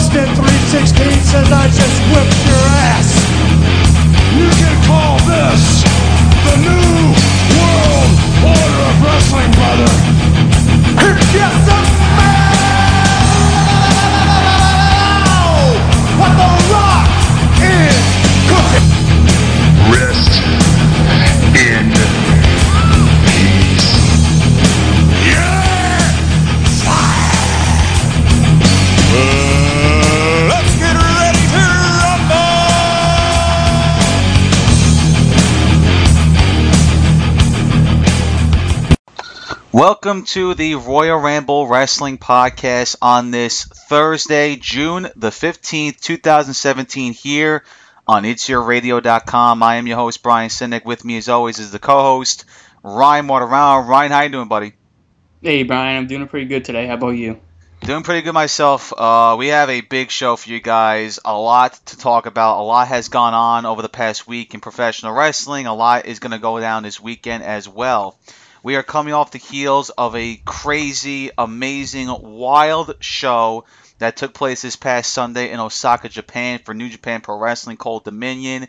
Austin 316 says I just whipped your ass. You can call this the new world order of wrestling, brother. Just Welcome to the Royal Ramble Wrestling Podcast on this Thursday, June the 15th, 2017, here on It'sYourRadio.com. I am your host, Brian Sinek. With me, as always, is the co host, Ryan Waterround. Ryan, how you doing, buddy? Hey Brian, I'm doing pretty good today. How about you? Doing pretty good myself. Uh, we have a big show for you guys. A lot to talk about. A lot has gone on over the past week in professional wrestling. A lot is going to go down this weekend as well. We are coming off the heels of a crazy, amazing, wild show that took place this past Sunday in Osaka, Japan for New Japan Pro Wrestling called Dominion.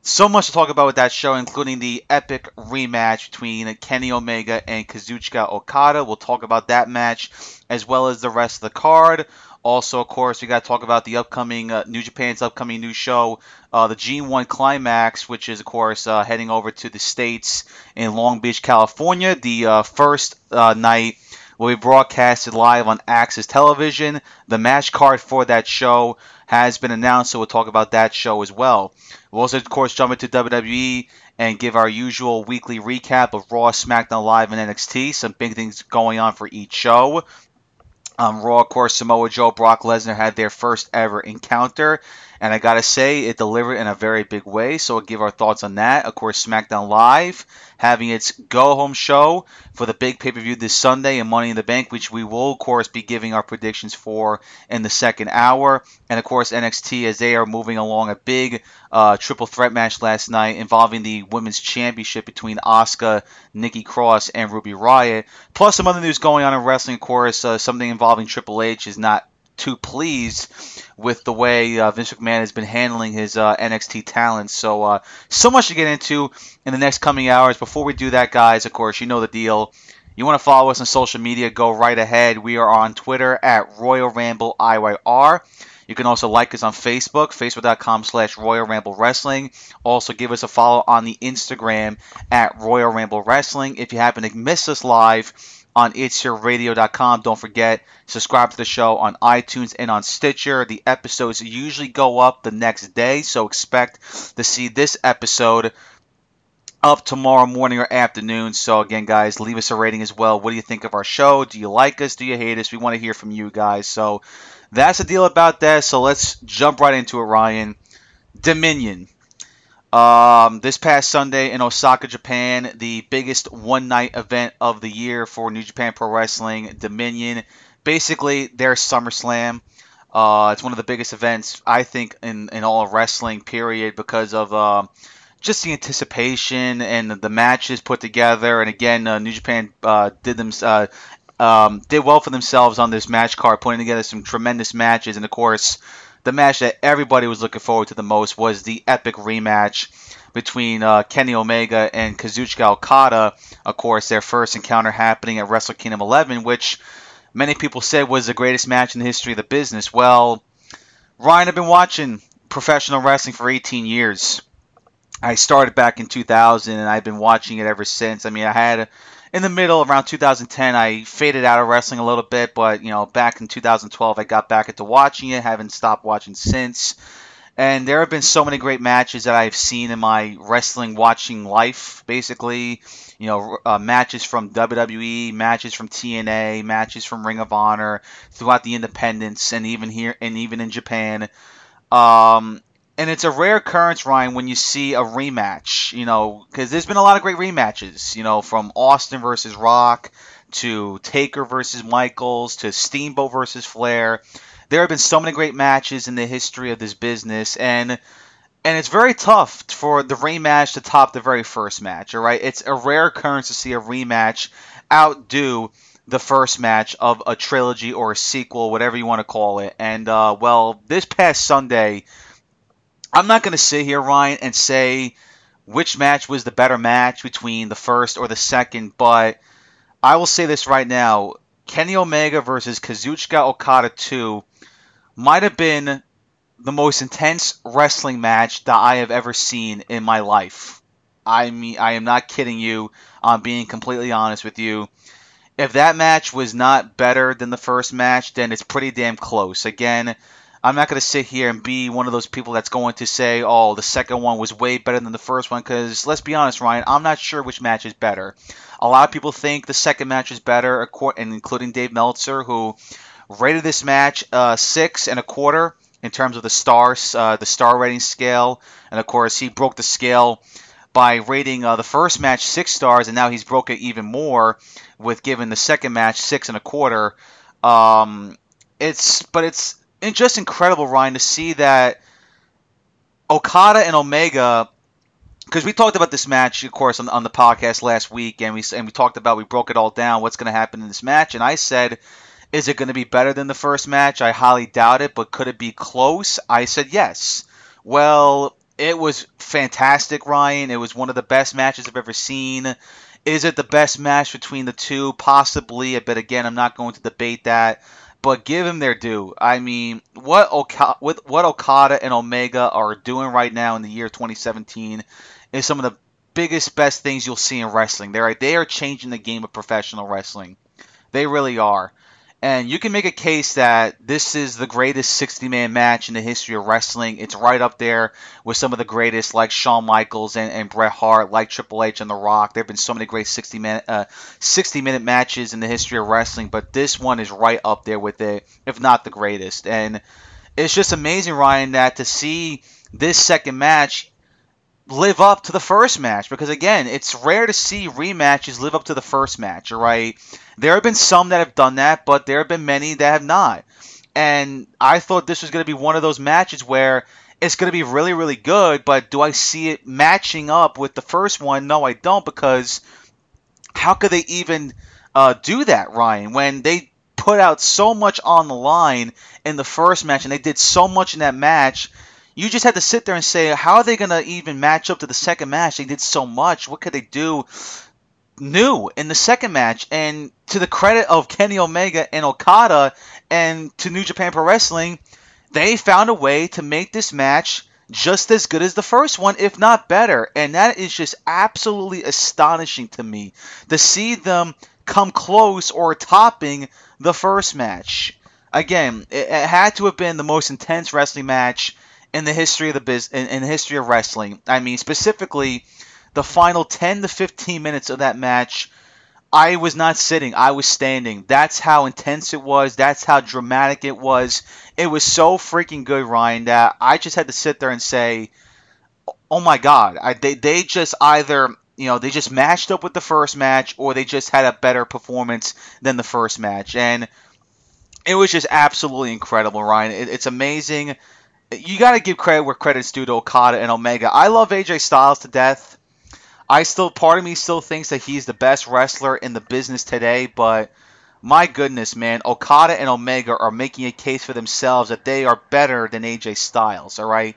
So much to talk about with that show, including the epic rematch between Kenny Omega and Kazuchika Okada. We'll talk about that match as well as the rest of the card. Also, of course, we got to talk about the upcoming uh, New Japan's upcoming new show, uh, the G1 Climax, which is, of course, uh, heading over to the States in Long Beach, California. The uh, first uh, night will be broadcasted live on AXS Television. The match card for that show has been announced, so we'll talk about that show as well. We'll also, of course, jump into WWE and give our usual weekly recap of Raw, SmackDown Live, and NXT. Some big things going on for each show. Um, Raw, of course, Samoa Joe, Brock Lesnar had their first ever encounter, and I gotta say, it delivered in a very big way. So we'll give our thoughts on that. Of course, SmackDown Live having its go home show for the big pay per view this Sunday and Money in the Bank, which we will, of course, be giving our predictions for in the second hour. And of course, NXT as they are moving along a big uh, triple threat match last night involving the women's championship between Asuka, Nikki Cross, and Ruby Riot. Plus, some other news going on in wrestling, of course, uh, something involving Triple H is not too pleased with the way uh, Vince McMahon has been handling his uh, NXT talent. So, uh, so much to get into in the next coming hours. Before we do that, guys, of course, you know the deal. You want to follow us on social media, go right ahead. We are on Twitter at Royal Ramble IYR. You can also like us on Facebook, facebook.com slash Royal Ramble Wrestling. Also give us a follow on the Instagram at Royal Ramble Wrestling. If you happen to miss us live on itsyourradio.com, don't forget, subscribe to the show on iTunes and on Stitcher. The episodes usually go up the next day, so expect to see this episode up tomorrow morning or afternoon. So again, guys, leave us a rating as well. What do you think of our show? Do you like us? Do you hate us? We want to hear from you guys. So that's the deal about that. So let's jump right into it, Ryan. Dominion. Um, this past Sunday in Osaka, Japan, the biggest one night event of the year for New Japan Pro Wrestling, Dominion. Basically, their SummerSlam. Uh, it's one of the biggest events, I think, in, in all of wrestling, period, because of uh, just the anticipation and the matches put together. And again, uh, New Japan uh, did them uh, um, did well for themselves on this match card, putting together some tremendous matches. And of course, the match that everybody was looking forward to the most was the epic rematch between uh, Kenny Omega and Kazuchika Okada. Of course, their first encounter happening at Wrestle Kingdom 11, which many people said was the greatest match in the history of the business. Well, Ryan, I've been watching professional wrestling for 18 years. I started back in 2000 and I've been watching it ever since. I mean, I had in the middle around 2010 I faded out of wrestling a little bit, but you know, back in 2012 I got back into watching it, haven't stopped watching since. And there have been so many great matches that I've seen in my wrestling watching life, basically. You know, uh, matches from WWE, matches from TNA, matches from Ring of Honor, throughout the independents, and even here, and even in Japan. Um, and it's a rare occurrence, Ryan, when you see a rematch. You know, because there's been a lot of great rematches. You know, from Austin versus Rock to Taker versus Michaels to Steamboat versus Flair. There have been so many great matches in the history of this business, and and it's very tough for the rematch to top the very first match. All right, it's a rare occurrence to see a rematch outdo the first match of a trilogy or a sequel, whatever you want to call it. And uh, well, this past Sunday, I'm not going to sit here, Ryan, and say which match was the better match between the first or the second, but I will say this right now: Kenny Omega versus Kazuchika Okada 2 might have been the most intense wrestling match that I have ever seen in my life. I mean, I am not kidding you. I'm being completely honest with you. If that match was not better than the first match, then it's pretty damn close. Again, I'm not going to sit here and be one of those people that's going to say, oh, the second one was way better than the first one, because let's be honest, Ryan, I'm not sure which match is better. A lot of people think the second match is better, and including Dave Meltzer, who rated this match uh, six and a quarter in terms of the stars, uh, the star rating scale, and of course he broke the scale by rating uh, the first match six stars, and now he's broke it even more with giving the second match six and a quarter. Um, it's but it's just incredible, Ryan, to see that Okada and Omega. Because we talked about this match, of course, on, on the podcast last week, and we and we talked about we broke it all down. What's going to happen in this match? And I said is it going to be better than the first match? I highly doubt it, but could it be close? I said yes. Well, it was fantastic, Ryan. It was one of the best matches I've ever seen. Is it the best match between the two? Possibly, but again, I'm not going to debate that. But give them their due. I mean, what Oka- what, what Okada and Omega are doing right now in the year 2017 is some of the biggest, best things you'll see in wrestling. They're they are changing the game of professional wrestling. They really are. And you can make a case that this is the greatest 60 man match in the history of wrestling. It's right up there with some of the greatest, like Shawn Michaels and, and Bret Hart, like Triple H and The Rock. There have been so many great 60 minute, uh, 60 minute matches in the history of wrestling, but this one is right up there with it, if not the greatest. And it's just amazing, Ryan, that to see this second match live up to the first match because again, it's rare to see rematches live up to the first match, right? There have been some that have done that, but there have been many that have not. And I thought this was going to be one of those matches where it's going to be really, really good, but do I see it matching up with the first one? No, I don't, because how could they even uh, do that, Ryan, when they put out so much on the line in the first match and they did so much in that match? you just had to sit there and say, how are they going to even match up to the second match? They did so much. What could they do new in the second match? And to the credit of Kenny Omega and Okada and to New Japan Pro Wrestling, they found a way to make this match just as good as the first one, if not better. And that is just absolutely astonishing to me to see them come close or topping the first match. Again, it, it had to have been the most intense wrestling match in the history of the biz in, in the history of wrestling. I mean, specifically the final 10 to 15 minutes of that match. I was not sitting, I was standing. That's how intense it was. That's how dramatic it was. It was so freaking good, Ryan, that I just had to sit there and say, "Oh my god." I, they they just either you know, they just matched up with the first match or they just had a better performance than the first match. And it was just absolutely incredible, Ryan. It, it's amazing you got to give credit where credit's due to Okada and Omega. I love AJ Styles to death. I still, part of me still thinks that he's the best wrestler in the business today, but my goodness, man, Okada and Omega are making a case for themselves that they are better than AJ Styles, all right?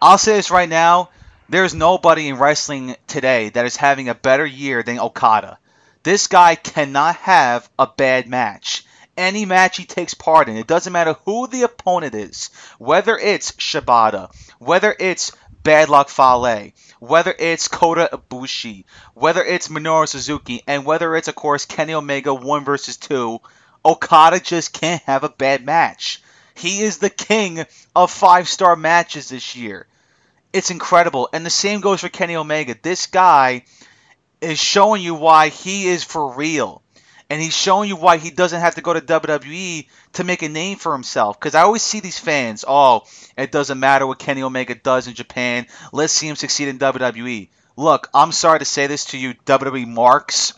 I'll say this right now there's nobody in wrestling today that is having a better year than Okada. This guy cannot have a bad match any match he takes part in. It doesn't matter who the opponent is, whether it's Shibata, whether it's Bad Luck Fale, whether it's Kota Ibushi, whether it's Minoru Suzuki, and whether it's, of course, Kenny Omega 1 versus 2, Okada just can't have a bad match. He is the king of five star matches this year. It's incredible. And the same goes for Kenny Omega. This guy is showing you why he is for real and he's showing you why he doesn't have to go to WWE to make a name for himself. Because I always see these fans, oh, it doesn't matter what Kenny Omega does in Japan. Let's see him succeed in WWE. Look, I'm sorry to say this to you, WWE marks.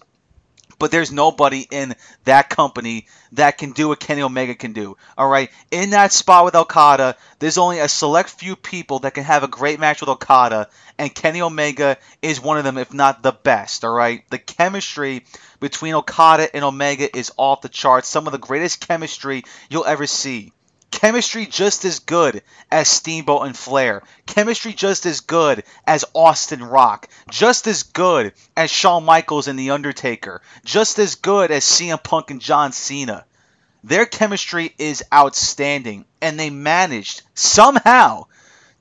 But there's nobody in that company that can do what Kenny Omega can do. All right, in that spot with Okada, there's only a select few people that can have a great match with Okada, and Kenny Omega is one of them, if not the best. All right, the chemistry between Okada and Omega is off the charts. Some of the greatest chemistry you'll ever see. Chemistry just as good as Steamboat and Flair. Chemistry just as good as Austin Rock. Just as good as Shawn Michaels and The Undertaker. Just as good as CM Punk and John Cena. Their chemistry is outstanding, and they managed somehow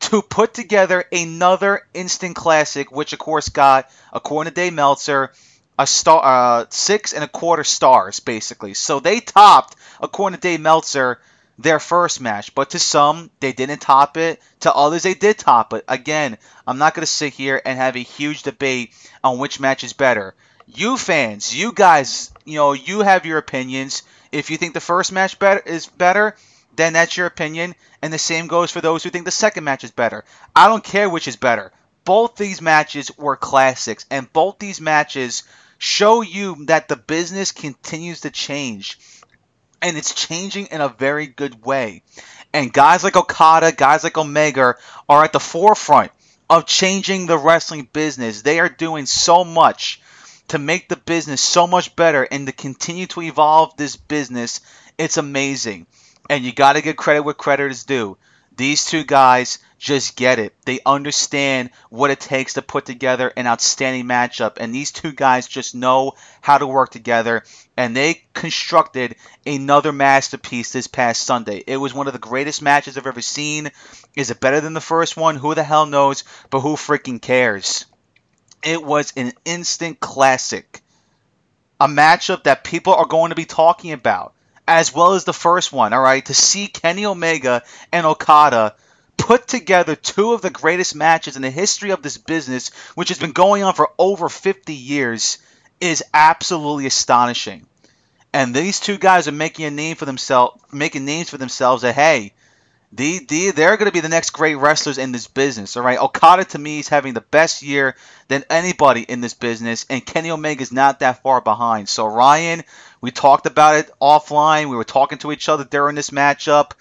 to put together another instant classic, which of course got, according to Dave Meltzer, a star, uh, six and a quarter stars, basically. So they topped, according to Dave Meltzer, their first match. But to some, they didn't top it. To others, they did top it. Again, I'm not going to sit here and have a huge debate on which match is better. You fans, you guys, you know, you have your opinions. If you think the first match better is better, then that's your opinion. And the same goes for those who think the second match is better. I don't care which is better. Both these matches were classics, and both these matches show you that the business continues to change and it's changing in a very good way. And guys like Okada, guys like Omega are at the forefront of changing the wrestling business. They are doing so much to make the business so much better and to continue to evolve this business. It's amazing. And you got to give credit where credit is due. These two guys just get it. They understand what it takes to put together an outstanding matchup. And these two guys just know how to work together. And they constructed another masterpiece this past Sunday. It was one of the greatest matches I've ever seen. Is it better than the first one? Who the hell knows? But who freaking cares? It was an instant classic. A matchup that people are going to be talking about as well as the first one, all right? To see Kenny Omega and Okada put together two of the greatest matches in the history of this business, which has been going on for over 50 years, is absolutely astonishing. And these two guys are making a name for themselves, making names for themselves. That hey, the, the, they're going to be the next great wrestlers in this business. All right, Okada to me is having the best year than anybody in this business, and Kenny Omega is not that far behind. So Ryan, we talked about it offline. We were talking to each other during this matchup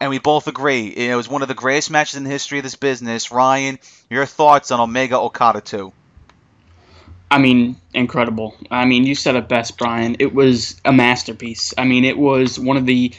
and we both agree it was one of the greatest matches in the history of this business. Ryan, your thoughts on Omega Okada 2? I mean, incredible. I mean, you said it best, Brian. It was a masterpiece. I mean, it was one of the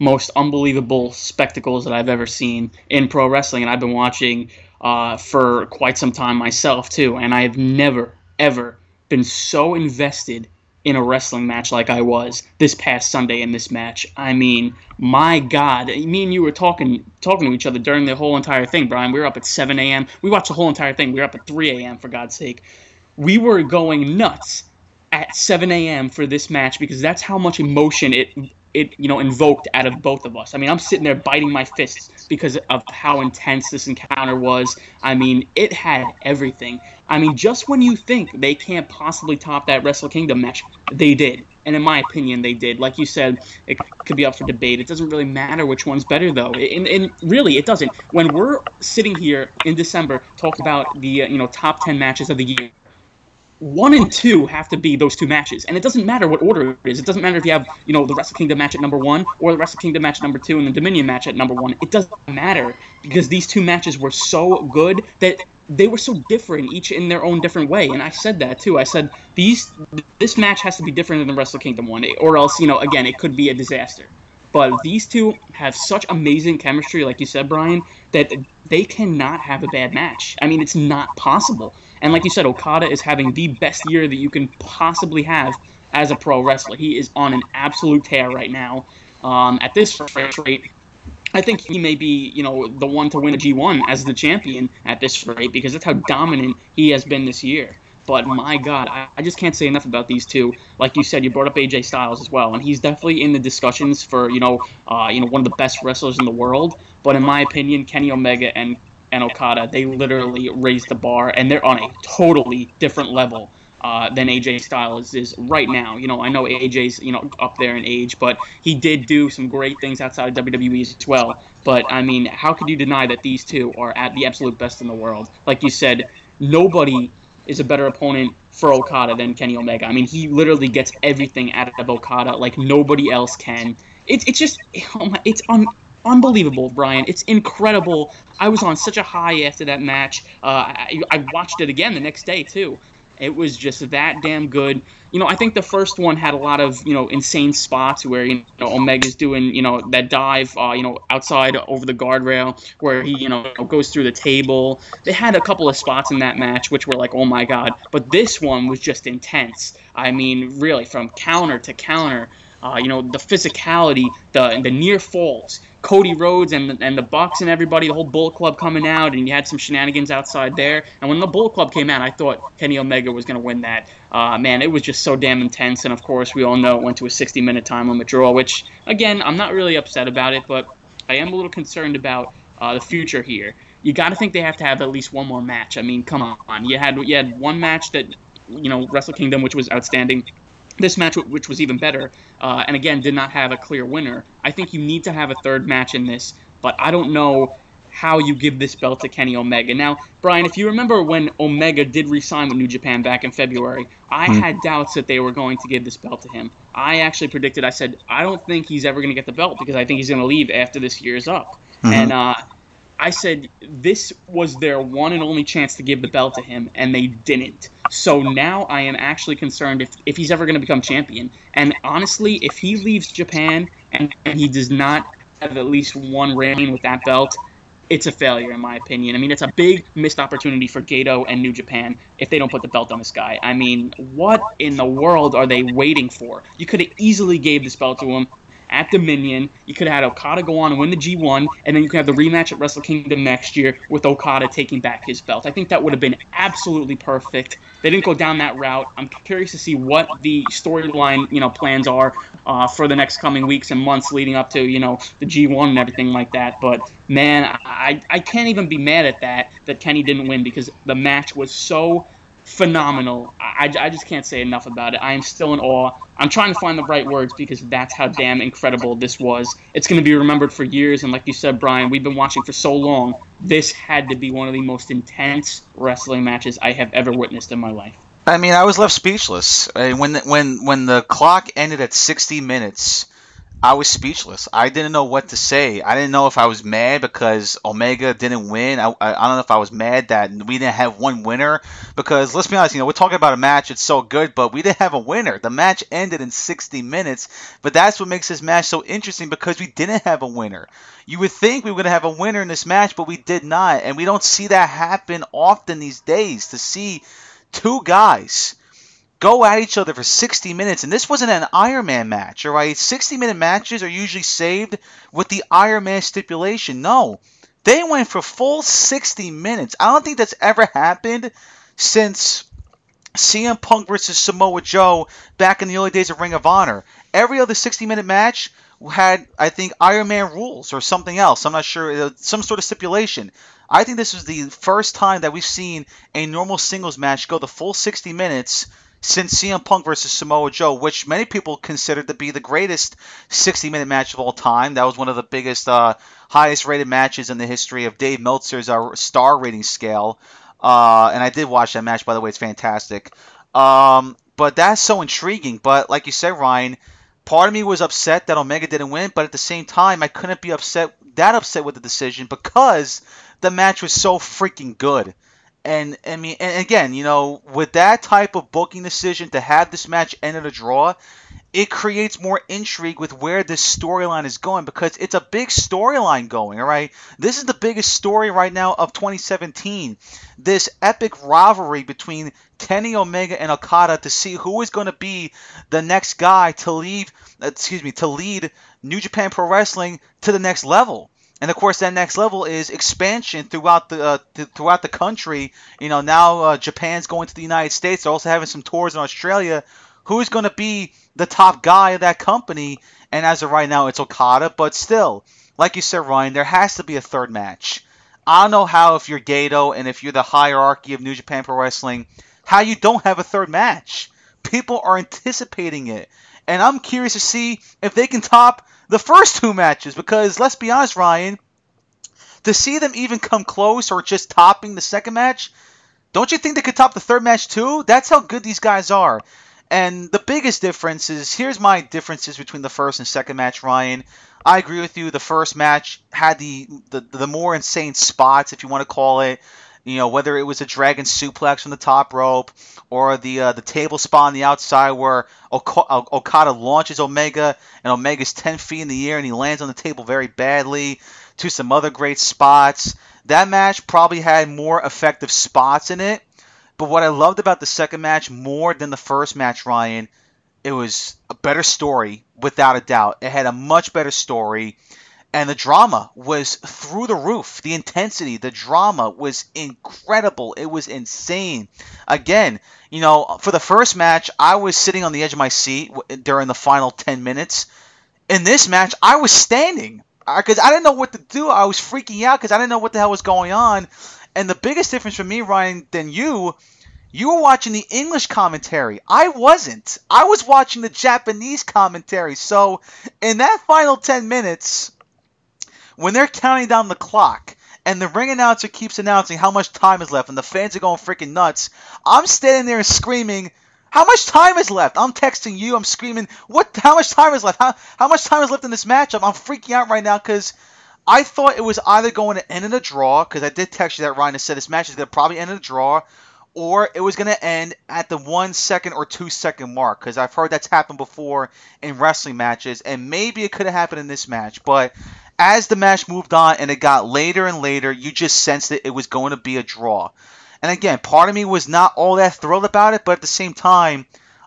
most unbelievable spectacles that I've ever seen in pro wrestling, and I've been watching uh, for quite some time myself, too. And I've never, ever been so invested in a wrestling match like I was this past Sunday in this match. I mean, my God, me and you were talking talking to each other during the whole entire thing, Brian. We were up at 7 a.m. We watched the whole entire thing. We were up at 3 a.m. for God's sake. We were going nuts at 7 a.m. for this match because that's how much emotion it it you know invoked out of both of us. I mean, I'm sitting there biting my fists because of how intense this encounter was. I mean, it had everything. I mean, just when you think they can't possibly top that Wrestle Kingdom match, they did. And in my opinion, they did. Like you said, it could be up for debate. It doesn't really matter which one's better, though. And, and really, it doesn't. When we're sitting here in December talking about the uh, you know top ten matches of the year, one and two have to be those two matches, and it doesn't matter what order it is. It doesn't matter if you have, you know, the Wrestle Kingdom match at number one or the Wrestle Kingdom match at number two and the Dominion match at number one. It doesn't matter because these two matches were so good that they were so different, each in their own different way. And I said that too. I said these this match has to be different than the Wrestle Kingdom one, or else, you know, again, it could be a disaster. But these two have such amazing chemistry, like you said, Brian, that they cannot have a bad match. I mean, it's not possible. And like you said, Okada is having the best year that you can possibly have as a pro wrestler. He is on an absolute tear right now. Um, at this rate, I think he may be, you know, the one to win a G1 as the champion at this rate because that's how dominant he has been this year. But my God, I, I just can't say enough about these two. Like you said, you brought up AJ Styles as well, and he's definitely in the discussions for you know, uh, you know, one of the best wrestlers in the world. But in my opinion, Kenny Omega and and Okada, they literally raised the bar, and they're on a totally different level uh, than AJ Styles is right now. You know, I know AJ's you know up there in age, but he did do some great things outside of WWE as well. But I mean, how could you deny that these two are at the absolute best in the world? Like you said, nobody is a better opponent for Okada than Kenny Omega. I mean, he literally gets everything out of Okada like nobody else can. It's it's just oh my, it's un, unbelievable, Brian. It's incredible. I was on such a high after that match. Uh, I, I watched it again the next day too. It was just that damn good. You know, I think the first one had a lot of you know insane spots where you know Omega's doing you know that dive uh, you know outside over the guardrail where he you know goes through the table. They had a couple of spots in that match which were like oh my god, but this one was just intense. I mean, really from counter to counter. Uh, you know the physicality, the the near falls. Cody Rhodes and the, and the Bucks and everybody, the whole Bullet Club coming out, and you had some shenanigans outside there. And when the Bullet Club came out, I thought Kenny Omega was going to win that. Uh, man, it was just so damn intense. And of course, we all know it went to a 60 minute time limit draw, which, again, I'm not really upset about it, but I am a little concerned about uh, the future here. You got to think they have to have at least one more match. I mean, come on. You had you had one match that, you know, Wrestle Kingdom, which was outstanding this match, which was even better, uh, and again did not have a clear winner. I think you need to have a third match in this, but I don't know how you give this belt to Kenny Omega. Now, Brian, if you remember when Omega did resign with New Japan back in February, I mm-hmm. had doubts that they were going to give this belt to him. I actually predicted, I said, I don't think he's ever going to get the belt because I think he's going to leave after this year is up. Mm-hmm. And uh, I said this was their one and only chance to give the belt to him, and they didn't. So now I am actually concerned if, if he's ever going to become champion. And honestly, if he leaves Japan and, and he does not have at least one reign with that belt, it's a failure in my opinion. I mean, it's a big missed opportunity for Gedo and New Japan if they don't put the belt on this guy. I mean, what in the world are they waiting for? You could have easily gave this belt to him at Dominion. You could have had Okada go on and win the G1, and then you could have the rematch at Wrestle Kingdom next year with Okada taking back his belt. I think that would have been absolutely perfect. They didn't go down that route. I'm curious to see what the storyline, you know, plans are uh, for the next coming weeks and months leading up to, you know, the G1 and everything like that. But man, I I can't even be mad at that that Kenny didn't win because the match was so phenomenal. I, I just can't say enough about it. I am still in awe. I'm trying to find the right words because that's how damn incredible this was. It's going to be remembered for years, and like you said, Brian, we've been watching for so long. This had to be one of the most intense wrestling matches I have ever witnessed in my life. I mean, I was left speechless when the, when when the clock ended at 60 minutes I was speechless. I didn't know what to say. I didn't know if I was mad because Omega didn't win. I, I, I, don't know if I was mad that we didn't have one winner because let's be honest, you know, we're talking about a match. It's so good, but we didn't have a winner. The match ended in 60 minutes, but that's what makes this match so interesting because we didn't have a winner. You would think we were going to have a winner in this match, but we did not, and we don't see that happen often these days. To see two guys go at each other for 60 minutes. And this wasn't an Iron Man match, all right? 60 minute matches are usually saved with the Iron Man stipulation. No, they went for full 60 minutes. I don't think that's ever happened since CM Punk versus Samoa Joe back in the early days of Ring of Honor. Every other 60 minute match had, I think, Iron Man rules or something else. I'm not sure, uh, some sort of stipulation. I think this was the first time that we've seen a normal singles match go the full 60 minutes since CM Punk versus Samoa Joe, which many people consider to be the greatest 60 minute match of all time. That was one of the biggest, uh, highest rated matches in the history of Dave Meltzer's uh, star rating scale. Uh, and I did watch that match, by the way, it's fantastic. Um, but that's so intriguing. But like you said, Ryan, part of me was upset that Omega didn't win, but at the same time, I couldn't be upset that upset with the decision because the match was so freaking good. And I mean, and again, you know, with that type of booking decision to have this match end in a draw, it creates more intrigue with where this storyline is going because it's a big storyline going. All right, this is the biggest story right now of 2017. This epic rivalry between Kenny Omega and Okada to see who is going to be the next guy to leave. Excuse me, to lead New Japan Pro Wrestling to the next level. And of course, that next level is expansion throughout the uh, th- throughout the country. You know, now uh, Japan's going to the United States. They're also having some tours in Australia. Who's going to be the top guy of that company? And as of right now, it's Okada. But still, like you said, Ryan, there has to be a third match. I don't know how if you're Gedo and if you're the hierarchy of New Japan Pro Wrestling, how you don't have a third match. People are anticipating it. And I'm curious to see if they can top the first two matches because let's be honest, Ryan, to see them even come close or just topping the second match, Don't you think they could top the third match too? That's how good these guys are. And the biggest difference is here's my differences between the first and second match, Ryan. I agree with you. The first match had the the, the more insane spots, if you want to call it. You know, whether it was a dragon suplex from the top rope or the uh, the table spot on the outside where Ok- Okada launches Omega and Omega's 10 feet in the air and he lands on the table very badly. To some other great spots. That match probably had more effective spots in it. But what I loved about the second match more than the first match, Ryan, it was a better story, without a doubt. It had a much better story and the drama was through the roof. The intensity, the drama was incredible. It was insane. Again, you know, for the first match, I was sitting on the edge of my seat during the final 10 minutes. In this match, I was standing because I didn't know what to do. I was freaking out because I didn't know what the hell was going on. And the biggest difference for me, Ryan, than you, you were watching the English commentary. I wasn't. I was watching the Japanese commentary. So, in that final 10 minutes, when they're counting down the clock and the ring announcer keeps announcing how much time is left and the fans are going freaking nuts, I'm standing there screaming, how much time is left? I'm texting you. I'm screaming, what? How much time is left? How, how much time is left in this matchup? I'm freaking out right now because I thought it was either going to end in a draw because I did text you that Ryan said this match is going to probably end in a draw, or it was going to end at the one second or two second mark because I've heard that's happened before in wrestling matches, and maybe it could have happened in this match, but as the match moved on and it got later and later, you just sensed that it was going to be a draw. And again, part of me was not all that thrilled about it, but at the same time,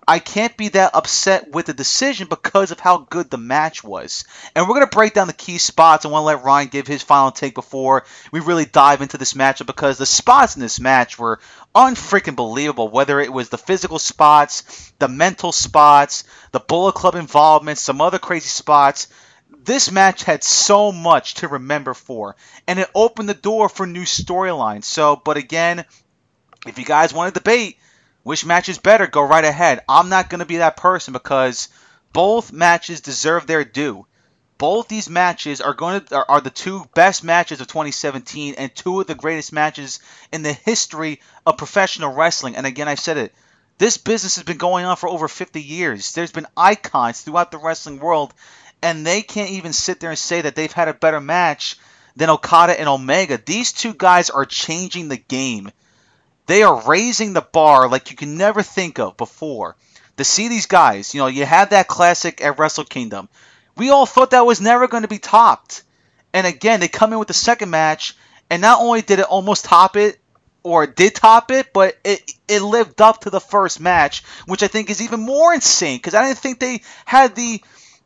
I can't be that upset with the decision because of how good the match was. And we're going to break down the key spots. I want to let Ryan give his final take before we really dive into this matchup because the spots in this match were unfreaking believable. Whether it was the physical spots, the mental spots, the Bullet Club involvement, some other crazy spots this match had so much to remember for, and it opened the door for new storylines. So, but again, if you guys want to debate which match is better, go right ahead. I'm not going to be that person because both matches deserve their due. Both these matches are going to are, are the two best matches of 2017 and two of the greatest matches in the history of professional wrestling. And again, I've said it. This business has been going on for over 50 years. There's been icons throughout the wrestling world, and they can't even sit there and say that they've had a better match than Okada and Omega. These two guys are changing the game. They are raising the bar like you can never think of before. To see these guys, you know, you had that classic at Wrestle Kingdom. We all thought that was never going to be topped. And again, they come in with the second match, and not only did it almost top it, or did top it, but it it lived up to the first match, which I think is even more insane because I didn't think they had the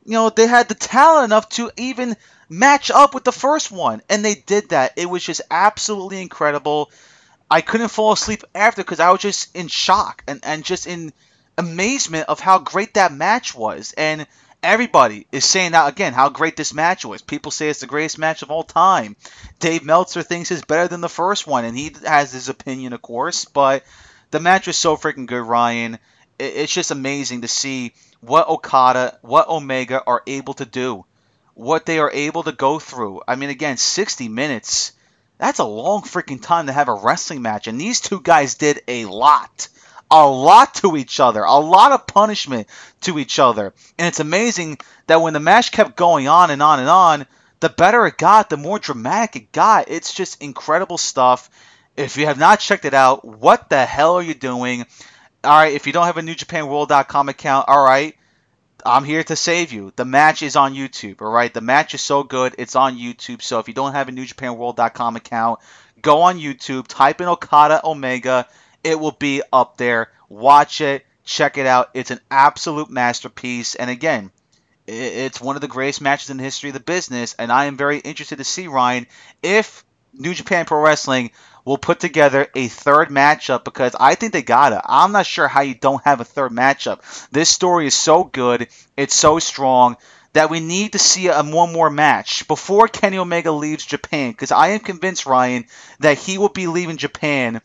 you know, they had the talent enough to even match up with the first one, and they did that. It was just absolutely incredible. I couldn't fall asleep after because I was just in shock and, and just in amazement of how great that match was. And everybody is saying that again, how great this match was. People say it's the greatest match of all time. Dave Meltzer thinks it's better than the first one, and he has his opinion, of course. But the match was so freaking good, Ryan. It's just amazing to see what Okada, what Omega are able to do, what they are able to go through. I mean, again, 60 minutes. That's a long freaking time to have a wrestling match. And these two guys did a lot. A lot to each other. A lot of punishment to each other. And it's amazing that when the match kept going on and on and on, the better it got, the more dramatic it got. It's just incredible stuff. If you have not checked it out, what the hell are you doing? All right, if you don't have a NewJapanWorld.com account, all right, I'm here to save you. The match is on YouTube, all right? The match is so good, it's on YouTube. So if you don't have a NewJapanWorld.com account, go on YouTube, type in Okada Omega. It will be up there. Watch it, check it out. It's an absolute masterpiece. And again, it's one of the greatest matches in the history of the business. And I am very interested to see, Ryan, if New Japan Pro Wrestling will put together a third matchup because I think they got it. I'm not sure how you don't have a third matchup. This story is so good, it's so strong that we need to see a one more match before Kenny Omega leaves Japan because I am convinced Ryan that he will be leaving Japan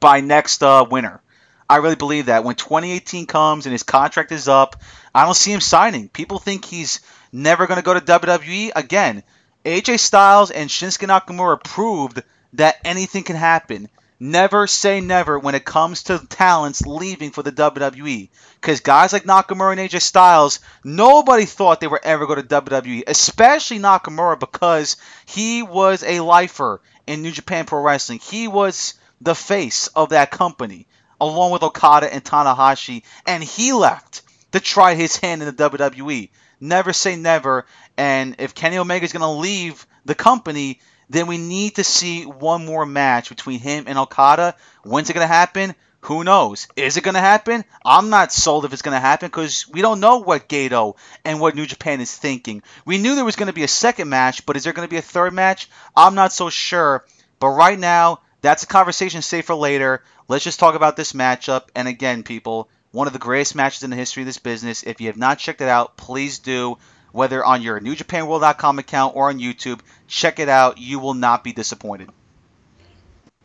by next uh, winter. I really believe that when 2018 comes and his contract is up, I don't see him signing. People think he's never going to go to WWE again. AJ Styles and Shinsuke Nakamura proved that anything can happen. never say never when it comes to talents leaving for the WWE. Because guys like Nakamura and AJ Styles, nobody thought they were ever going to WWE, especially Nakamura because he was a lifer in New Japan Pro Wrestling. He was the face of that company, along with Okada and Tanahashi, and he left to try his hand in the WWE. Never say never, and if Kenny Omega is going to leave the company, then we need to see one more match between him and Okada. When's it going to happen? Who knows? Is it going to happen? I'm not sold if it's going to happen because we don't know what Gedo and what New Japan is thinking. We knew there was going to be a second match, but is there going to be a third match? I'm not so sure. But right now, that's a conversation safe for later. Let's just talk about this matchup. And again, people, one of the greatest matches in the history of this business. If you have not checked it out, please do. Whether on your NewJapanWorld.com account or on YouTube, check it out. You will not be disappointed.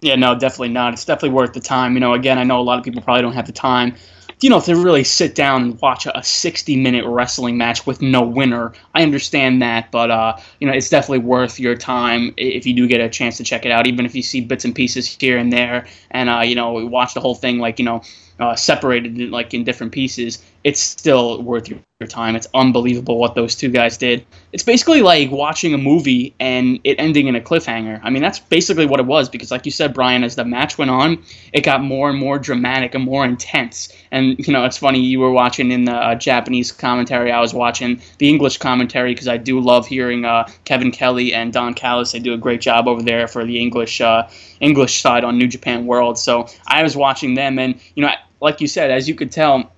Yeah, no, definitely not. It's definitely worth the time. You know, again, I know a lot of people probably don't have the time, you know, to really sit down and watch a 60 minute wrestling match with no winner. I understand that, but, uh, you know, it's definitely worth your time if you do get a chance to check it out, even if you see bits and pieces here and there and, uh, you know, watch the whole thing like, you know, uh, separated like in different pieces, it's still worth your, your time. It's unbelievable what those two guys did. It's basically like watching a movie and it ending in a cliffhanger. I mean, that's basically what it was because, like you said, Brian, as the match went on, it got more and more dramatic and more intense. And you know, it's funny you were watching in the uh, Japanese commentary. I was watching the English commentary because I do love hearing uh, Kevin Kelly and Don Callis. They do a great job over there for the English uh, English side on New Japan World. So I was watching them, and you know like you said, as you could tell,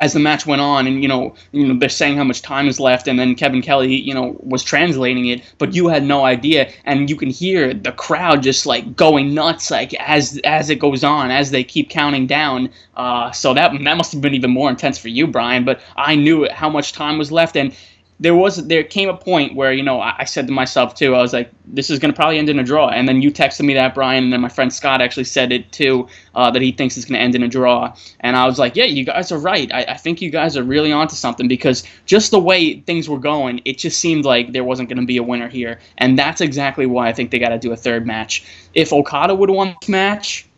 as the match went on, and you know, you know, they're saying how much time is left, and then Kevin Kelly, you know, was translating it, but you had no idea, and you can hear the crowd just like going nuts, like as as it goes on, as they keep counting down. Uh, so that that must have been even more intense for you, Brian. But I knew how much time was left, and there was there came a point where you know I, I said to myself too I was like this is going to probably end in a draw. And then you texted me that Brian and then my friend Scott actually said it too uh, that he thinks it's going to end in a draw. And I was like yeah you guys are right. I, I think you guys are really onto something because just the way things were going it just seemed like there wasn't going to be a winner here. And that's exactly why I think they got to do a third match. If Okada would won this match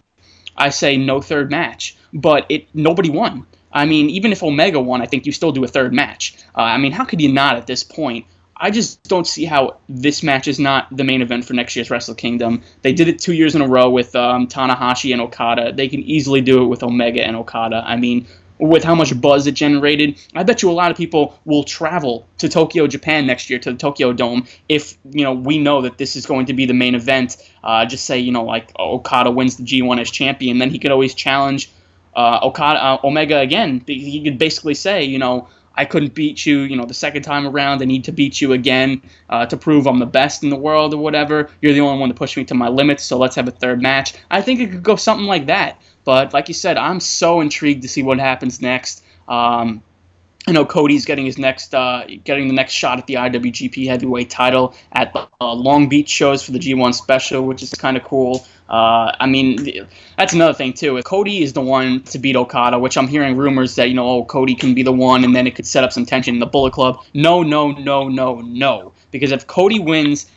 I say no third match. But it nobody won I mean, even if Omega won, I think you still do a third match. Uh, I mean, how could you not at this point? I just don't see how this match is not the main event for next year's Wrestle Kingdom. They did it two years in a row with um, Tanahashi and Okada. They can easily do it with Omega and Okada. I mean, with how much buzz it generated, I bet you a lot of people will travel to Tokyo, Japan next year to the Tokyo Dome if you know we know that this is going to be the main event. Uh, just say you know like Okada wins the G1 as champion, then he could always challenge uh, Okada, uh, Omega again. He could basically say, you know, I couldn't beat you, you know, the second time around. I need to beat you again uh, to prove I'm the best in the world or whatever. You're the only one to push me to my limits, so let's have a third match. I think it could go something like that. But like you said, I'm so intrigued to see what happens next. Um, I know Cody's getting his next, uh, getting the next shot at the IWGP Heavyweight Title at the uh, Long Beach shows for the G1 Special, which is kind of cool. Uh, I mean, that's another thing too. If Cody is the one to beat Okada, which I'm hearing rumors that you know, oh, Cody can be the one, and then it could set up some tension in the Bullet Club. No, no, no, no, no. Because if Cody wins,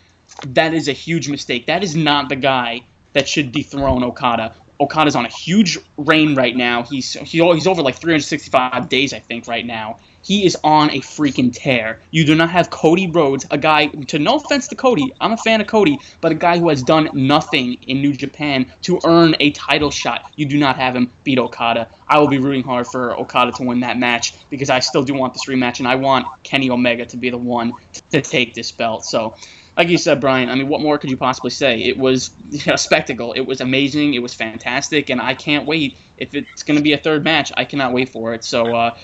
that is a huge mistake. That is not the guy that should dethrone Okada. Okada's on a huge reign right now. He's he's over like 365 days, I think, right now. He is on a freaking tear. You do not have Cody Rhodes, a guy. To no offense to Cody, I'm a fan of Cody, but a guy who has done nothing in New Japan to earn a title shot. You do not have him beat Okada. I will be rooting hard for Okada to win that match because I still do want this rematch, and I want Kenny Omega to be the one to take this belt. So like you said, Brian, I mean, what more could you possibly say? It was a spectacle. It was amazing. It was fantastic, and I can't wait. If it's going to be a third match, I cannot wait for it. So, uh,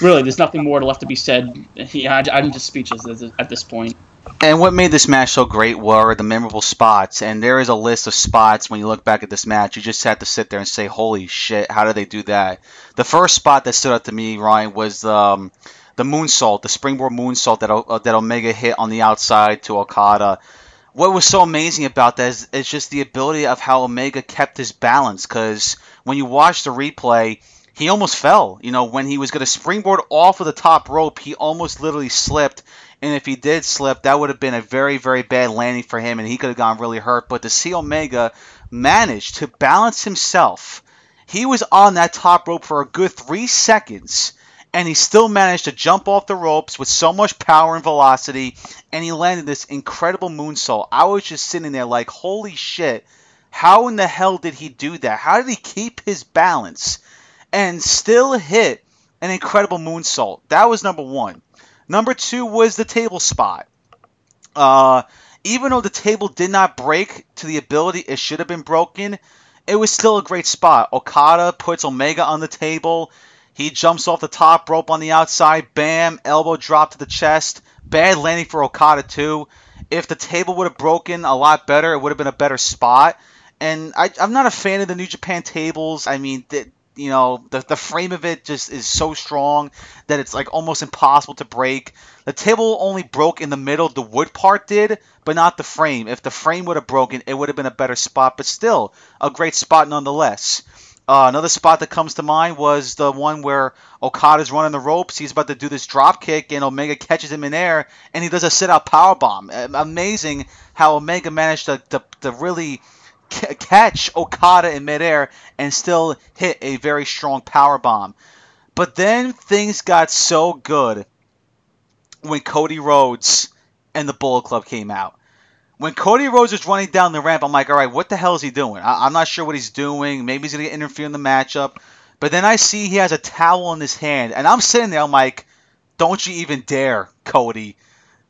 really, there's nothing more left to be said. Yeah, I, am just speechless at this point. And what made this match so great were the memorable spots. And there is a list of spots when you look back at this match. You just have to sit there and say, "Holy shit! How did they do that?" The first spot that stood out to me, Ryan, was. Um, the moonsault, the springboard moonsault that uh, that Omega hit on the outside to Okada. What was so amazing about that is, is just the ability of how Omega kept his balance. Because when you watch the replay, he almost fell. You know, when he was going to springboard off of the top rope, he almost literally slipped And if he did slip, that would have been a very, very bad landing for him, and he could have gone really hurt. But to see Omega manage to balance himself, he was on that top rope for a good three seconds, and he still managed to jump off the ropes with so much power and velocity, and he landed this incredible moonsault. I was just sitting there like, holy shit, how in the hell did he do that? How did he keep his balance and still hit an incredible moonsault? That was number one. Number two was the table spot. Uh, even though the table did not break to the ability it should have been broken, it was still a great spot. Okada puts Omega on the table. He jumps off the top rope on the outside. Bam, elbow drop to the chest. Bad landing for Okada too. If the table would have broken a lot better, it would have been a better spot. And I, am not a fan of the New Japan tables. I mean, you know the, the frame of it just is so strong that it's like almost impossible to break the table only broke in the middle the wood part did but not the frame if the frame would have broken it would have been a better spot but still a great spot nonetheless uh, another spot that comes to mind was the one where Okada's running the ropes. He's about to do this drop kick, and Omega catches him in air, and he does a sit out power bomb. Amazing how Omega managed to, to, to really catch Okada in midair and still hit a very strong power bomb. But then things got so good when Cody Rhodes and the Bullet Club came out. When Cody Rhodes was running down the ramp, I'm like, all right, what the hell is he doing? I- am not sure what he's doing. Maybe he's going to interfere in the matchup. But then I see he has a towel in his hand, and I'm sitting there, I'm like, don't you even dare, Cody.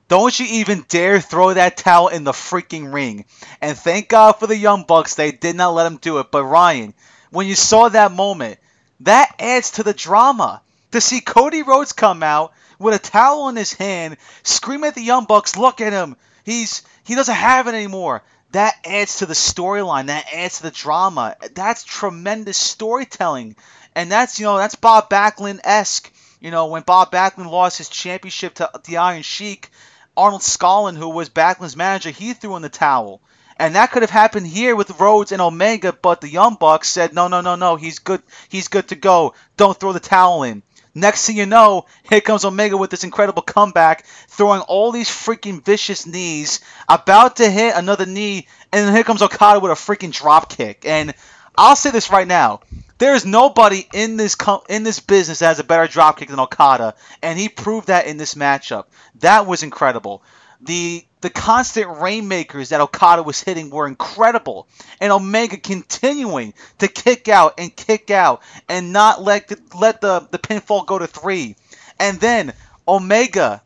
Don't you even dare throw that towel in the freaking ring. And thank God for the Young Bucks, they did not let him do it. But Ryan, when you saw that moment, that adds to the drama. To see Cody Rhodes come out with a towel in his hand, scream at the Young Bucks, look at him. He's he doesn't have it anymore. That adds to the storyline. That adds to the drama. That's tremendous storytelling. And that's you know, that's Bob Backlund esque. You know, when Bob Backlund lost his championship to the Iron Sheik, Arnold Skaaland, who was Backlund's manager, he threw in the towel. And that could have happened here with Rhodes and Omega, but the Young Bucks said, no, no, no, no, he's good, he's good to go. Don't throw the towel in. Next thing you know, here comes Omega with this incredible comeback, throwing all these freaking vicious knees, about to hit another knee, and then here comes Okada with a freaking drop kick. And I'll say this right now: there is nobody in this in this business that has a better dropkick than Okada, and he proved that in this matchup. That was incredible. The the constant rainmakers that Okada was hitting were incredible, and Omega continuing to kick out and kick out and not let the, let the the pinfall go to three, and then Omega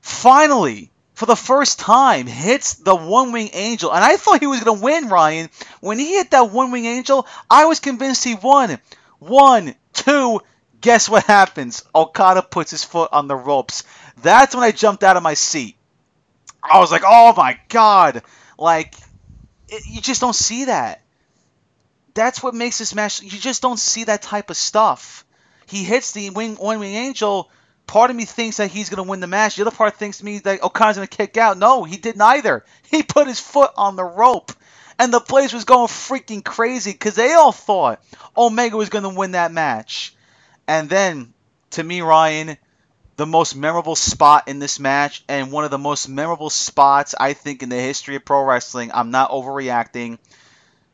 finally for the first time, hits the one wing angel. And I thought he was going to win, Ryan. When he hit that one wing angel, I was convinced he won. One, two, guess what happens? Okada puts his foot on the ropes. That's when I jumped out of my seat. I was like, oh my god. Like, it, you just don't see that. That's what makes this match. You just don't see that type of stuff. He hits the wing, one wing angel part of me thinks that he's to win the match. The other part thinks me that Okada's to kick out. No, he did neither. He put his foot on the rope. And the place was going freaking crazy because they all thought Omega was going to win that match. And then, to me, Ryan, the most memorable spot in this match, and one of the most memorable spots I think in the history of pro wrestling. I'm not overreacting.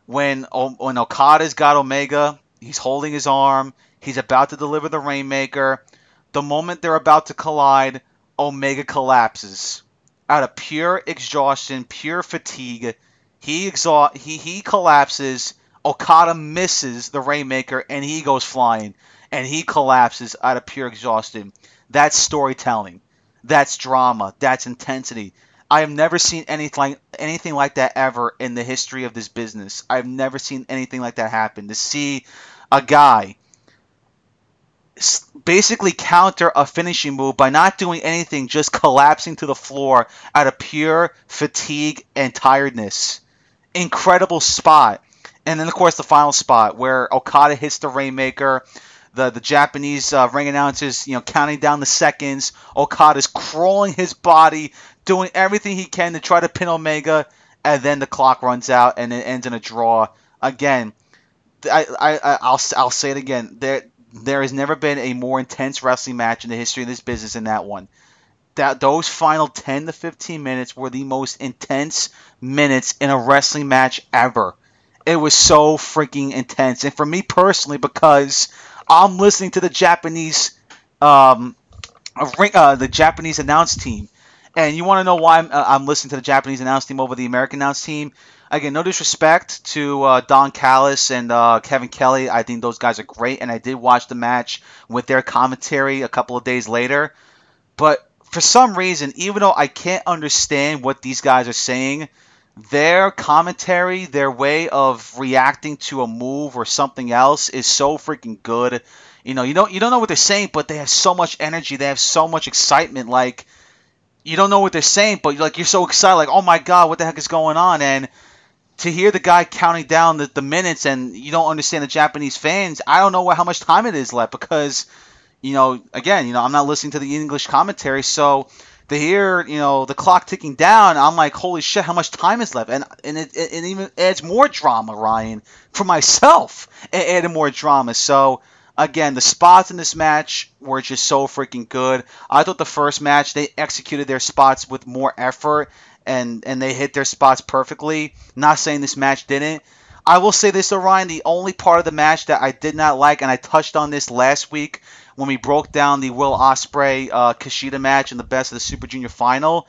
When when Okada's got Omega, he's holding his arm. He's about to deliver the Rainmaker. The moment they're about to collide, Omega collapses. Out of pure exhaustion, pure fatigue, he exhaust he he collapses. Okada misses the Rainmaker and he goes flying and he collapses out of pure exhaustion. That's storytelling. That's drama. That's intensity. I have never seen anything anything like that ever in the history of this business. I've never seen anything like that happen. To see a guy basically counter a finishing move by not doing anything, just collapsing to the floor out of pure fatigue and tiredness. Incredible spot. And then, of course, the final spot where Okada hits the Rainmaker. The, the Japanese uh, ring announcers, you know, counting down the seconds. Okada's crawling his body, doing everything he can to try to pin Omega, and then the clock runs out and it ends in a draw. Again, I, I, I'll, I'll say it again. There, there has never been a more intense wrestling match in the history of this business than that one. that those final 10 to 15 minutes were the most intense minutes in a wrestling match ever. It was so freaking intense. And for me personally, because I'm listening to the Japanese, um, uh, the Japanese announce team, and you want to know why I'm, uh, I'm, listening to the Japanese announce team over the American announce team? Again, no disrespect to uh, Don Callis and uh, Kevin Kelly. I think those guys are great, and I did watch the match with their commentary a couple of days later. But for some reason, even though I can't understand what these guys are saying, their commentary, their way of reacting to a move or something else is so freaking good. You know, you don't you don't know what they're saying, but they have so much energy. They have so much excitement. Like you don't know what they're saying, but like you're so excited, like oh my god, what the heck is going on? And to hear the guy counting down the, the minutes and you don't understand the Japanese fans, I don't know what, how much time it is left because you know again, you know I'm not listening to the English commentary, so to hear you know the clock ticking down, I'm like, holy shit, how much time is left? And and it, it, it even adds more drama, Ryan, for myself. It added more drama. So again, the spots in this match were just so freaking good. I thought the first match they executed their spots with more effort and and they hit their spots perfectly. Not saying this match didn't. I will say this, Orion. The only part of the match that I did not like, and I touched on this last week, when we broke down the Will Ospreay uh, Kushida match in the Best of the Super Junior final.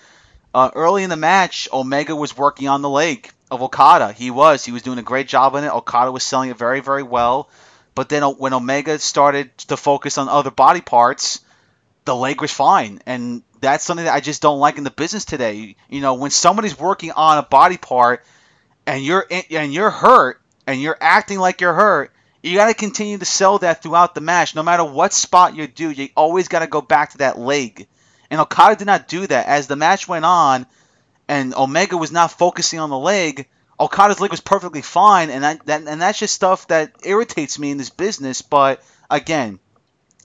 Uh, early in the match, Omega was working on the leg of Okada. He was. He was doing a great job on it. Okada was selling it very, very well. But then when Omega started to focus on other body parts, the leg was fine. And that's something that I just don't like in the business today. You know, when somebody's working on a body part and you're and you're hurt and you're acting like you're hurt, you got to continue to sell that throughout the match. No matter what spot you do, you always got to go back to that leg. And Okada did not do that. As the match went on, and Omega was not focusing on the leg, Okada's leg was perfectly fine, and that, that and that's just stuff that irritates me in this business. But again,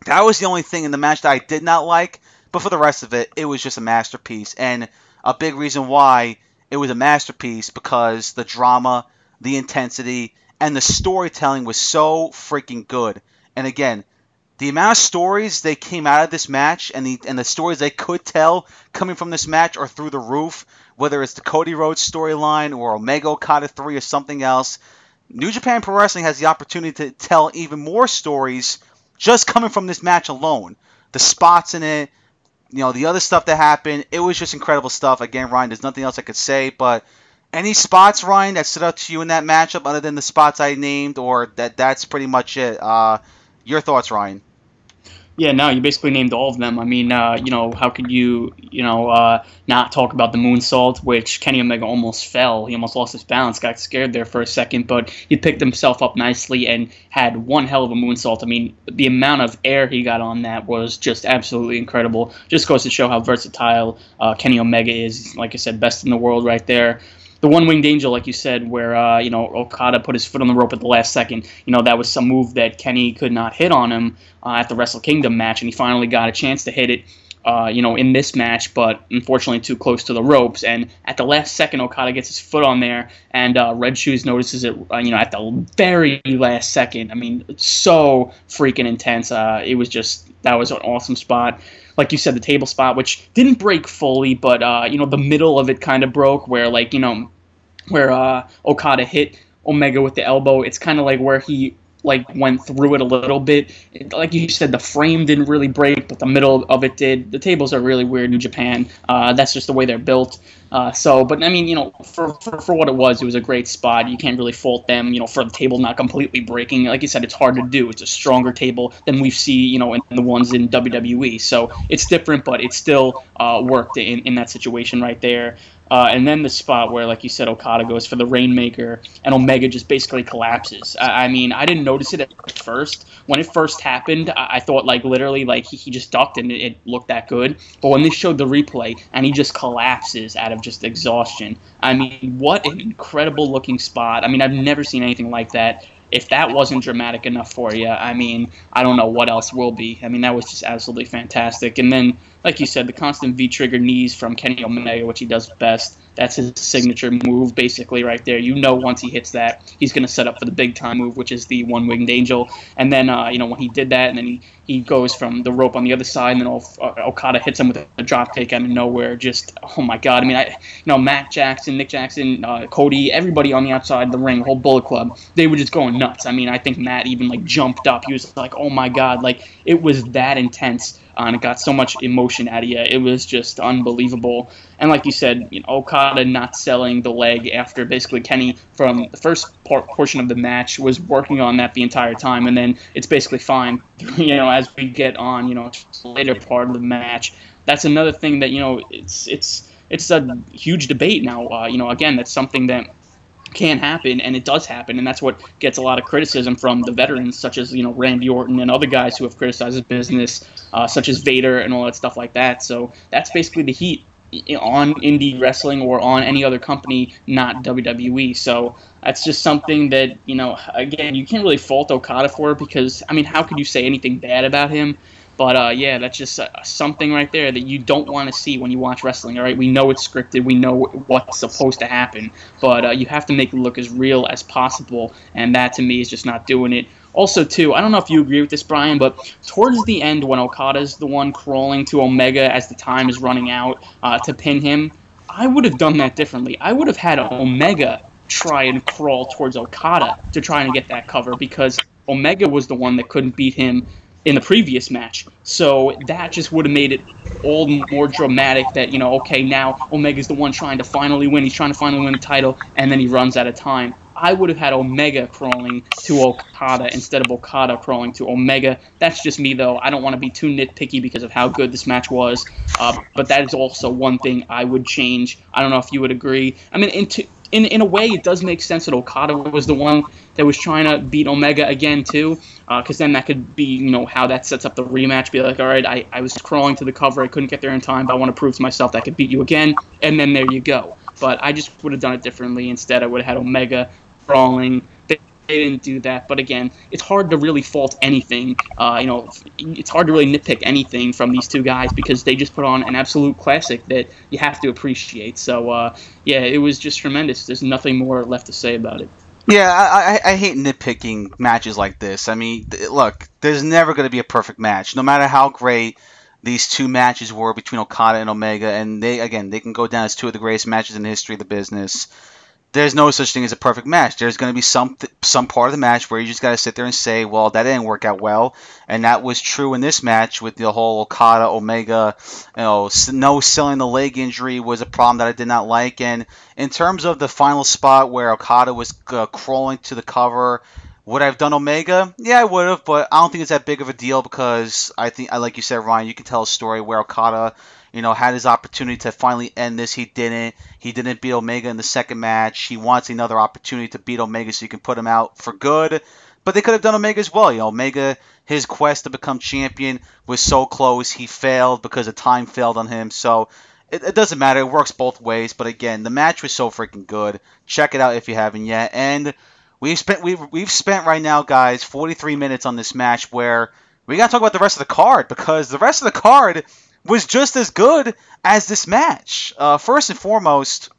that was the only thing in the match that I did not like. But for the rest of it, it was just a masterpiece, and a big reason why it was a masterpiece because the drama, the intensity, and the storytelling was so freaking good. And again, the amount of stories they came out of this match and the and the stories they could tell coming from this match are through the roof. Whether it's the Cody Rhodes storyline or Omega Okada three or something else, New Japan Pro Wrestling has the opportunity to tell even more stories just coming from this match alone. The spots in it, you know, the other stuff that happened, it was just incredible stuff. Again, Ryan, there's nothing else I could say, but any spots, Ryan, that stood out to you in that matchup other than the spots I named, or that that's pretty much it? Uh, your thoughts, Ryan? Yeah, no, you basically named all of them. I mean, uh, you know, how could you, you know, uh, not talk about the moonsault, which Kenny Omega almost fell. He almost lost his balance, got scared there for a second, but he picked himself up nicely and had one hell of a moonsault. I mean, the amount of air he got on that was just absolutely incredible. Just goes to show how versatile uh, Kenny Omega is. Like I said, best in the world right there the one winged angel, like you said, where uh, you know Okada put his foot on the rope at the last second. You know that was some move that Kenny could not hit on him uh, at the Wrestle Kingdom match, and he finally got a chance to hit it. Uh, you know, in this match, but unfortunately too close to the ropes. And at the last second, Okada gets his foot on there, and uh, Red Shoes notices it. Uh, you know, at the very last second. I mean, so freaking intense. Uh, it was just that was an awesome spot like you said, the table spot, which didn't break fully, but uh, you know the middle of it kind of broke, where like you know where uh, Okada hit Omega with the elbow. It's kind of like where he like went through it a little bit. Like you said, the frame didn't really break, but the middle of it did. The tables are really weird, New Japan. Uh, that's just the way they're built. Uh, so, but I mean, you know, for, for, for what it was, it was a great spot. You can't really fault them, you know, for the table not completely breaking. Like you said, it's hard to do. It's a stronger table than we see, you know, in the ones in WWE. So it's different, but it still uh, worked in, in that situation right there. Uh, and then the spot where, like you said, Okada goes for the Rainmaker, and Omega just basically collapses. I, I mean, I didn't notice it at first. When it first happened, I, I thought like literally like he, he just ducked and it, it, looked that good. But when they showed the replay and he just collapses out of just exhaustion, I mean, what an incredible looking spot. I mean, I've never seen anything like that if that wasn't dramatic enough for you, I mean, I don't know what else will be. I mean, that was just absolutely fantastic. And then, like you said, the constant V trigger knees from Kenny Omega, which he does best. That's his signature move, basically, right there. You know, once he hits that, he's going to set up for the big time move, which is the one winged angel. And then, uh, you know, when he did that, and then he, he goes from the rope on the other side, and then uh, Okada hits him with a drop kick out of nowhere. Just, oh my God. I mean, I, you know, Matt Jackson, Nick Jackson, uh, Cody, everybody on the outside of the ring, whole Bullet Club, they were just going nuts. I mean, I think Matt even, like, jumped up. He was like, oh my God. Like, it was that intense and it got so much emotion out of you. It was just unbelievable. And like you said, you know, Okada not selling the leg after basically Kenny from the first part, portion of the match was working on that the entire time, and then it's basically fine. You know, as we get on, you know, later part of the match, that's another thing that you know it's it's it's a huge debate now. Uh, you know, again, that's something that can happen, and it does happen, and that's what gets a lot of criticism from the veterans, such as you know Randy Orton and other guys who have criticized his business, uh, such as Vader and all that stuff like that. So that's basically the heat on indie wrestling or on any other company, not WWE. So that's just something that you know. Again, you can't really fault Okada for because I mean, how could you say anything bad about him? But uh, yeah, that's just uh, something right there that you don't want to see when you watch wrestling. All right, we know it's scripted, we know what's supposed to happen, but uh, you have to make it look as real as possible, and that to me is just not doing it. Also, too, I don't know if you agree with this, Brian, but towards the end, when Okada's the one crawling to Omega as the time is running out uh, to pin him, I would have done that differently. I would have had Omega try and crawl towards Okada to try and get that cover because Omega was the one that couldn't beat him in the previous match. So that just would have made it all more dramatic that, you know, okay, now Omega's the one trying to finally win. He's trying to finally win the title, and then he runs out of time. I would have had Omega crawling to Okada instead of Okada crawling to Omega. That's just me, though. I don't want to be too nitpicky because of how good this match was. Uh, but that is also one thing I would change. I don't know if you would agree. I mean, into, in in a way, it does make sense that Okada was the one that was trying to beat Omega again too, because uh, then that could be you know how that sets up the rematch. Be like, all right, I, I was crawling to the cover, I couldn't get there in time, but I want to prove to myself that I could beat you again, and then there you go. But I just would have done it differently. Instead, I would have had Omega crawling. They, they didn't do that, but again, it's hard to really fault anything. Uh, you know, it's hard to really nitpick anything from these two guys because they just put on an absolute classic that you have to appreciate. So, uh, yeah, it was just tremendous. There's nothing more left to say about it. Yeah, I, I, I hate nitpicking matches like this. I mean, th- look, there's never going to be a perfect match, no matter how great these two matches were between Okada and Omega, and they again they can go down as two of the greatest matches in the history of the business there's no such thing as a perfect match. There's going to be some some part of the match where you just got to sit there and say, well, that didn't work out well, and that was true in this match with the whole Okada Omega, you know, no selling the leg injury was a problem that I did not like. And in terms of the final spot where Okada was uh, crawling to the cover. Would I have done Omega? Yeah, I would have, but I don't think it's that big of a deal because I think, like you said, Ryan, you can tell a story where Okada you know, had his opportunity to finally end this. He didn't. He didn't beat Omega in the second match. He wants another opportunity to beat Omega so you can put him out for good. But they could have done Omega as well. You know, Omega, his quest to become champion was so close. He failed because the time failed on him. So it, it doesn't matter. It works both ways. But again, the match was so freaking good. Check it out if you haven't yet. And we've spent we've we've spent right now, guys, 43 minutes on this match where we got to talk about the rest of the card because the rest of the card was just as good as this match. Uh, first and foremost,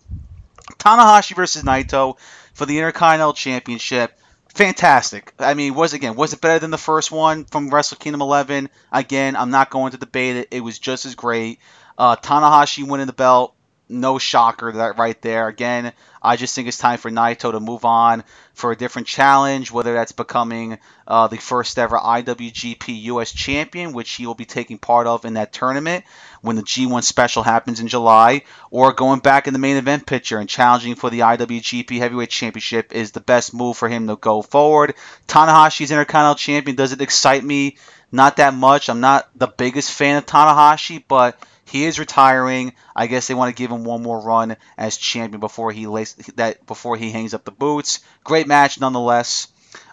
Tanahashi versus Naito for the Intercontinental Championship. Fantastic. I mean, was again was it better than the first one from Wrestle Kingdom 11? Again, I'm not going to debate it. It was just as great. Uh, Tanahashi winning the belt no shocker that right there. Again, I just think it's time for Naito to move on for a different challenge, whether that's becoming uh, the first ever IWGP US champion, which he will be taking part of in that tournament when the G1 special happens in July, or going back in the main event picture and challenging for the IWGP Heavyweight Championship is the best move for him to go forward. Tanahashi's Intercontinental Champion, does it excite me? Not that much. I'm not the biggest fan of Tanahashi, but he is retiring. I guess they want to give him one more run as champion before he lays, that before he hangs up the boots. Great match nonetheless.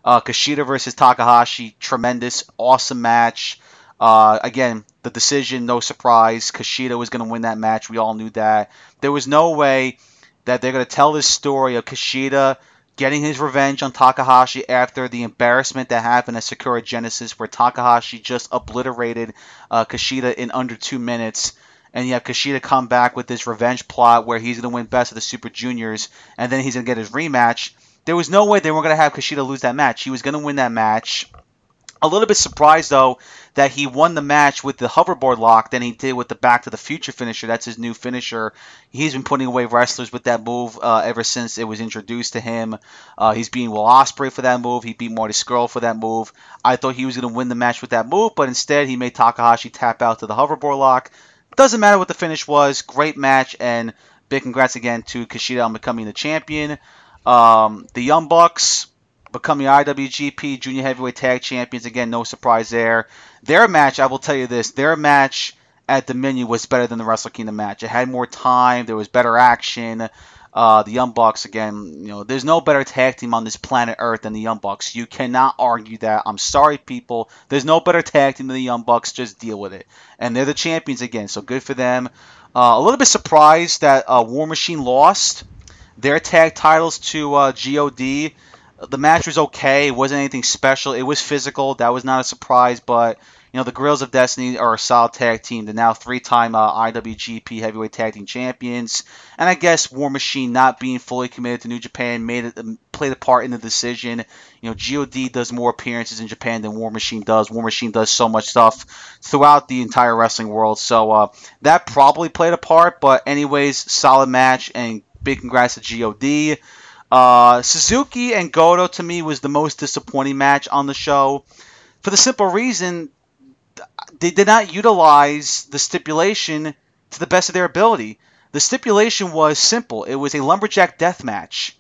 Uh, Kushida versus Takahashi, tremendous, awesome match. Uh, again, the decision, no surprise. Kushida was going to win that match. We all knew that. There was no way that they're going to tell this story of Kushida getting his revenge on Takahashi after the embarrassment that happened at Sakura Genesis, where Takahashi just obliterated uh, Kushida in under two minutes. And you have Kushida come back with this revenge plot where he's going to win Best of the Super Juniors, and then he's going to get his rematch. There was no way they weren't going to have Kushida lose that match. He was going to win that match. A little bit surprised though that he won the match with the hoverboard lock than he did with the Back to the Future finisher. That's his new finisher. He's been putting away wrestlers with that move uh, ever since it was introduced to him. Uh, he's beating Will Ospreay for that move. He beat Marty Scurll for that move. I thought he was going to win the match with that move, but instead he made Takahashi tap out to the hoverboard lock. Doesn't matter what the finish was. Great match and big congrats again to Kushida on becoming the champion. Um, the Young Bucks becoming IWGP Junior Heavyweight Tag Champions. Again, no surprise there. Their match, I will tell you this, their match at Dominion was better than the Wrestle Kingdom match. It had more time, there was better action. Uh, the Young Bucks, again, you know, there's no better tag team on this planet Earth than the Young Bucks. You cannot argue that. I'm sorry, people. There's no better tag team than the Young Bucks. Just deal with it. And they're the champions again, so good for them. Uh, a little bit surprised that uh, War Machine lost their tag titles to uh, GOD the match was okay. It wasn't anything special. It was physical. That was not a surprise. But you know, the Guerrillas of Destiny are a solid tag team. They're now three-time uh, IWGP Heavyweight Tag Team Champions. And I guess War Machine not being fully committed to New Japan made it um, played a part in the decision. You know, God does more appearances in Japan than War Machine does. War Machine does so much stuff throughout the entire wrestling world. So uh, that probably played a part. But anyways, solid match and big congrats to God. Uh, Suzuki and Goto to me was the most disappointing match on the show for the simple reason they did not utilize the stipulation to the best of their ability. The stipulation was simple. It was a lumberjack death match.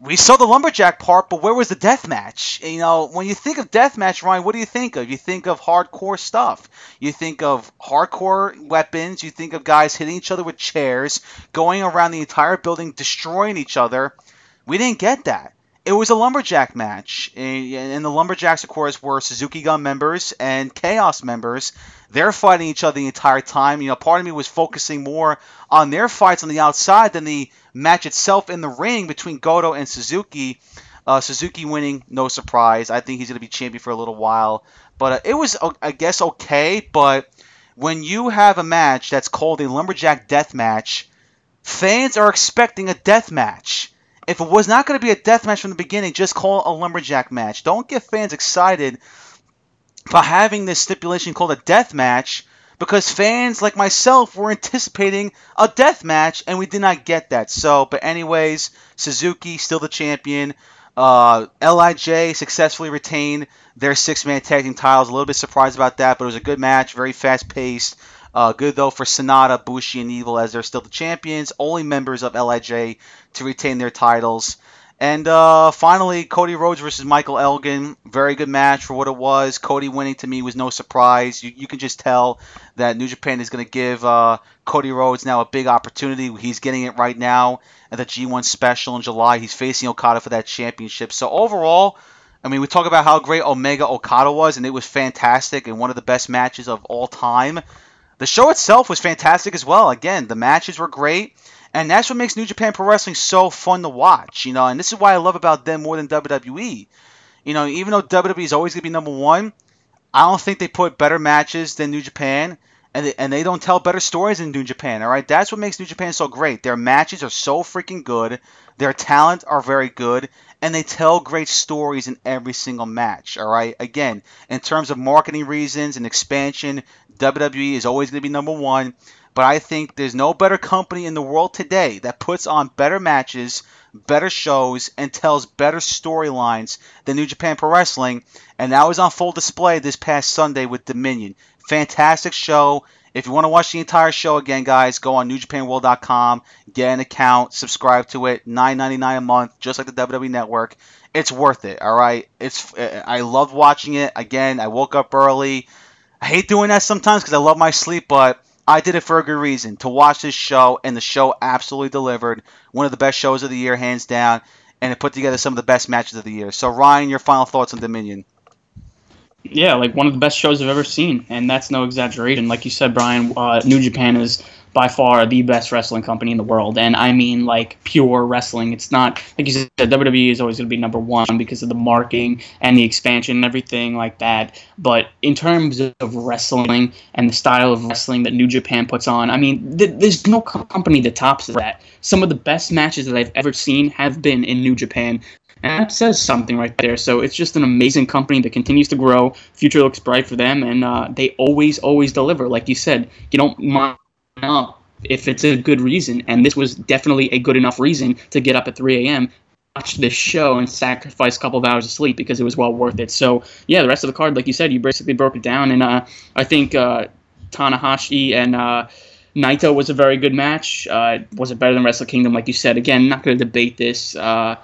We saw the lumberjack part, but where was the death match? You know, when you think of death match, Ryan, what do you think of? You think of hardcore stuff. You think of hardcore weapons. You think of guys hitting each other with chairs, going around the entire building, destroying each other. We didn't get that. It was a lumberjack match, and the lumberjacks, of course, were Suzuki Gun members and Chaos members. They're fighting each other the entire time. You know, part of me was focusing more on their fights on the outside than the match itself in the ring between Goto and Suzuki. Uh, Suzuki winning, no surprise. I think he's going to be champion for a little while. But uh, it was, I guess, okay. But when you have a match that's called a lumberjack death match, fans are expecting a death match if it was not going to be a death match from the beginning, just call it a lumberjack match. Don't get fans excited by having this stipulation called a death match because fans like myself were anticipating a death match and we did not get that. So, but anyways, Suzuki still the champion. Uh, Lij successfully retained their six-man tag team titles. A little bit surprised about that, but it was a good match, very fast-paced. Uh, good though for Sanada, Bushi, and Evil as they're still the champions, only members of Lij to retain their titles. And uh, finally, Cody Rhodes versus Michael Elgin. Very good match for what it was. Cody winning to me was no surprise. You, you can just tell that New Japan is going to give uh, Cody Rhodes now a big opportunity. He's getting it right now at the G1 special in July. He's facing Okada for that championship. So overall, I mean, we talk about how great Omega Okada was, and it was fantastic and one of the best matches of all time. The show itself was fantastic as well. Again, the matches were great. And that's what makes New Japan Pro Wrestling so fun to watch, you know, and this is why I love about them more than WWE. You know, even though WWE is always going to be number one, I don't think they put better matches than New Japan, and they, and they don't tell better stories than New Japan, all right? That's what makes New Japan so great. Their matches are so freaking good, their talent are very good, and they tell great stories in every single match, all right? Again, in terms of marketing reasons and expansion, WWE is always going to be number one. But I think there's no better company in the world today that puts on better matches, better shows, and tells better storylines than New Japan Pro Wrestling. And that was on full display this past Sunday with Dominion. Fantastic show. If you want to watch the entire show again, guys, go on NewJapanWorld.com, get an account, subscribe to it, $9.99 a month, just like the WWE Network. It's worth it. All right. It's I love watching it. Again, I woke up early. I hate doing that sometimes because I love my sleep, but I did it for a good reason to watch this show, and the show absolutely delivered. One of the best shows of the year, hands down, and it put together some of the best matches of the year. So, Ryan, your final thoughts on Dominion? Yeah, like one of the best shows I've ever seen, and that's no exaggeration. Like you said, Brian, uh, New Japan is by far the best wrestling company in the world, and I mean like pure wrestling. It's not like you said, WWE is always going to be number one because of the marketing and the expansion and everything like that. But in terms of wrestling and the style of wrestling that New Japan puts on, I mean, th- there's no company that tops that. Some of the best matches that I've ever seen have been in New Japan. And that says something right there. So it's just an amazing company that continues to grow. Future looks bright for them, and uh, they always, always deliver. Like you said, you don't mind up if it's a good reason. And this was definitely a good enough reason to get up at 3 a.m. Watch this show and sacrifice a couple of hours of sleep because it was well worth it. So yeah, the rest of the card, like you said, you basically broke it down, and uh, I think uh, Tanahashi and uh, Naito was a very good match. Uh, was it better than Wrestle Kingdom, like you said? Again, not going to debate this. Uh,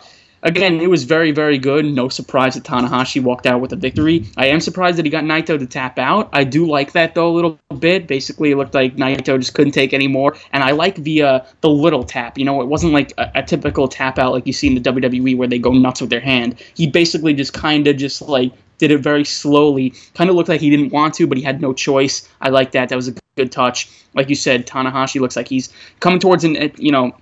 again, it was very, very good. No surprise that Tanahashi walked out with a victory. I am surprised that he got Naito to tap out. I do like that though a little bit. Basically, it looked like Naito just couldn't take any more, and I like the uh, the little tap. You know, it wasn't like a, a, typical tap out like you see in the WWE where they go nuts with their hand. He basically just kind of just like did it very slowly. Kind of looked like he didn't want to, but he had no choice. I like that. That was a good touch. Like you said, Tanahashi looks like he's coming towards an you know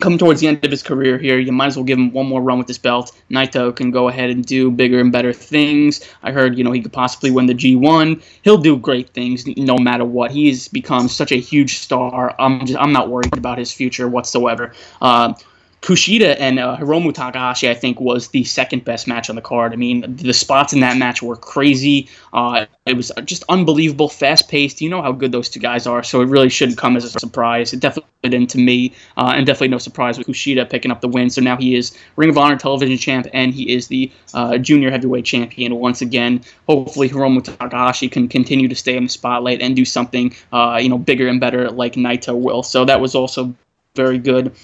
coming towards the end of his career here, you might as well give him one more run with this belt. Naito can go ahead and do bigger and better things. I heard, you know, he could possibly win the G1. He'll do great things no matter what. He's become such a huge star. I'm just, I'm not worried about his future whatsoever. Uh, Kushida and uh, Hiromu Takahashi, I think, was the second best match on the card. I mean, the spots in that match were crazy. Uh, it was just unbelievable, fast paced. You know how good those two guys are, so it really shouldn't come as a surprise. It definitely didn't me, uh, and definitely no surprise with Kushida picking up the win. So now he is Ring of Honor Television Champ, and he is the uh, Junior Heavyweight Champion once again. Hopefully, Hiromu Takahashi can continue to stay in the spotlight and do something, uh, you know, bigger and better like Naito will. So that was also very good.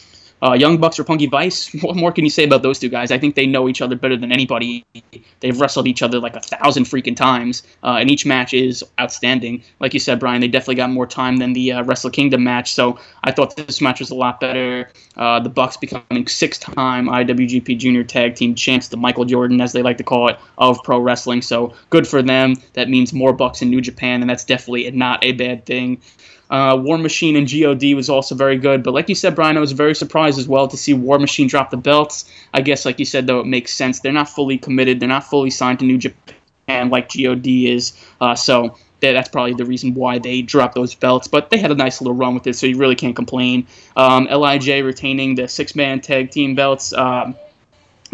Uh, Young Bucks or Roppongi Vice, what more can you say about those two guys? I think they know each other better than anybody. They've wrestled each other like a thousand freaking times, uh, and each match is outstanding. Like you said, Brian, they definitely got more time than the uh, Wrestle Kingdom match, so I thought this match was a lot better. Uh, the Bucks becoming six-time IWGP Junior Tag Team champs, the Michael Jordan, as they like to call it, of pro wrestling. So good for them. That means more Bucks in New Japan, and that's definitely not a bad thing. Uh, War Machine and God was also very good, but like you said, Brian, I was very surprised as well to see War Machine drop the belts. I guess, like you said, though, it makes sense. They're not fully committed. They're not fully signed to New Japan like God is. Uh, so that's probably the reason why they dropped those belts. But they had a nice little run with it, so you really can't complain. Um, Lij retaining the six-man tag team belts. Um,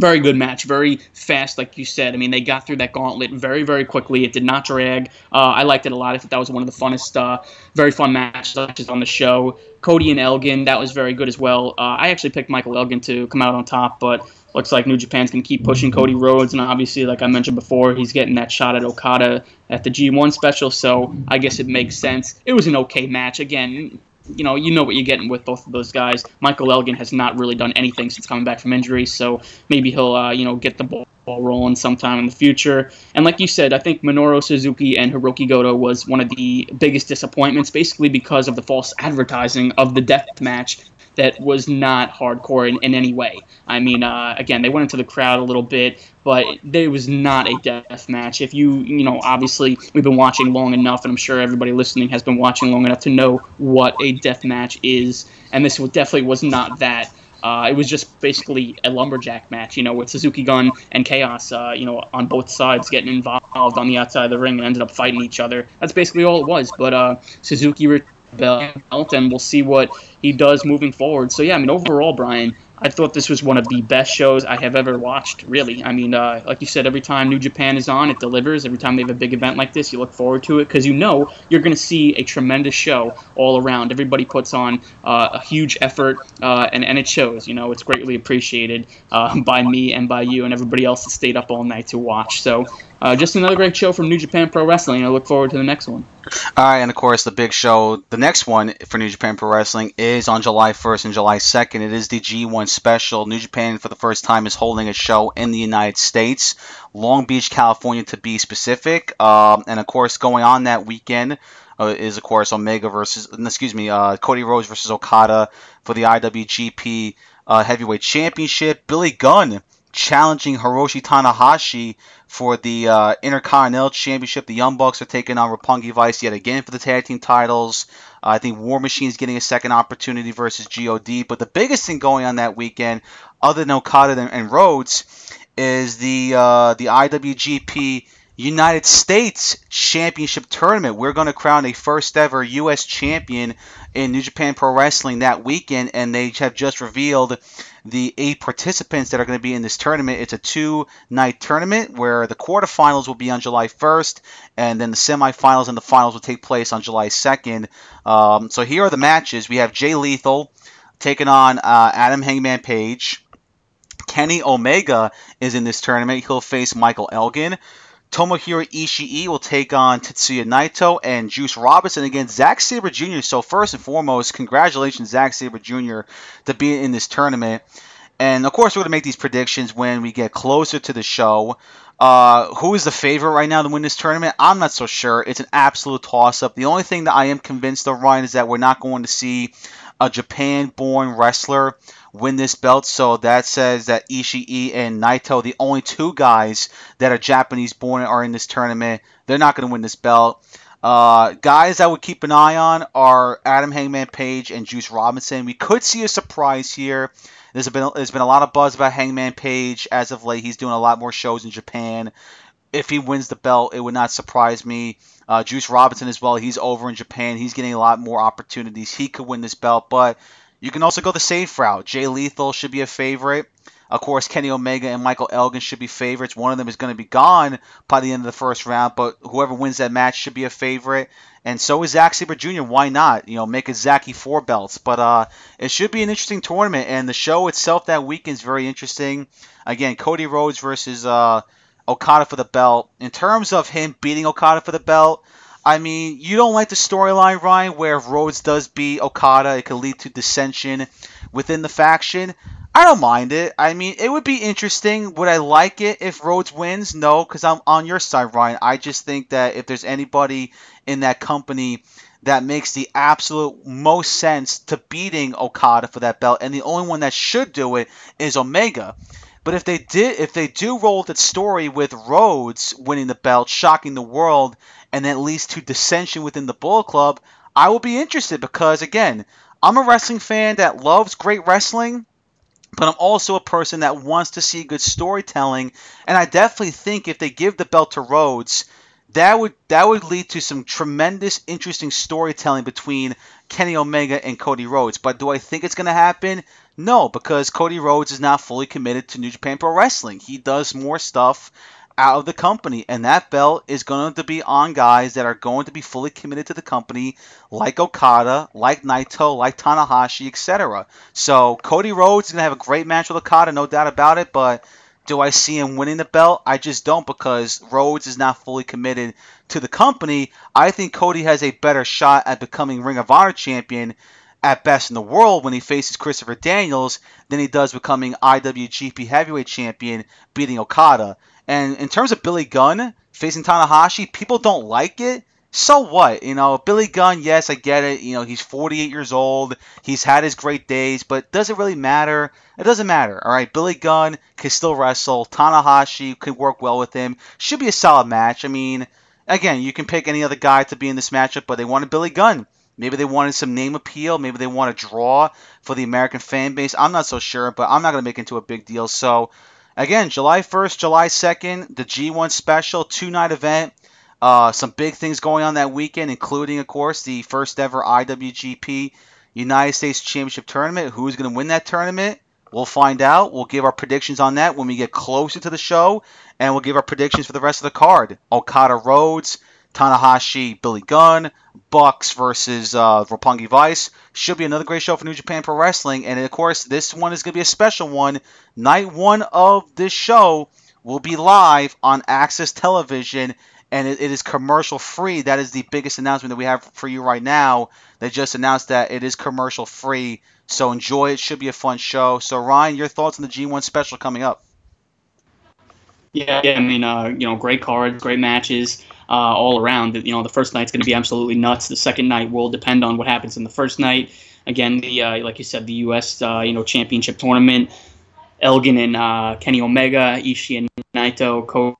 very good match, very fast, like you said. I mean, they got through that gauntlet very, very quickly. It did not drag. Uh, I liked it a lot. I thought that was one of the funnest, uh, very fun matches on the show. Cody and Elgin, that was very good as well. Uh, I actually picked Michael Elgin to come out on top, but looks like New Japan's going to keep pushing Cody Rhodes, and obviously, like I mentioned before, he's getting that shot at Okada at the G1 special, so I guess it makes sense. It was an okay match. Again, you know, you know what you're getting with both of those guys. Michael Elgin has not really done anything since coming back from injury, so maybe he'll, uh, you know, get the ball rolling sometime in the future. And like you said, I think Minoru Suzuki and Hirooki Goto was one of the biggest disappointments, basically because of the false advertising of the death match that was not hardcore in, in any way. I mean, uh, again, they went into the crowd a little bit, but there was not a death match. If you, you know, obviously we've been watching long enough, and I'm sure everybody listening has been watching long enough to know what a death match is, and this definitely was not that. Uh, it was just basically a lumberjack match, you know, with Suzuki Gun and Chaos, uh, you know, on both sides getting involved on the outside of the ring and ended up fighting each other. That's basically all it was. But uh, Suzuki belt, and we'll see what he does moving forward. So yeah, I mean overall, Brian, I thought this was one of the best shows I have ever watched. Really, I mean, uh, like you said, every time New Japan is on, it delivers. Every time they have a big event like this, you look forward to it because you know you're going to see a tremendous show all around. Everybody puts on uh, a huge effort, uh, and and it shows. You know, it's greatly appreciated uh, by me and by you and everybody else that stayed up all night to watch. So uh, just another great show from New Japan Pro Wrestling. I look forward to the next one. All right, and of course, the big show, the next one for New Japan Pro Wrestling is on July 1st and July 2nd. It is the G1 special. New Japan, for the first time, is holding a show in the United States, Long Beach, California, to be specific. Um, and of course, going on that weekend. Uh, is of course Omega versus excuse me uh, Cody Rhodes versus Okada for the IWGP uh, Heavyweight Championship. Billy Gunn challenging Hiroshi Tanahashi for the uh, Intercontinental Championship. The Young Bucks are taking on Roppongi Vice yet again for the tag team titles. I think War Machine is getting a second opportunity versus God. But the biggest thing going on that weekend, other than Okada and, and Rhodes, is the uh, the IWGP United States Championship Tournament. We're going to crown a first ever U.S. champion in New Japan Pro Wrestling that weekend, and they have just revealed the eight participants that are going to be in this tournament. It's a two night tournament where the quarterfinals will be on July 1st, and then the semifinals and the finals will take place on July 2nd. Um, so here are the matches we have Jay Lethal taking on uh, Adam Hangman Page. Kenny Omega is in this tournament. He'll face Michael Elgin. Tomohiro Ishii will take on Tetsuya Naito and Juice Robinson against Zack Sabre Jr. So first and foremost, congratulations Zack Sabre Jr. to be in this tournament. And of course, we're going to make these predictions when we get closer to the show. Uh, who is the favorite right now to win this tournament? I'm not so sure. It's an absolute toss up. The only thing that I am convinced of, Ryan, is that we're not going to see a Japan born wrestler win this belt. So that says that Ishii and Naito, the only two guys that are Japanese born, are in this tournament. They're not going to win this belt. Uh, guys I would keep an eye on are Adam Hangman Page and Juice Robinson. We could see a surprise here. There's been there's been a lot of buzz about Hangman Page as of late. He's doing a lot more shows in Japan. If he wins the belt, it would not surprise me. Uh, Juice Robinson as well. He's over in Japan. He's getting a lot more opportunities. He could win this belt, but you can also go the safe route. Jay Lethal should be a favorite. Of course, Kenny Omega and Michael Elgin should be favorites. One of them is going to be gone by the end of the first round, but whoever wins that match should be a favorite. And so is Zack Sabre Jr. Why not? You know, make a Zachy four belts. But uh, it should be an interesting tournament, and the show itself that weekend is very interesting. Again, Cody Rhodes versus uh, Okada for the belt. In terms of him beating Okada for the belt, I mean, you don't like the storyline, Ryan, where if Rhodes does beat Okada, it could lead to dissension within the faction. I don't mind it. I mean, it would be interesting. Would I like it if Rhodes wins? No, because I'm on your side, Ryan. I just think that if there's anybody in that company that makes the absolute most sense to beating Okada for that belt, and the only one that should do it is Omega. But if they did, if they do roll that story with Rhodes winning the belt, shocking the world, and that leads to dissension within the Bullet Club, I will be interested because again, I'm a wrestling fan that loves great wrestling, but I'm also a person that wants to see good storytelling, and I definitely think if they give the belt to Rhodes, that would that would lead to some tremendous interesting storytelling between Kenny Omega and Cody Rhodes. But do I think it's going to happen? No, because Cody Rhodes is not fully committed to New Japan Pro Wrestling. He does more stuff out of the company, and that belt is going to be on guys that are going to be fully committed to the company, like Okada, like Naito, like Tanahashi, etc. So Cody Rhodes is going to have a great match with Okada, no doubt about it, but do I see him winning the belt? I just don't because Rhodes is not fully committed to the company. I think Cody has a better shot at becoming Ring of Honor champion at best in the world when he faces Christopher Daniels than he does becoming IWGP Heavyweight Champion beating Okada. And in terms of Billy Gunn facing Tanahashi, people don't like it. So what? You know, Billy Gunn, yes, I get it. You know, he's 48 years old. He's had his great days, but does it really matter? It doesn't matter. All right, Billy Gunn can still wrestle. Tanahashi could work well with him. Should be a solid match. I mean, again, you can pick any other guy to be in this matchup, but they wanted Billy Gunn. Maybe they wanted some name appeal. Maybe they want to draw for the American fan base. I'm not so sure, but I'm not going to make into a big deal. So Again, July 1st, July 2nd, the G1 special two night event. Uh, some big things going on that weekend, including, of course, the first ever IWGP United States Championship tournament. Who's going to win that tournament? We'll find out. We'll give our predictions on that when we get closer to the show, and we'll give our predictions for the rest of the card. Okada Rhodes, Tanahashi, Billy Gunn, Bucks versus uh, Roppongi Vice. Should be another great show for New Japan Pro Wrestling. And of course, this one is going to be a special one. Night one of this show will be live on AXS Television, and it, it is commercial free. That is the biggest announcement that we have for you right now. They just announced that it is commercial free. So enjoy it. Should be a fun show. So, Ryan, your thoughts on the G1 special coming up? Yeah, yeah I mean, uh, you know, great cards, great matches uh, all around. You know, the first night's going to be absolutely nuts. The second night will depend on what happens in the first night. Again, the uh, like you said, the U.S. Uh, you know championship tournament. Elgin and uh, Kenny Omega, Ishii and Naito, Cody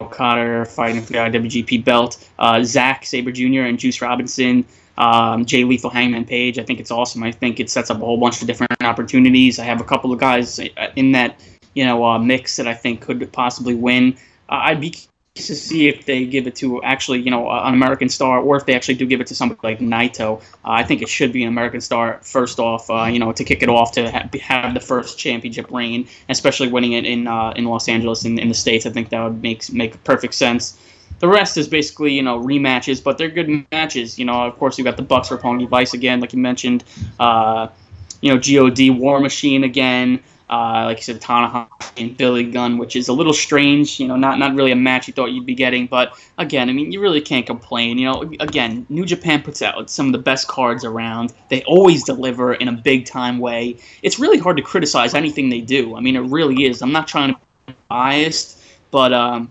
Okada fighting for the IWGP belt. Uh, Zack Sabre Jr. and Juice Robinson um, Jay Lethal Hangman Page. I think it's awesome. I think it sets up a whole bunch of different opportunities. I have a couple of guys in that you know uh, mix that I think could possibly win. Uh, I'd be to see if they give it to actually, you know, an American star, or if they actually do give it to somebody like Naito. Uh, I think it should be an American star first off, uh, you know, to kick it off to ha- have the first championship reign, especially winning it in uh, in Los Angeles in, in the states. I think that would make make perfect sense. The rest is basically, you know, rematches, but they're good matches. You know, of course, you've got the Bucks for Roppongi Vice again, like you mentioned. Uh, you know, God War Machine again. Uh, like you said, Tanahashi and Billy Gunn, which is a little strange. You know, not not really a match you thought you'd be getting, but again, I mean, you really can't complain. You know, again, New Japan puts out some of the best cards around. They always deliver in a big time way. It's really hard to criticize anything they do. I mean, it really is. I'm not trying to be biased, but um,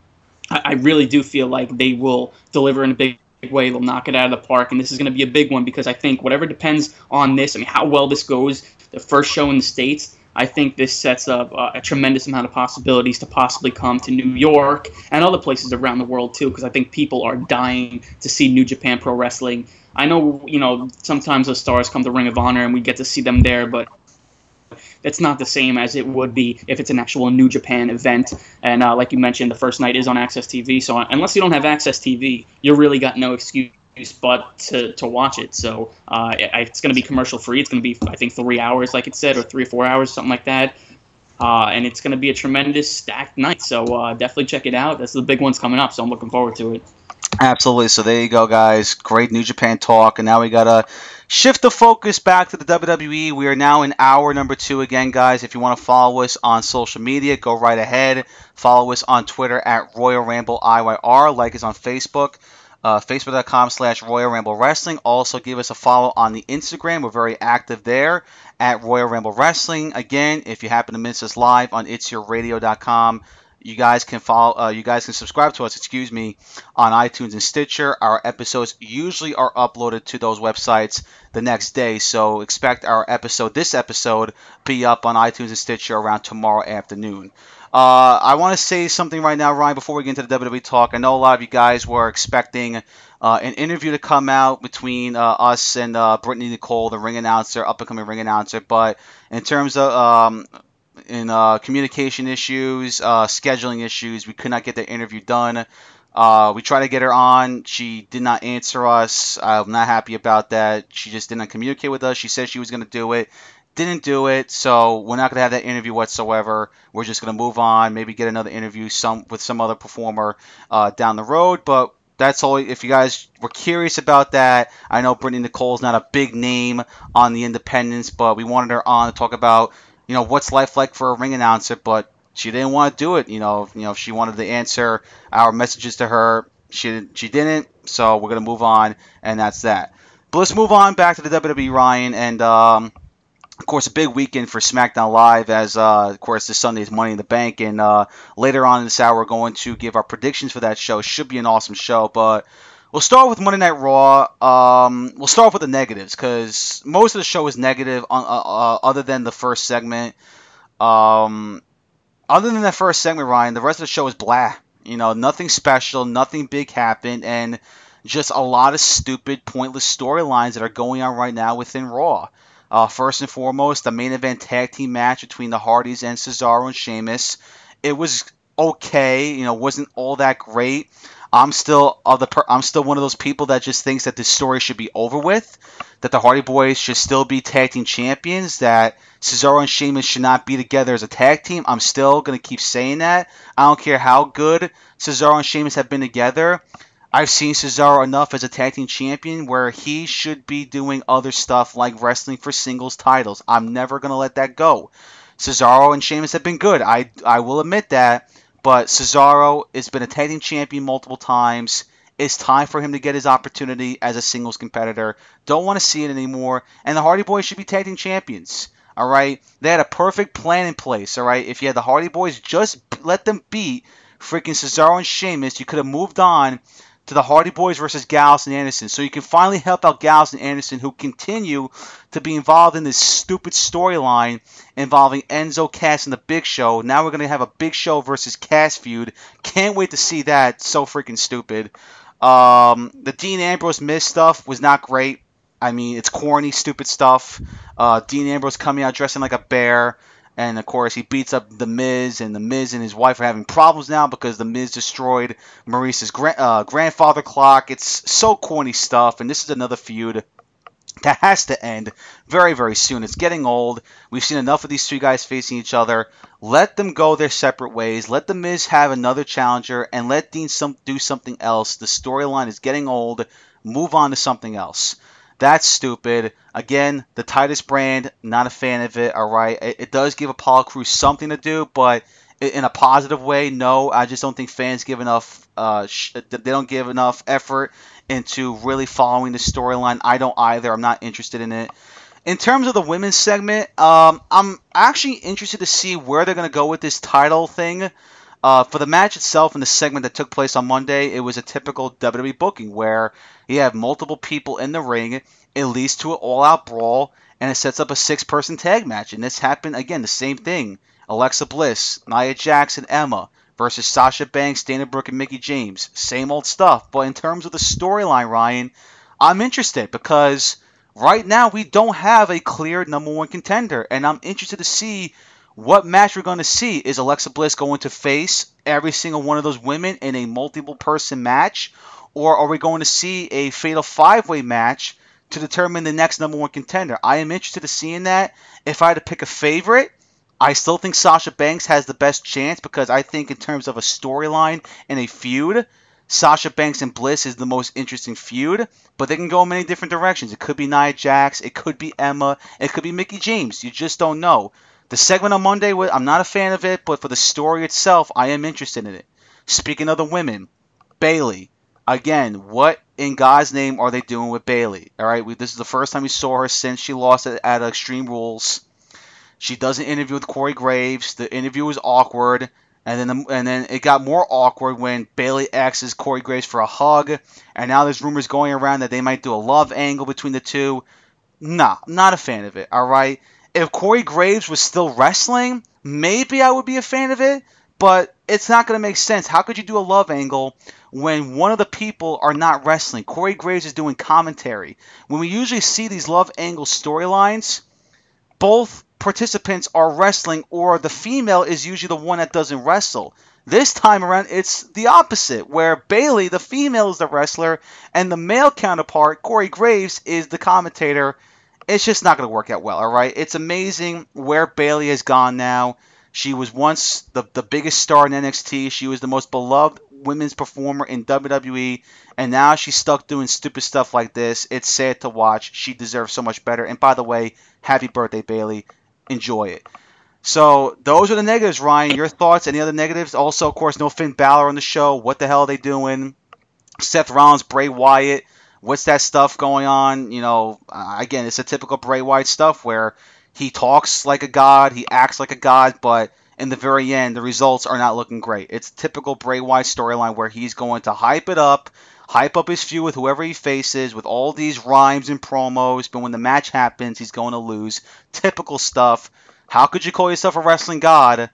I, I really do feel like they will deliver in a big way. They'll knock it out of the park, and this is going to be a big one because I think whatever depends on this. I mean, how well this goes, the first show in the states I think this sets up uh, a tremendous amount of possibilities to possibly come to New York and other places around the world too, because I think people are dying to see New Japan Pro Wrestling. I know, you know, sometimes the stars come to Ring of Honor and we get to see them there, but it's not the same as it would be if it's an actual New Japan event. And uh, like you mentioned, the first night is on AXS TV, so unless you don't have AXS TV, you really got no excuse but to, to watch it. So uh, it's going to be commercial free. It's going to be, I think, three hours, like it said, or three or four hours, something like that. Uh, and it's going to be a tremendous stacked night. So uh, definitely check it out. That's the big one's coming up. So I'm looking forward to it. Absolutely. So there you go, guys. Great New Japan talk. And now we got to shift the focus back to the WWE. We are now in hour number two again, guys. If you want to follow us on social media, go right ahead. Follow us on Twitter at Royal Ramble IYR. Like us on Facebook uh, facebook.com slash Royal Ramble Wrestling. Also, give us a follow on the Instagram. We're very active there at Royal Ramble Wrestling. Again, if you happen to miss us live on itsyourradio.com, you guys can follow. Uh, you guys can subscribe to us. Excuse me, on iTunes and Stitcher. Our episodes usually are uploaded to those websites the next day. So expect our episode, this episode, be up on iTunes and Stitcher around tomorrow afternoon. Uh, I want to say something right now, Ryan, before we get into the WWE talk. I know a lot of you guys were expecting uh, an interview to come out between uh, us and uh, Brittany Nicole, the ring announcer, up and coming ring announcer. But in terms of um, in uh, communication issues, uh, scheduling issues, we could not get the interview done. We tried to get her on. She did not answer us. I'm not happy about that. She just didn't communicate with us. She said she was going to do it didn't do it, so we're not going to have that interview whatsoever. We're just going to move on, maybe get another interview some with some other performer uh, down the road. But that's all. If you guys were curious about that, I know Brittany Nicole's not a big name on the independents, but we wanted her on to talk about you know what's life like for a ring announcer. But she didn't want to do it. You know, you know, if she wanted to answer our messages to her, she she didn't. So we're gonna move on, and that's that. But let's move on back to the WWE Ryan and. Um, of course, a big weekend for SmackDown Live, as uh, of course this Sunday is Money in the Bank, and uh, later on in this hour we're going to give our predictions for that show. Should be an awesome show, but we'll start with Monday Night Raw. Um, we'll start with the negatives because most of the show is negative, on, uh, uh, other than the first segment. Um, other than that first segment, Ryan, the rest of the show is blah. You know, nothing special, nothing big happened, and just a lot of stupid, pointless storylines that are going on right now within Raw. Uh, first and foremost, the main event tag team match between the Hardys and Cesaro and Sheamus. It was okay, you know, wasn't all that great. I'm still of the per- I'm still one of those people that just thinks that this story should be over with, that the Hardy Boys should still be tag team champions, that Cesaro and Sheamus should not be together as a tag team. I'm still gonna keep saying that. I don't care how good Cesaro and Sheamus have been together. I've seen Cesaro enough as a tag team champion where he should be doing other stuff like wrestling for singles titles. I'm never going to let that go. Cesaro and Sheamus have been good. I, I will admit that. But Cesaro has been a tag team champion multiple times. It's time for him to get his opportunity as a singles competitor. Don't want to see it anymore. And the Hardy Boys should be tag team champions. All right? They had a perfect plan in place. All right? If you had the Hardy Boys, just let them beat freaking Cesaro and Sheamus. You could have moved on to the Hardy Boys versus Gallows and Anderson. So you can finally help out Gallows and Anderson, who continue to be involved in this stupid storyline involving Enzo Cass and the Big Show. Now we're going to have a Big Show versus Cass feud. Can't wait to see that. So freaking stupid. Um, the Dean Ambrose Miz stuff was not great. I mean, it's corny, stupid stuff. Uh, Dean Ambrose coming out dressing like a bear. And of course, he beats up The Miz, and The Miz and his wife are having problems now because The Miz destroyed Maurice's gra- uh, grandfather clock. It's so corny stuff, and this is another feud that has to end very, very soon. It's getting old. We've seen enough of these two guys facing each other. Let them go their separate ways. Let The Miz have another challenger, and let Dean some, do something else. The storyline is getting old. Move on to something else. That's stupid. Again, the Titus brand, not a fan of it. All right, it, it does give Apollo Crews something to do, but in a positive way, no. I just don't think fans give enough. Uh, sh- they don't give enough effort into really following the storyline. I don't either. I'm not interested in it. In terms of the women's segment, um, I'm actually interested to see where they're going to go with this title thing. Uh, for the match itself and the segment that took place on Monday, it was a typical WWE booking where you have multiple people in the ring. It leads to an all-out brawl, and it sets up a six-person tag match. And this happened again, the same thing. Alexa Bliss, Nia Jackson, Emma versus Sasha Banks, Dana Brooke, and Mickie James. Same old stuff. But in terms of the storyline, Ryan, I'm interested because right now we don't have a clear number one contender, and I'm interested to see what match we're going to see. Is Alexa Bliss going to face every single one of those women in a multiple person match? Or are we going to see a fatal five way match to determine the next number one contender? I am interested in seeing that. If I had to pick a favorite, I still think Sasha Banks has the best chance because I think, in terms of a storyline and a feud, Sasha Banks and Bliss is the most interesting feud, but they can go in many different directions. It could be Nia Jax, it could be Emma, it could be Mickie James. You just don't know. The segment on Monday, I'm not a fan of it, but for the story itself, I am interested in it. Speaking of the women, Bayley. Again, what in God's name are they doing with Bayley? All right, we, this is the first time we saw her since she lost at, at Extreme Rules. She does an interview with Corey Graves. The interview was awkward, and then the, and then it got more awkward when Bayley asks Corey Graves for a hug, and now there's rumors going around that they might do a love angle between the two. Nah, not a fan of it. All right, if Corey Graves was still wrestling, maybe I would be a fan of it, but it's not going to make sense. How could you do a love angle when one of the people are not wrestling? Corey Graves is doing commentary. When we usually see these love angle storylines, both participants are wrestling, or the female is usually the one that doesn't wrestle. This time around, it's the opposite, where Bayley, the female, is the wrestler, and the male counterpart, Corey Graves, is the commentator. It's just not going to work out well, all right? It's amazing where Bayley has gone now. She was once the, the biggest star in NXT. She was the most beloved women's performer in WWE, and now she's stuck doing stupid stuff like this. It's sad to watch. She deserves so much better. And by the way, happy birthday, Bayley. Enjoy it. So those are the negatives, Ryan. Your thoughts? Any other negatives? Also, of course, no Finn Balor on the show. What the hell are they doing? Seth Rollins, Bray Wyatt. What's that stuff going on? You know, uh, again, it's a typical Bray Wyatt stuff where he talks like a god, he acts like a god, but in the very end, the results are not looking great. It's typical Bray Wyatt storyline where he's going to hype it up, hype up his feud with whoever he faces with all these rhymes and promos, but when the match happens, he's going to lose. Typical stuff. How could you call yourself a wrestling god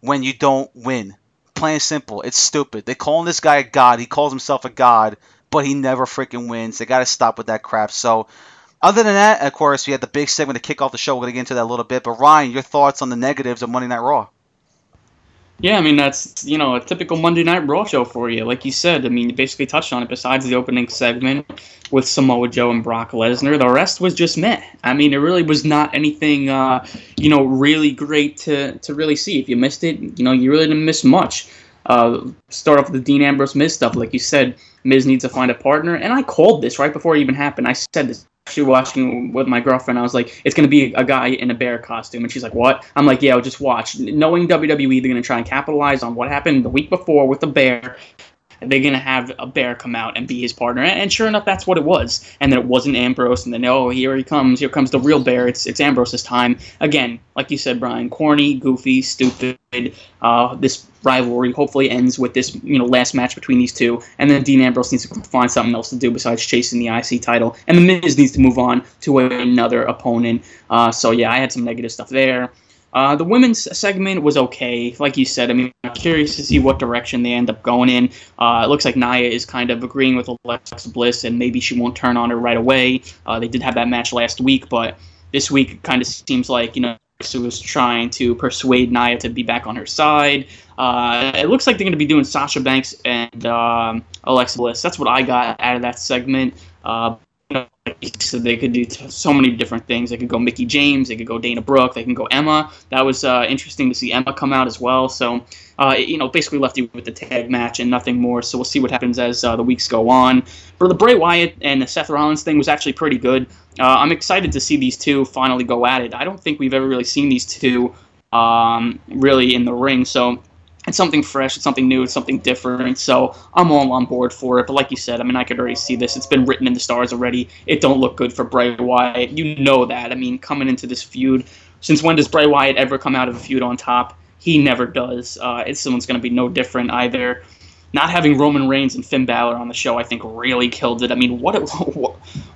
when you don't win? Plain and simple. It's stupid. They calling this guy a god. He calls himself a god, but he never freaking wins. They got to stop with that crap. So, other than that, of course, we had the big segment to kick off the show. We're going to get into that a little bit. But, Ryan, your thoughts on the negatives of Monday Night Raw? Yeah, I mean that's you know a typical Monday Night Raw show for you. Like you said, I mean you basically touched on it. Besides the opening segment with Samoa Joe and Brock Lesnar, the rest was just meh. I mean it really was not anything uh, you know really great to to really see. If you missed it, you know you really didn't miss much. Uh, start off with the Dean Ambrose Miz stuff, like you said, Miz needs to find a partner, and I called this right before it even happened. I said this actually watching with my girlfriend. I was like, it's going to be a guy in a bear costume. And she's like, what? I'm like, yeah, just watch. Knowing WWE, they're going to try and capitalize on what happened the week before with the bear. They're going to have a bear come out and be his partner. And sure enough, that's what it was. And then it wasn't Ambrose. And then, oh, here he comes. Here comes the real bear. It's, it's Ambrose's time. Again, like you said, Brian, corny, goofy, stupid. Uh, this rivalry hopefully ends with this you know last match between these two, and then Dean Ambrose needs to find something else to do besides chasing the IC title, and the Miz needs to move on to another opponent. Uh, so yeah, I had some negative stuff there. Uh, the women's segment was okay, like you said. I mean, I'm curious to see what direction they end up going in. Uh, it looks like Nia is kind of agreeing with Alexa Bliss, and maybe she won't turn on her right away. Uh, they did have that match last week, but this week it kind of seems like you know she was trying to persuade Nia to be back on her side. Uh, it looks like they're going to be doing Sasha Banks and um, Alexa Bliss. That's what I got out of that segment. So they could do so many different things. They could go Mickie James, they could go Dana Brooke, they can go Emma. That was uh, interesting to see Emma come out as well. So, uh, you know, basically left you with the tag match and nothing more. So we'll see what happens as uh, the weeks go on. For the Bray Wyatt and the Seth Rollins thing was actually pretty good. Uh, I'm excited to see these two finally go at it. I don't think we've ever really seen these two um, really in the ring. So it's something fresh, it's something new, it's something different. So I'm all on board for it. But like you said, I mean, I could already see this. It's been written in the stars already. It don't look good for Bray Wyatt. You know that. I mean, coming into this feud, since when does Bray Wyatt ever come out of a feud on top? He never does. Uh, it's someone's going to be no different either not having Roman Reigns and Finn Balor on the show, I think, really killed it. I mean, what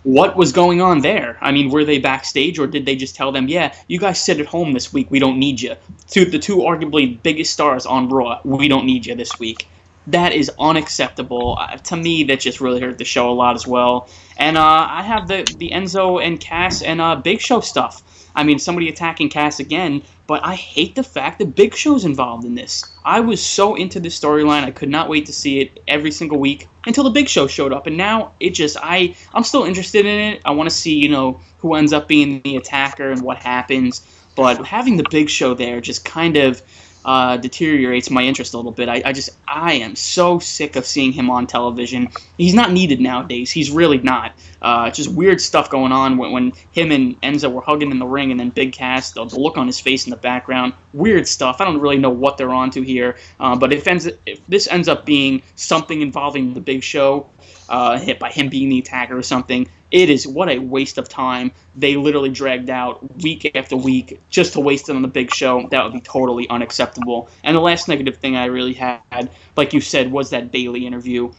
what was going on there? I mean, were they backstage or did they just tell them, "Yeah, you guys sit at home this week. We don't need you." To the two arguably biggest stars on Raw, we don't need you this week. That is unacceptable. Uh, to me, that just really hurt the show a lot as well. And uh, I have the the Enzo and Cass and uh, Big Show stuff. I mean, somebody attacking Cass again, but I hate the fact that Big Show's involved in this. I was so into this storyline, I could not wait to see it every single week until the Big Show showed up, and now it just I I'm still interested in it. I want to see you know who ends up being the attacker and what happens, but having the Big Show there just kind of uh, deteriorates my interest a little bit. I, I just I am so sick of seeing him on television. He's not needed nowadays. He's really not. Uh, just weird stuff going on when, when him and Enzo were hugging in the ring, and then Big Cass, the, the look on his face in the background, weird stuff. I don't really know what they're onto here. Uh, but if, ends, if this ends up being something involving the Big Show, uh, hit by him being the attacker or something. It is what a waste of time. They literally dragged out week after week just to waste it on the big show. That would be totally unacceptable. And the last negative thing I really had, like you said, was that Bayley interview.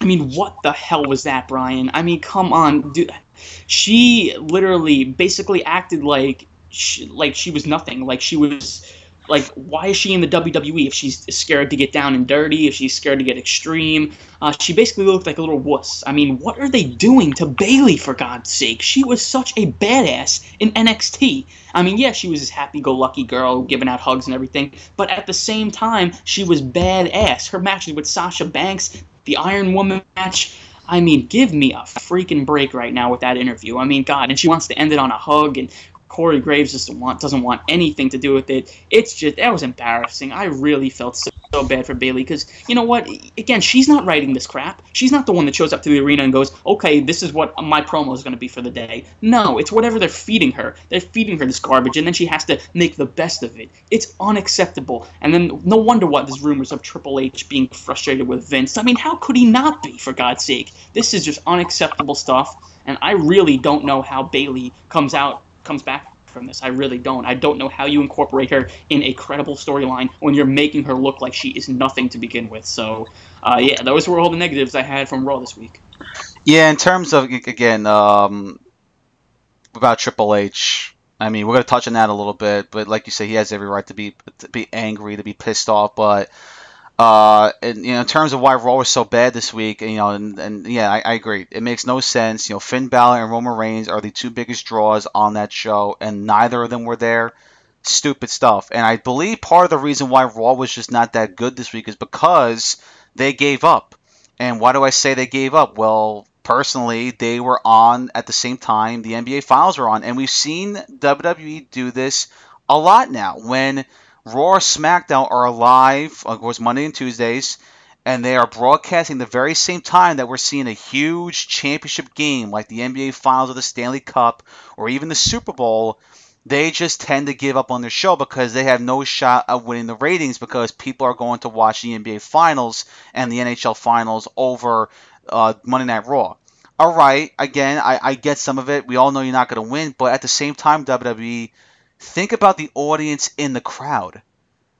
I mean, what the hell was that, Brian? I mean, come on, dude. She literally basically acted like she, like she was nothing. Like she was like why is she in the WWE if she's scared to get down and dirty, if she's scared to get extreme? Uh, she basically looked like a little wuss. I mean, what are they doing to Bayley for God's sake? She was such a badass in NXT. I mean, yeah, she was this happy-go-lucky girl giving out hugs and everything, but at the same time, she was badass. Her matches with Sasha Banks, the Iron Woman match. I mean, give me a freaking break right now with that interview. I mean, God, and she wants to end it on a hug and Corey Graves doesn't want doesn't want anything to do with it. It's just that was embarrassing. I really felt so, so bad for Bayley because you know what? Again, she's not writing this crap. She's not the one that shows up to the arena and goes, "Okay, this is what my promo is going to be for the day." No, it's whatever they're feeding her. They're feeding her this garbage, and then she has to make the best of it. It's unacceptable. And then no wonder what there's rumors of Triple H being frustrated with Vince. I mean, how could he not be? For God's sake, this is just unacceptable stuff. And I really don't know how Bayley comes out comes back from this. I really don't. I don't know how you incorporate her in a credible storyline when you're making her look like she is nothing to begin with. So, uh, yeah, those were all the negatives I had from Raw this week. Yeah, in terms of again um, about Triple H, I mean we're gonna touch on that a little bit, but like you say, he has every right to be to be angry, to be pissed off, but uh, and, you know, in terms of why Raw was so bad this week, you know, and, and yeah, I, I, agree. It makes no sense. You know, Finn Balor and Roman Reigns are the two biggest draws on that show, and neither of them were there. Stupid stuff. And I believe part of the reason why Raw was just not that good this week is because they gave up. And why do I say they gave up? Well, personally, they were on at the same time the NBA Finals were on, and we've seen WWE do this a lot now. When Raw SmackDown are live, of course, Monday and Tuesdays, and they are broadcasting the very same time that we're seeing a huge championship game like the NBA Finals or the Stanley Cup or even the Super Bowl. They just tend to give up on their show because they have no shot of winning the ratings because people are going to watch the NBA Finals and the NHL Finals over uh, Monday Night Raw. All right, again, I, I get some of it. We all know you're not going to win, but at the same time, WWE Think about the audience in the crowd.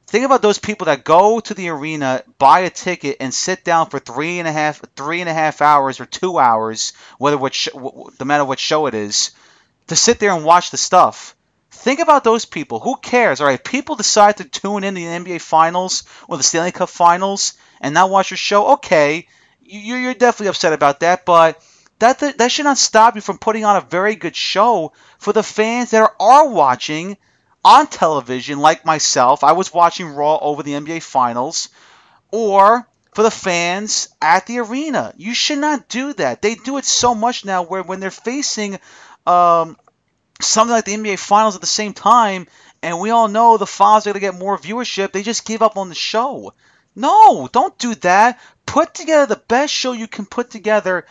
Think about those people that go to the arena, buy a ticket, and sit down for three and a half, three and a half hours or two hours, whether what sh- no matter what show it is, to sit there and watch the stuff. Think about those people. Who cares? All right, people decide to tune in the NBA Finals or the Stanley Cup Finals and not watch your show. Okay, you- you're definitely upset about that, but that that should not stop you from putting on a very good show for the fans that are watching on television, like myself. I was watching Raw over the NBA Finals, or for the fans at the arena. You should not do that. They do it so much now where when they're facing um, something like the NBA Finals at the same time, and we all know the Finals are going to get more viewership, they just give up on the show. No, don't do that. Put together the best show you can put together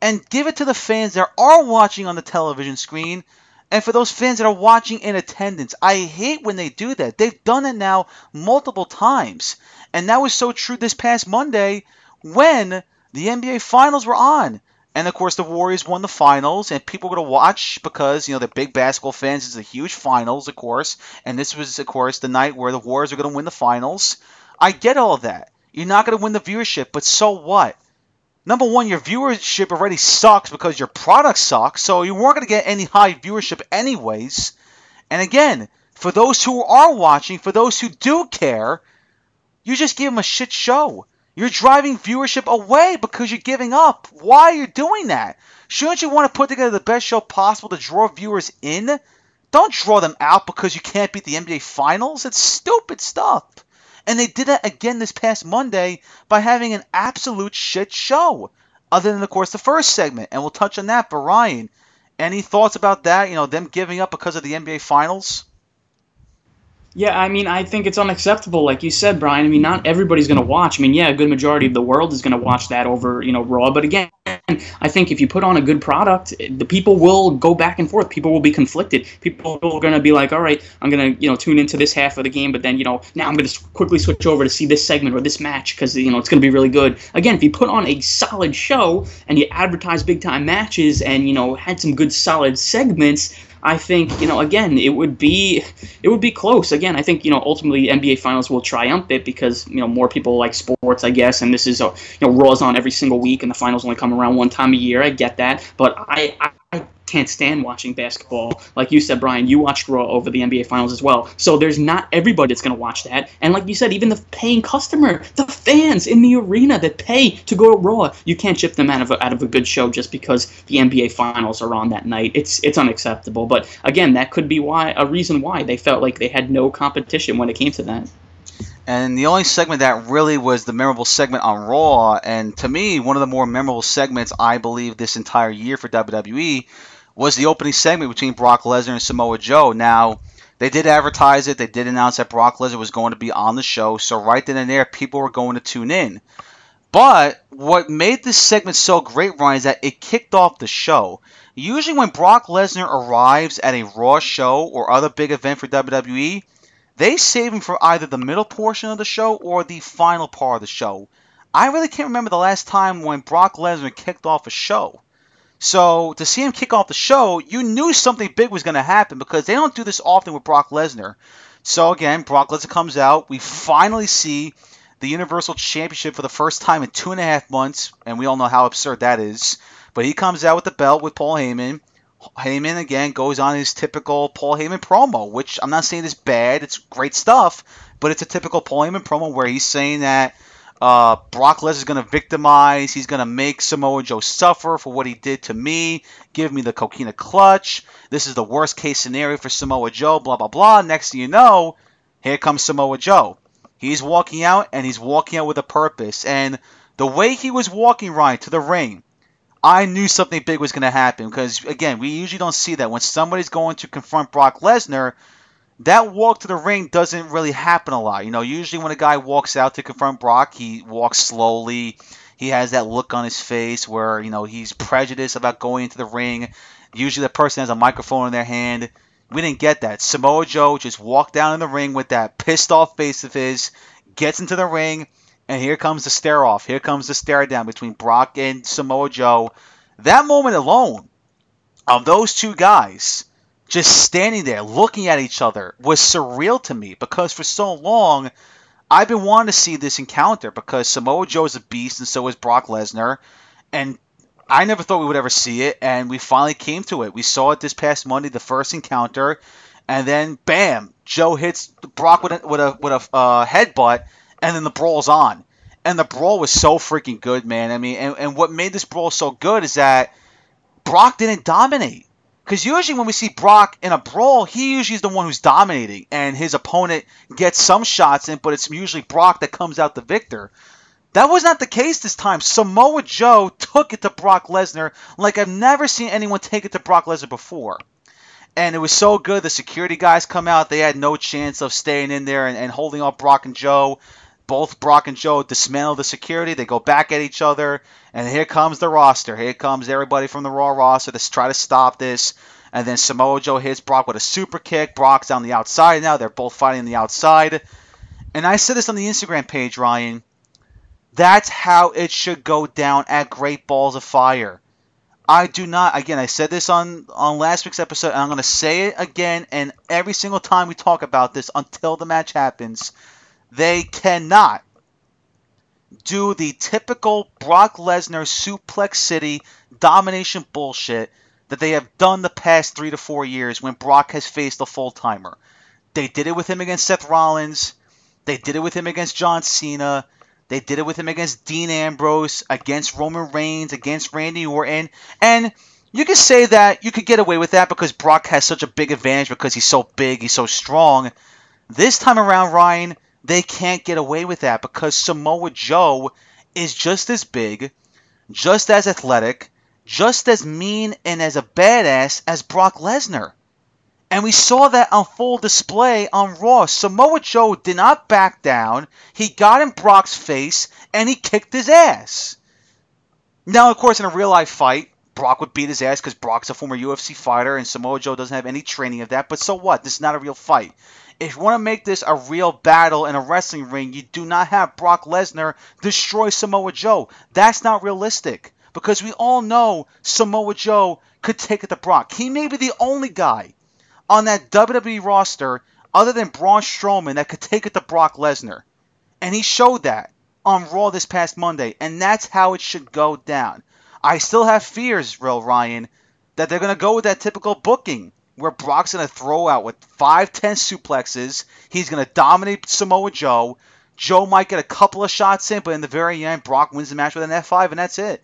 and give it to the fans that are watching on the television screen and for those fans that are watching in attendance. I hate when they do that. They've done it now multiple times. And that was so true this past Monday when the NBA Finals were on. And of course, the Warriors won the finals, and people were going to watch because, you know, they're big basketball fans. It's a huge finals, of course. And this was, of course, the night where the Warriors are going to win the finals. I get all that. You're not going to win the viewership, but so what? Number one, your viewership already sucks because your product sucks, so you weren't going to get any high viewership anyways. And again, for those who are watching, for those who do care, you just give them a shit show. You're driving viewership away because you're giving up. Why are you doing that? Shouldn't you want to put together the best show possible to draw viewers in? Don't draw them out because you can't beat the NBA Finals. It's stupid stuff. And they did that again this past Monday by having an absolute shit show. Other than, of course, the first segment. And we'll touch on that. But, Ryan, any thoughts about that? You know, them giving up because of the NBA Finals? Yeah, I mean, I think it's unacceptable, like you said, Brian. I mean, not everybody's going to watch. I mean, yeah, a good majority of the world is going to watch that over, you know, Raw. But again, I think if you put on a good product, the people will go back and forth. People will be conflicted. People are going to be like, all right, I'm going to, you know, tune into this half of the game, but then, you know, now I'm going to quickly switch over to see this segment or this match because, you know, it's going to be really good. Again, if you put on a solid show and you advertise big time matches and, you know, had some good solid segments, I think you know again it would be it would be close. Again, I think you know ultimately NBA Finals will triumph it because you know more people like sports, I guess, and this is a, you know Raw's on every single week and the finals only come around one time a year. I get that, but I, I I can't stand watching basketball. Like you said, Brian, you watched Raw over the NBA Finals as well. So there's not everybody that's going to watch that. And like you said, even the paying customer, the fans in the arena that pay to go to Raw, you can't ship them out of a, out of a good show just because the NBA Finals are on that night. It's it's unacceptable. But again, that could be why a reason why they felt like they had no competition when it came to that. And the only segment that really was the memorable segment on Raw, and to me, one of the more memorable segments I believe this entire year for WWE was the opening segment between Brock Lesnar and Samoa Joe. Now, they did advertise it, they did announce that Brock Lesnar was going to be on the show, so right then and there, people were going to tune in. But what made this segment so great, Ryan, is that it kicked off the show. Usually, when Brock Lesnar arrives at a Raw show or other big event for WWE, they save him for either the middle portion of the show or the final part of the show. I really can't remember the last time when Brock Lesnar kicked off a show. So to see him kick off the show, you knew something big was going to happen because they don't do this often with Brock Lesnar. So again, Brock Lesnar comes out. We finally see the Universal Championship for the first time in two and a half months, and we all know how absurd that is. But he comes out with the belt with Paul Heyman. Heyman again goes on his typical Paul Heyman promo, which I'm not saying is bad. It's great stuff, but it's a typical Paul Heyman promo where he's saying that uh, Brock Lesnar is going to victimize. He's going to make Samoa Joe suffer for what he did to me. Give me the coquina clutch. This is the worst case scenario for Samoa Joe. Blah blah blah. Next thing you know, here comes Samoa Joe. He's walking out, and he's walking out with a purpose. And the way he was walking, Ryan, to the ring, I knew something big was going to happen because again, we usually don't see that when somebody's going to confront Brock Lesnar that walk to the ring doesn't really happen a lot. You know, usually when a guy walks out to confront Brock, he walks slowly. He has that look on his face where, you know, he's prejudiced about going into the ring. Usually the person has a microphone in their hand. We didn't get that. Samoa Joe just walked down in the ring with that pissed off face of his, gets into the ring, and here comes the stare off. Here comes the stare down between Brock and Samoa Joe. That moment alone of those two guys just standing there looking at each other was surreal to me because for so long I've been wanting to see this encounter because Samoa Joe is a beast and so is Brock Lesnar and I never thought we would ever see it and we finally came to it. We saw it this past Monday, the first encounter, and then bam, Joe hits Brock with a with a with a uh, headbutt, and then the brawl's on. And the brawl was so freaking good, man. I mean, and, and what made this brawl so good is that Brock didn't dominate. Because usually when we see Brock in a brawl, he usually is the one who's dominating, and his opponent gets some shots in, but it's usually Brock that comes out the victor. That was not the case this time. Samoa Joe took it to Brock Lesnar like I've never seen anyone take it to Brock Lesnar before. And it was so good. The security guys come out. They had no chance of staying in there and, and holding up Brock and Joe. Both Brock and Joe dismantle the security. They go back at each other. And here comes the roster. Here comes everybody from the Raw roster to try to stop this. And then Samoa Joe hits Brock with a super kick. Brock's on the outside now. They're both fighting on the outside. And I said this on the Instagram page, Ryan. That's how it should go down at Great Balls of Fire. I do not. Again, I said this on on last week's episode, and I'm going to say it again. And every single time we talk about this, until the match happens, they cannot do the typical Brock Lesnar suplex city domination bullshit that they have done the past three to four years when Brock has faced a full timer. They did it with him against Seth Rollins. They did it with him against John Cena. They did it with him against Dean Ambrose, against Roman Reigns, against Randy Orton. And you could say that you could get away with that because Brock has such a big advantage because he's so big, he's so strong. This time around, Ryan, they can't get away with that because Samoa Joe is just as big, just as athletic, just as mean and as a badass as Brock Lesnar. And we saw that on full display on Raw. Samoa Joe did not back down. He got in Brock's face and he kicked his ass. Now, of course, in a real life fight, Brock would beat his ass because Brock's a former UFC fighter and Samoa Joe doesn't have any training of that. But so what? This is not a real fight. If you want to make this a real battle in a wrestling ring, you do not have Brock Lesnar destroy Samoa Joe. That's not realistic because we all know Samoa Joe could take it to Brock. He may be the only guy on that WWE roster other than Braun Strowman that could take it to Brock Lesnar. And he showed that on Raw this past Monday, and that's how it should go down. I still have fears, real Ryan, that they're going to go with that typical booking where Brock's going to throw out with five, ten suplexes. He's going to dominate Samoa Joe. Joe might get a couple of shots in, but in the very end, Brock wins the match with an F5, and that's it.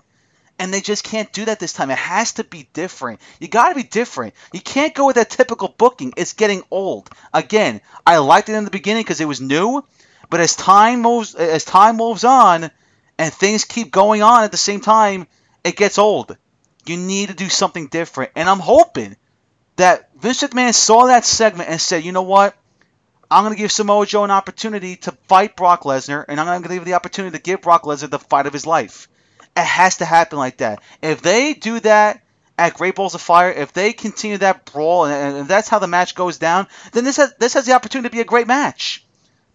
And they just can't do that this time. It has to be different. You got to be different. You can't go with that typical booking. It's getting old. Again, I liked it in the beginning because it was new, but as time moves as time moves on and things keep going on at the same time, it gets old. You need to do something different. And I'm hoping that Vince McMahon saw that segment and said, "You know what? I'm going to give Samoa Joe an opportunity to fight Brock Lesnar, and I'm going to give the opportunity to give Brock Lesnar the fight of his life." It has to happen like that. If they do that at Great Balls of Fire, if they continue that brawl, and, and that's how the match goes down, then this has this has the opportunity to be a great match.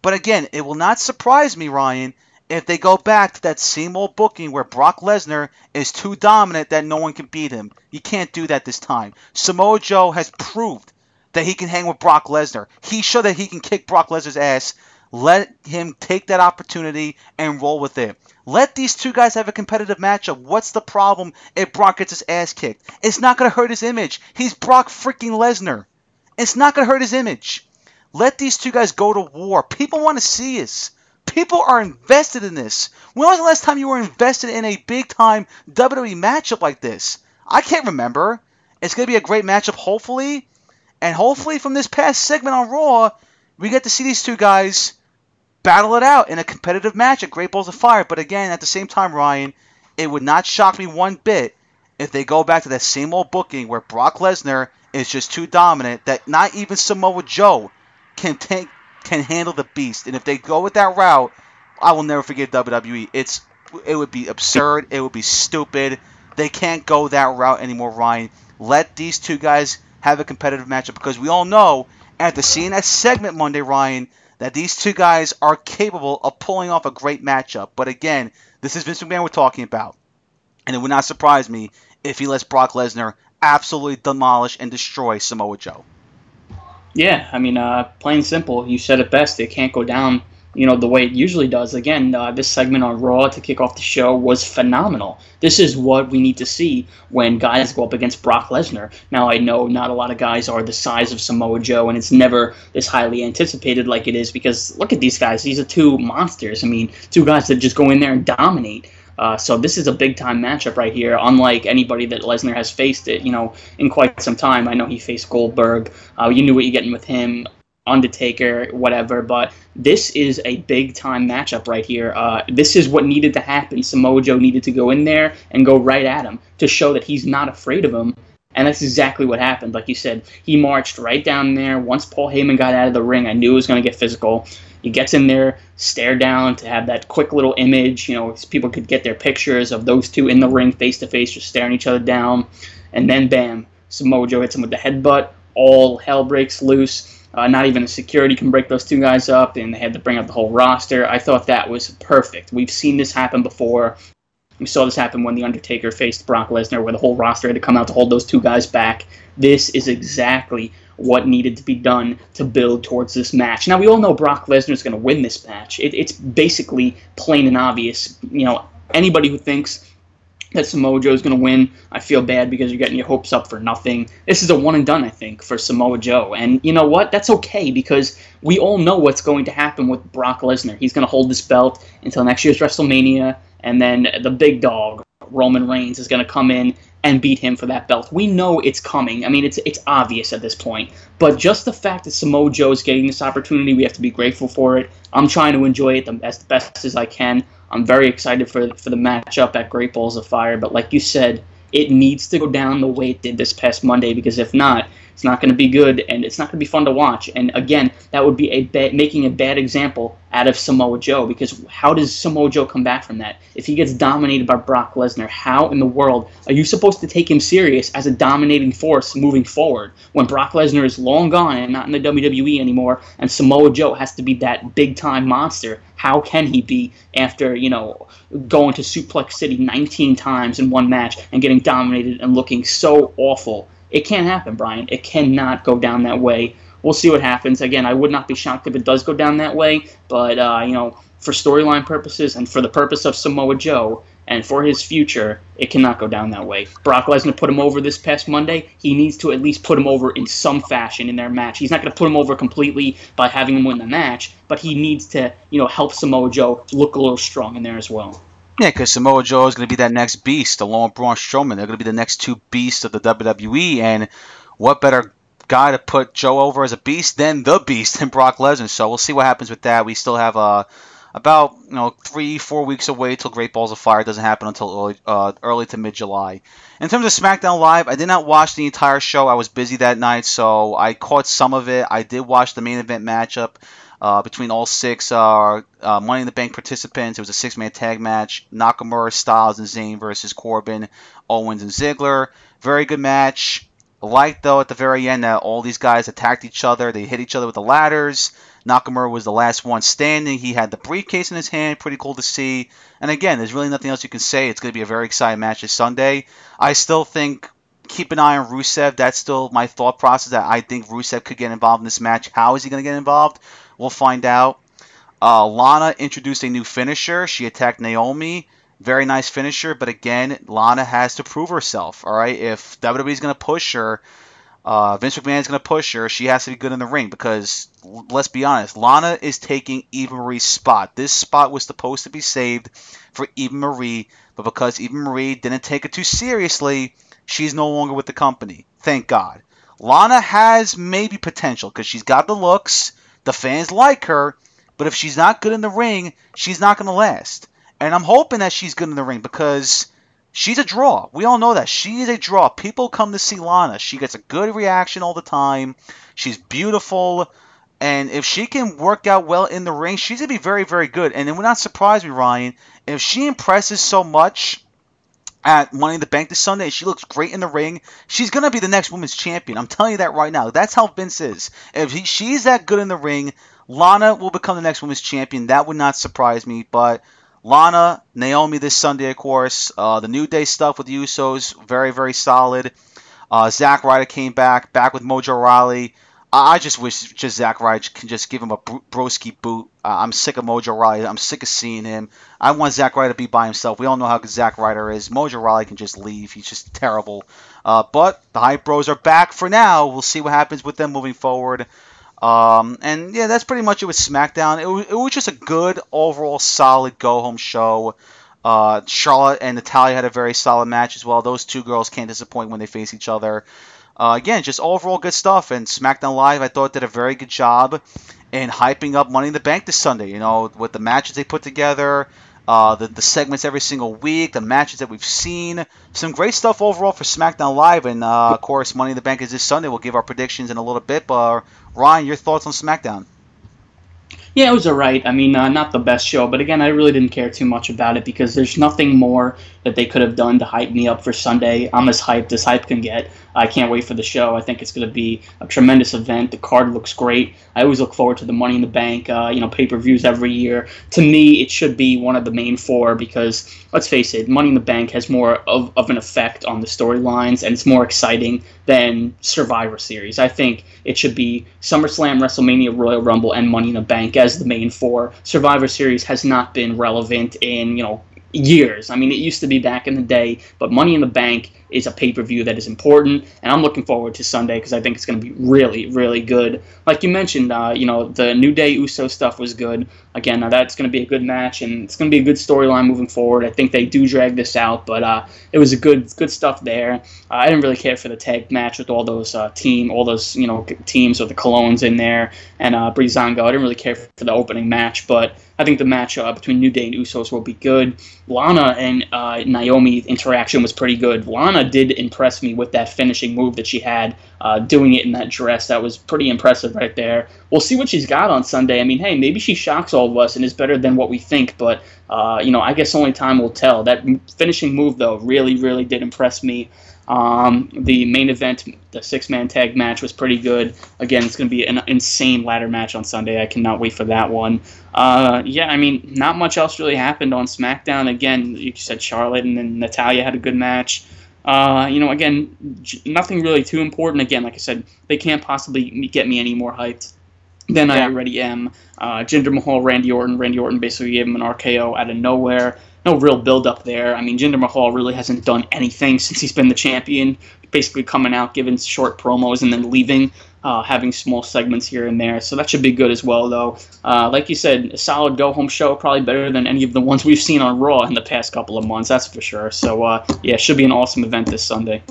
But again, it will not surprise me, Ryan, if they go back to that same old booking where Brock Lesnar is too dominant that no one can beat him. You can't do that this time. Samoa Joe has proved that he can hang with Brock Lesnar. He showed that he can kick Brock Lesnar's ass. Let him take that opportunity and roll with it. Let these two guys have a competitive matchup. What's the problem if Brock gets his ass kicked? It's not going to hurt his image. He's Brock freaking Lesnar. It's not going to hurt his image. Let these two guys go to war. People want to see this. People are invested in this. When was the last time you were invested in a big time WWE matchup like this? I can't remember. It's going to be a great matchup, hopefully. And hopefully, from this past segment on Raw, we get to see these two guys battle it out in a competitive match at Great Balls of Fire. But again, at the same time, Ryan, it would not shock me one bit if they go back to that same old booking where Brock Lesnar is just too dominant that not even Samoa Joe can take can handle the beast. And if they go with that route, I will never forgive WWE. It's it would be absurd. It would be stupid. They can't go that route anymore, Ryan. Let these two guys have a competitive matchup because we all know after seeing that segment Monday, Ryan, that these two guys are capable of pulling off a great matchup. But again, this is Vince McMahon we're talking about. And it would not surprise me if he lets Brock Lesnar absolutely demolish and destroy Samoa Joe. Yeah, I mean, uh, plain simple. You said it best. It can't go down you know, the way it usually does. Again, uh, this segment on Raw to kick off the show was phenomenal. This is what we need to see when guys go up against Brock Lesnar. Now, I know not a lot of guys are the size of Samoa Joe, and it's never this highly anticipated like it is because look at these guys. These are two monsters. I mean, two guys that just go in there and dominate. Uh, so this is a big time matchup right here. Unlike anybody that Lesnar has faced it, you know, in quite some time. I know he faced Goldberg. Uh, you knew what you're getting with him. Undertaker, whatever. But this is a big time matchup right here. Uh, this is what needed to happen. Samoa Joe needed to go in there and go right at him to show that he's not afraid of him. And that's exactly what happened. Like you said, he marched right down there. Once Paul Heyman got out of the ring, I knew it was going to get physical. He gets in there, stare down to have that quick little image. You know, people could get their pictures of those two in the ring face to face, just staring each other down. And then, bam, Samoa Joe hits him with the headbutt. All hell breaks loose. Uh, not even the security can break those two guys up, and they had to bring up the whole roster. I thought that was perfect. We've seen this happen before. We saw this happen when The Undertaker faced Brock Lesnar, where the whole roster had to come out to hold those two guys back. This is exactly what needed to be done to build towards this match. Now, we all know Brock Lesnar is going to win this match. It, it's basically plain and obvious. You know, anybody who thinks that Samoa Joe is going to win. I feel bad because you're getting your hopes up for nothing. This is a one and done, I think, for Samoa Joe. And you know what? That's okay because we all know what's going to happen with Brock Lesnar. He's going to hold this belt until next year's WrestleMania, and then the big dog, Roman Reigns, is going to come in and beat him for that belt. We know it's coming. I mean, it's it's obvious at this point. But just the fact that Samoa Joe is getting this opportunity, we have to be grateful for it. I'm trying to enjoy it as best as I can. I'm very excited for for the matchup at Great Balls of Fire. But like you said, it needs to go down the way it did this past Monday because if not, it's not going to be good and it's not going to be fun to watch. And again, that would be a ba- making a bad example out of Samoa Joe because how does Samoa Joe come back from that? If he gets dominated by Brock Lesnar, how in the world are you supposed to take him serious as a dominating force moving forward when Brock Lesnar is long gone and not in the WWE anymore and Samoa Joe has to be that big time monster? How can he be after, you know, going to Suplex City 19 times in one match and getting dominated and looking so awful? It can't happen, Brian. It cannot go down that way. We'll see what happens. Again, I would not be shocked if it does go down that way, but uh, you know, for storyline purposes and for the purpose of Samoa Joe and for his future, it cannot go down that way. Brock Lesnar put him over this past Monday. He needs to at least put him over in some fashion in their match. He's not going to put him over completely by having him win the match, but he needs to, you know, help Samoa Joe look a little strong in there as well. Yeah, because Samoa Joe is going to be that next beast, along with Braun Strowman. They're going to be the next two beasts of the WWE, and what better guy to put Joe over as a beast than the beast than Brock Lesnar? So we'll see what happens with that. We still have uh, about you know three, four weeks away till Great Balls of Fire doesn't happen until early, uh, early to mid July. In terms of SmackDown Live, I did not watch the entire show. I was busy that night, so I caught some of it. I did watch the main event matchup uh, between all six uh, uh, Money in the Bank participants. It was a six man tag match Nakamura, Styles, and Zayn versus Corbin, Owens, and Ziggler. Very good match. Like, though, at the very end that all these guys attacked each other. They hit each other with the ladders. Nakamura was the last one standing. He had the briefcase in his hand. Pretty cool to see. And again, there's really nothing else you can say. It's going to be a very exciting match this Sunday. I still think keep an eye on Rusev. That's still my thought process that I think Rusev could get involved in this match. How is he going to get involved? We'll find out. Uh, Lana introduced a new finisher. She attacked Naomi. Very nice finisher, but again, Lana has to prove herself. All right, if WWE is going to push her, uh, Vince McMahon is going to push her. She has to be good in the ring because let's be honest, Lana is taking Eva Marie's spot. This spot was supposed to be saved for Eva Marie, but because Eva Marie didn't take it too seriously, she's no longer with the company. Thank God. Lana has maybe potential because she's got the looks. The fans like her, but if she's not good in the ring, she's not going to last. And I'm hoping that she's good in the ring because she's a draw. We all know that. She is a draw. People come to see Lana. She gets a good reaction all the time. She's beautiful. And if she can work out well in the ring, she's going to be very, very good. And it would not surprise me, Ryan, if she impresses so much at Money in the Bank this Sunday. She looks great in the ring. She's gonna be the next women's champion. I'm telling you that right now. That's how Vince is. If he, she's that good in the ring, Lana will become the next women's champion. That would not surprise me. But Lana, Naomi this Sunday, of course. Uh, the New Day stuff with the Usos, very very solid. Uh, Zack Ryder came back, back with Mojo Rawley. I just wish just Zack Ryder can just give him a bro- broski boot. Uh, I'm sick of Mojo Rawley. I'm sick of seeing him. I want Zack Ryder to be by himself. We all know how good Zack Ryder is. Mojo Rawley can just leave. He's just terrible. Uh, but the Hype Bros are back for now. We'll see what happens with them moving forward. Um, and yeah, that's pretty much it with SmackDown. It was, it was just a good overall solid go home show. Uh, Charlotte and Natalya had a very solid match as well. Those two girls can't disappoint when they face each other. Uh, again, just overall good stuff. And SmackDown Live, I thought did a very good job in hyping up Money in the Bank this Sunday. You know, with the matches they put together, uh, the the segments every single week, the matches that we've seen, some great stuff overall for SmackDown Live. And uh, of course, Money in the Bank is this Sunday. We'll give our predictions in a little bit. But Ryan, your thoughts on SmackDown? Yeah, it was alright. I mean, uh, not the best show, but again, I really didn't care too much about it because there's nothing more that they could have done to hype me up for Sunday. I'm as hyped as hype can get. I can't wait for the show. I think it's going to be a tremendous event. The card looks great. I always look forward to the Money in the Bank, uh, you know, pay per views every year. To me, it should be one of the main four because let's face it, Money in the Bank has more of, of an effect on the storylines and it's more exciting than Survivor Series. I think it should be SummerSlam, WrestleMania, Royal Rumble, and Money in the Bank as the main four. Survivor Series has not been relevant in you know years. I mean, it used to be back in the day, but Money in the Bank is a pay per view that is important, and I'm looking forward to Sunday because I think it's going to be really, really good. Like you mentioned, uh, you know, the New Day Uso stuff was good. Again, uh, that's going to be a good match, and it's going to be a good storyline moving forward. I think they do drag this out, but uh, it was a good, good stuff there. Uh, I didn't really care for the tag match with all those uh, team, all those you know teams with the Colons in there and uh, Breezango. I didn't really care for the opening match, but I think the match uh, between New Day and Usos will be good. Lana and Naomi interaction was pretty good. Lana did impress me with that finishing move that she had, uh, doing it in that dress. That was pretty impressive right there. We'll see what she's got on Sunday. I mean, hey, maybe she shocks all of us and is better than what we think, but, uh, you know, I guess only time will tell. That finishing move, though, really, really did impress me. Um, the main event, the six man tag match, was pretty good. Again, it's going to be an insane ladder match on Sunday. I cannot wait for that one. Uh, yeah, I mean, not much else really happened on SmackDown. Again, you said Charlotte and then Natalya had a good match. Uh, you know, again, j- nothing really too important. Again, like I said, they can't possibly get me any more hyped than I already am. Uh, Jinder Mahal, Randy Orton. Randy Orton basically gave him an RKO out of nowhere. No real build up there. I mean, Jinder Mahal really hasn't done anything since he's been the champion. Basically coming out, giving short promos, and then leaving, uh, having small segments here and there. So that should be good as well, though. Uh, like you said, a solid go home show, probably better than any of the ones we've seen on Raw in the past couple of months. That's for sure. So uh, yeah, should be an awesome event this Sunday.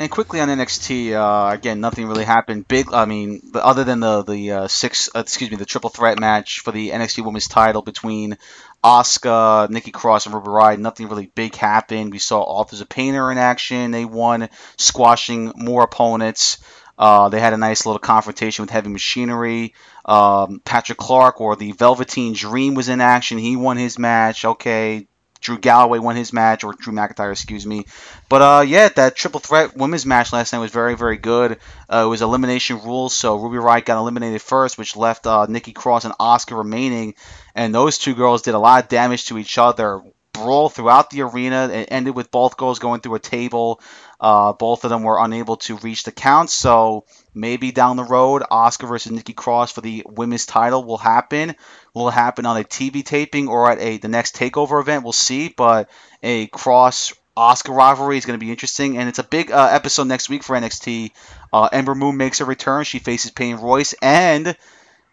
And quickly on NXT, uh, again, nothing really happened. Big, I mean, the- other than the the uh, six, uh, excuse me, the triple threat match for the NXT Women's Title between Asuka, Nikki Cross, and Ruby Riott. Nothing really big happened. We saw Authors of Painter in action. They won, squashing more opponents. Uh, they had a nice little confrontation with Heavy Machinery. Um, Patrick Clark or the Velveteen Dream was in action. He won his match. Okay. Drew Galloway won his match, or Drew McIntyre, excuse me. But uh, yeah, that triple threat women's match last night was very, very good. Uh, it was elimination rules, so Ruby Riott got eliminated first, which left uh, Nikki Cross and Asuka remaining, and those two girls did a lot of damage to each other. Brawl throughout the arena. It ended with both girls going through a table. Uh, both of them were unable to reach the count, so maybe down the road, Asuka versus Nikki Cross for the women's title will happen. Will it happen on a TV taping or at a the next takeover event? We'll see. But a Cross Asuka rivalry is going to be interesting, and it's a big uh, episode next week for NXT. Uh, Ember Moon makes a return. She faces Peyton Royce, and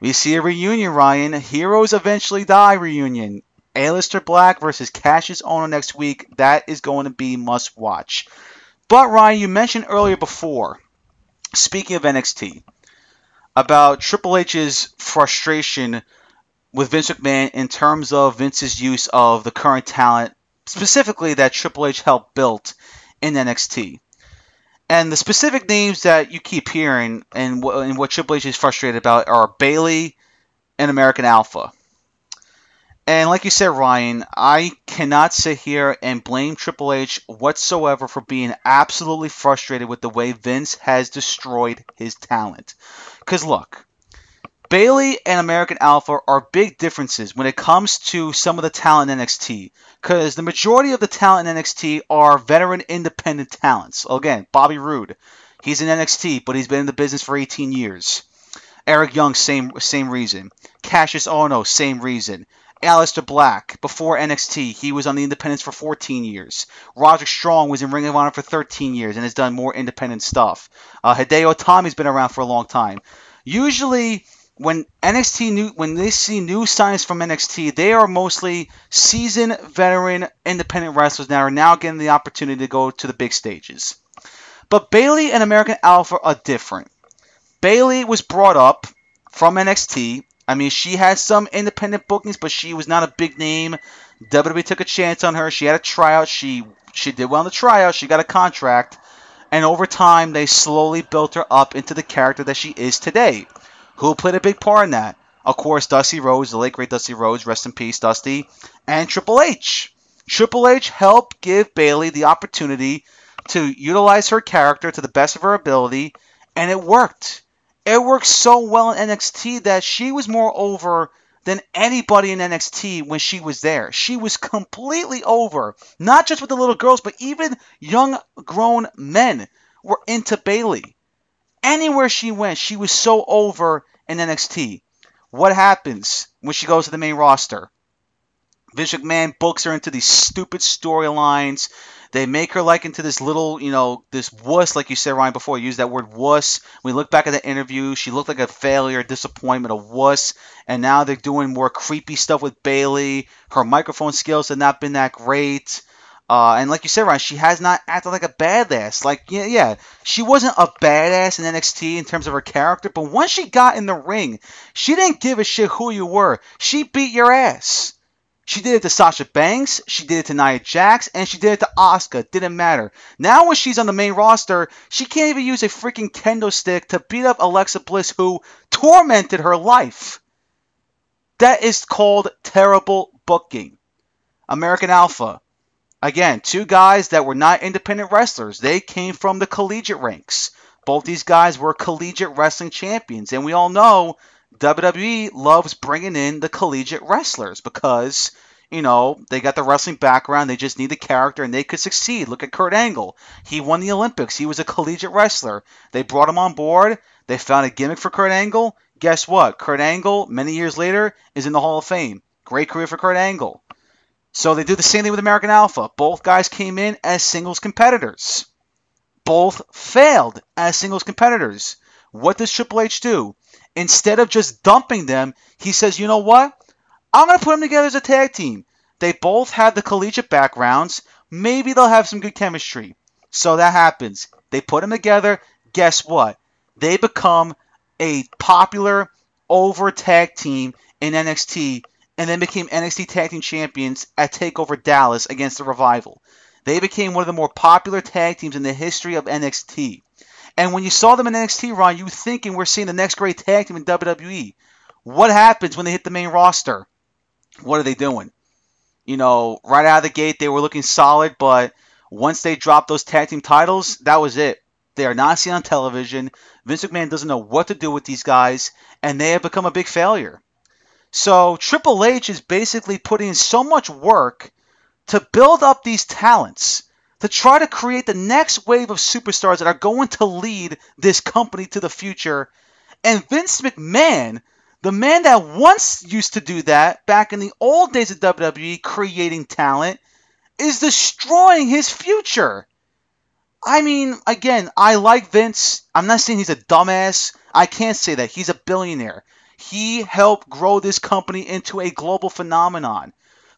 we see a reunion. Ryan, Heroes Eventually Die reunion. Aleister Black versus Kassius Ohno next week. That is going to be must watch. But Ryan, you mentioned earlier before, speaking of NXT, about Triple H's frustration with Vince McMahon in terms of Vince's use of the current talent, specifically that Triple H helped build in NXT. And the specific names that you keep hearing and, wh- and what Triple H is frustrated about are Bayley and American Alpha. And like you said, Ryan, I cannot sit here and blame Triple H whatsoever for being absolutely frustrated with the way Vince has destroyed his talent. Because look, Bayley and American Alpha are big differences when it comes to some of the talent in NXT. Because the majority of the talent in NXT are veteran independent talents. Again, Bobby Roode. He's in NXT, but he's been in the business for 18 years. Eric Young, same same reason. Kassius Ohno, same reason. Aleister Black, before NXT, he was on the independents for 14 years. Roderick Strong was in Ring of Honor for 13 years and has done more independent stuff. Uh, Hideo Itami's been around for a long time. Usually, when NXT new when they see new signings from NXT, they are mostly seasoned veteran independent wrestlers that are now getting the opportunity to go to the big stages. But Bayley and American Alpha are different. Bayley was brought up from NXT. I mean, she had some independent bookings, but she was not a big name. WWE took a chance on her. She had a tryout. She she did well in the tryout. She got a contract, and over time, they slowly built her up into the character that she is today. Who played a big part in that? Of course, Dusty Rhodes, the late great Dusty Rhodes, rest in peace, Dusty, and Triple H. Triple H helped give Bayley the opportunity to utilize her character to the best of her ability, and it worked. It worked so well in NXT that she was more over than anybody in NXT when she was there. She was completely over, not just with the little girls, but even young grown men were into Bayley. Anywhere she went, she was so over in NXT. What happens when she goes to the main roster? Vince McMahon books her into these stupid storylines. They make her like into this little, you know, this wuss, like you said, Ryan, before. You used that word wuss. We look back at the interview, she looked like a failure, disappointment, a wuss. And now they're doing more creepy stuff with Bayley. Her microphone skills have not been that great. Uh, and like you said, Ryan, she has not acted like a badass. Like, yeah, yeah, she wasn't a badass in NXT in terms of her character, but once she got in the ring, she didn't give a shit who you were. She beat your ass. She did it to Sasha Banks, she did it to Nia Jax, and she did it to Asuka. Didn't matter. Now when she's on the main roster, she can't even use a freaking kendo stick to beat up Alexa Bliss, who tormented her life. That is called terrible booking. American Alpha. Again, two guys that were not independent wrestlers. They came from the collegiate ranks. Both these guys were collegiate wrestling champions, and we all know WWE loves bringing in the collegiate wrestlers because, you know, they got the wrestling background, they just need the character, and they could succeed. Look at Kurt Angle. He won the Olympics, he was a collegiate wrestler. They brought him on board, they found a gimmick for Kurt Angle. Guess what? Kurt Angle, many years later, is in the Hall of Fame. Great career for Kurt Angle. So they did the same thing with American Alpha. Both guys came in as singles competitors. Both failed as singles competitors. What does Triple H do? Instead of just dumping them, he says, you know what? I'm going to put them together as a tag team. They both have the collegiate backgrounds. Maybe they'll have some good chemistry. So that happens. They put them together. Guess what? They become a popular over tag team in NXT and then became NXT Tag Team Champions at TakeOver Dallas against the Revival. They became one of the more popular tag teams in the history of NXT. And when you saw them in NXT, Ron, you were thinking we're seeing the next great tag team in WWE. What happens when they hit the main roster? What are they doing? You know, right out of the gate, they were looking solid, but once they dropped those tag team titles, that was it. They are not seen on television. Vince McMahon doesn't know what to do with these guys, and they have become a big failure. So Triple H is basically putting in so much work to build up these talents to try to create the next wave of superstars that are going to lead this company to the future. And Vince McMahon, the man that once used to do that back in the old days of WWE, creating talent, is destroying his future. I mean, again, I like Vince. I'm not saying he's a dumbass. I can't say that. He's a billionaire. He helped grow this company into a global phenomenon.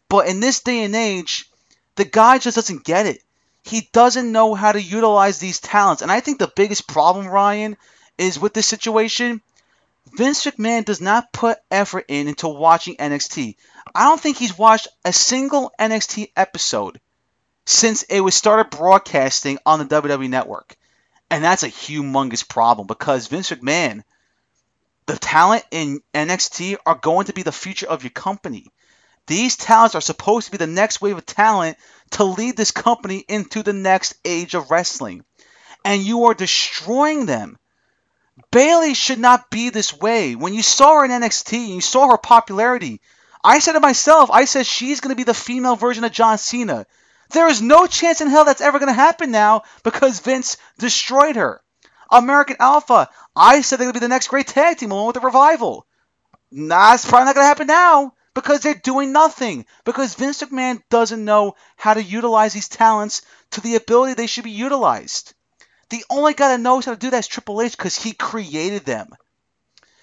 But in this day and age, the guy just doesn't get it. He doesn't know how to utilize these talents. And I think the biggest problem, Ryan, is with this situation. Vince McMahon does not put effort in into watching NXT. I don't think he's watched a single NXT episode since it was started broadcasting on the WWE network. And that's a humongous problem because Vince McMahon the talent in NXT are going to be the future of your company. These talents are supposed to be the next wave of talent to lead this company into the next age of wrestling. And you are destroying them. Bayley should not be this way. When you saw her in NXT and you saw her popularity, I said to myself, I said she's going to be the female version of John Cena. There is no chance in hell that's ever going to happen now because Vince destroyed her. American Alpha. I said they're gonna be the next great tag team along with the revival. Nah, it's probably not gonna happen now because they're doing nothing. Because Vince McMahon doesn't know how to utilize these talents to the ability they should be utilized. The only guy that knows how to do that is Triple H because he created them.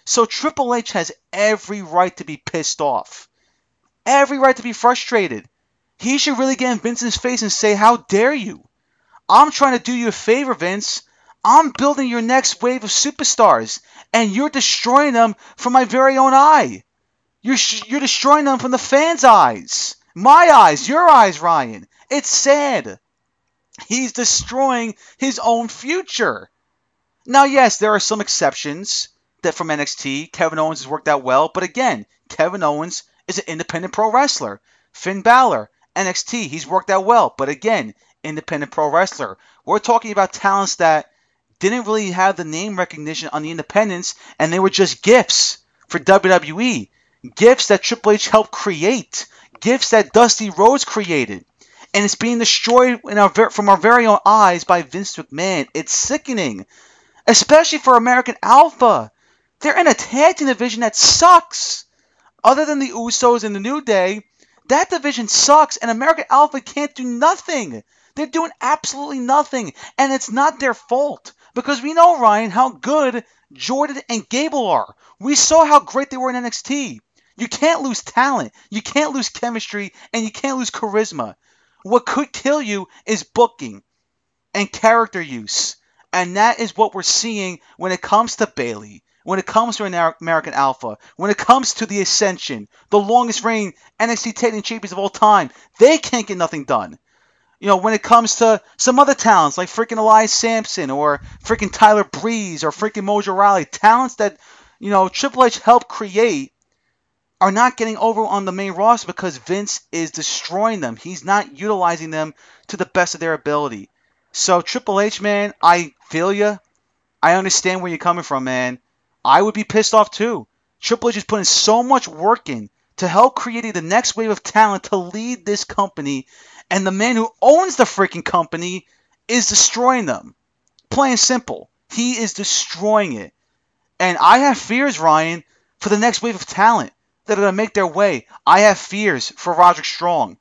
So Triple H has every right to be pissed off. Every right to be frustrated. He should really get in Vince's face and say, How dare you? I'm trying to do you a favor, Vince. I'm building your next wave of superstars, and you're destroying them from my very own eye. You're, sh- you're destroying them from the fans' eyes. My eyes, your eyes, Ryan. It's sad. He's destroying his own future. Now, yes, there are some exceptions that from NXT, Kevin Owens has worked out well, but again, Kevin Owens is an independent pro wrestler. Finn Balor, NXT, he's worked out well, but again, independent pro wrestler. We're talking about talents that didn't really have the name recognition on the independents, and they were just gifts for WWE. Gifts that Triple H helped create. Gifts that Dusty Rhodes created. And it's being destroyed our, from our very own eyes by Vince McMahon. It's sickening. Especially for American Alpha. They're in a tag team division that sucks. Other than the Usos and the New Day, that division sucks, and American Alpha can't do nothing. They're doing absolutely nothing, and it's not their fault. Because we know, Ryan, how good Jordan and Gable are. We saw how great they were in NXT. You can't lose talent, you can't lose chemistry, and you can't lose charisma. What could kill you is booking and character use. And that is what we're seeing when it comes to Bayley, when it comes to an American Alpha, when it comes to the Ascension, the longest reigning NXT Tag Team Champions of all time, they can't get nothing done. You know, when it comes to some other talents like freaking Elias Samson or freaking Tyler Breeze or freaking Mojo Rawley, talents that, you know, Triple H helped create are not getting over on the main roster because Vince is destroying them. He's not utilizing them to the best of their ability. So Triple H, man, I feel you. I understand where you're coming from, man. I would be pissed off too. Triple H is putting so much work in to help creating the next wave of talent to lead this company, and the man who owns the freaking company is destroying them. Plain simple. He is destroying it. And I have fears, Ryan, for the next wave of talent that are going to make their way. I have fears for Roderick Strong.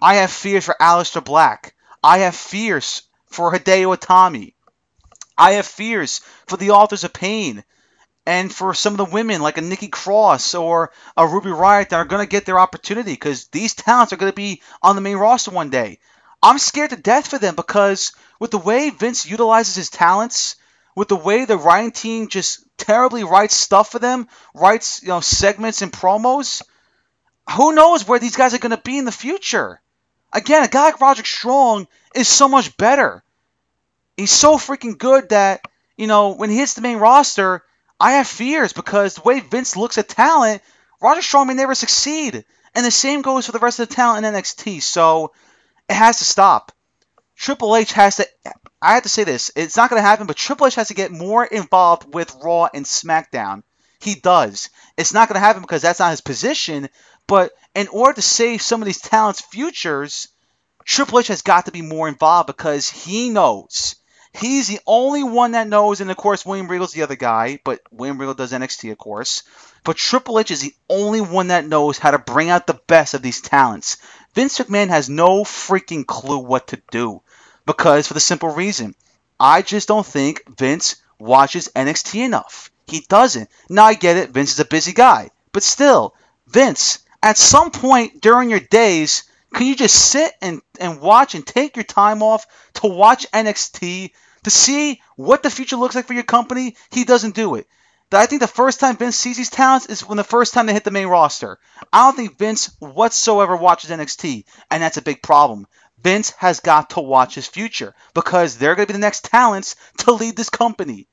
I have fears for Aleister Black. I have fears for Hideo Itami. I have fears for the Authors of Pain and for some of the women like a Nikki Cross or a Ruby Riott that are going to get their opportunity because these talents are going to be on the main roster one day. I'm scared to death for them because with the way Vince utilizes his talents, with the way the writing team just terribly writes stuff for them, writes you know segments and promos, who knows where these guys are going to be in the future? Again, a guy like Roderick Strong is so much better. He's so freaking good that you know when he hits the main roster, I have fears because the way Vince looks at talent, Roderick Strong may never succeed. And the same goes for the rest of the talent in NXT. So it has to stop. Triple H has to. I have to say this. It's not going to happen, but Triple H has to get more involved with Raw and SmackDown. He does. It's not going to happen because that's not his position. But in order to save some of these talents' futures, Triple H has got to be more involved because he knows He's the only one that knows, and of course William Regal's the other guy, but William Regal does NXT, of course. But Triple H is the only one that knows how to bring out the best of these talents. Vince McMahon has no freaking clue what to do. Because for the simple reason, I just don't think Vince watches NXT enough. He doesn't. Now I get it, Vince is a busy guy. But still, Vince, at some point during your days, can you just sit and, and watch and take your time off to watch NXT to see what the future looks like for your company, he doesn't do it. I think the first time Vince sees these talents is when the first time they hit the main roster. I don't think Vince whatsoever watches NXT, and that's a big problem. Vince has got to watch his future because they're going to be the next talents to lead this company.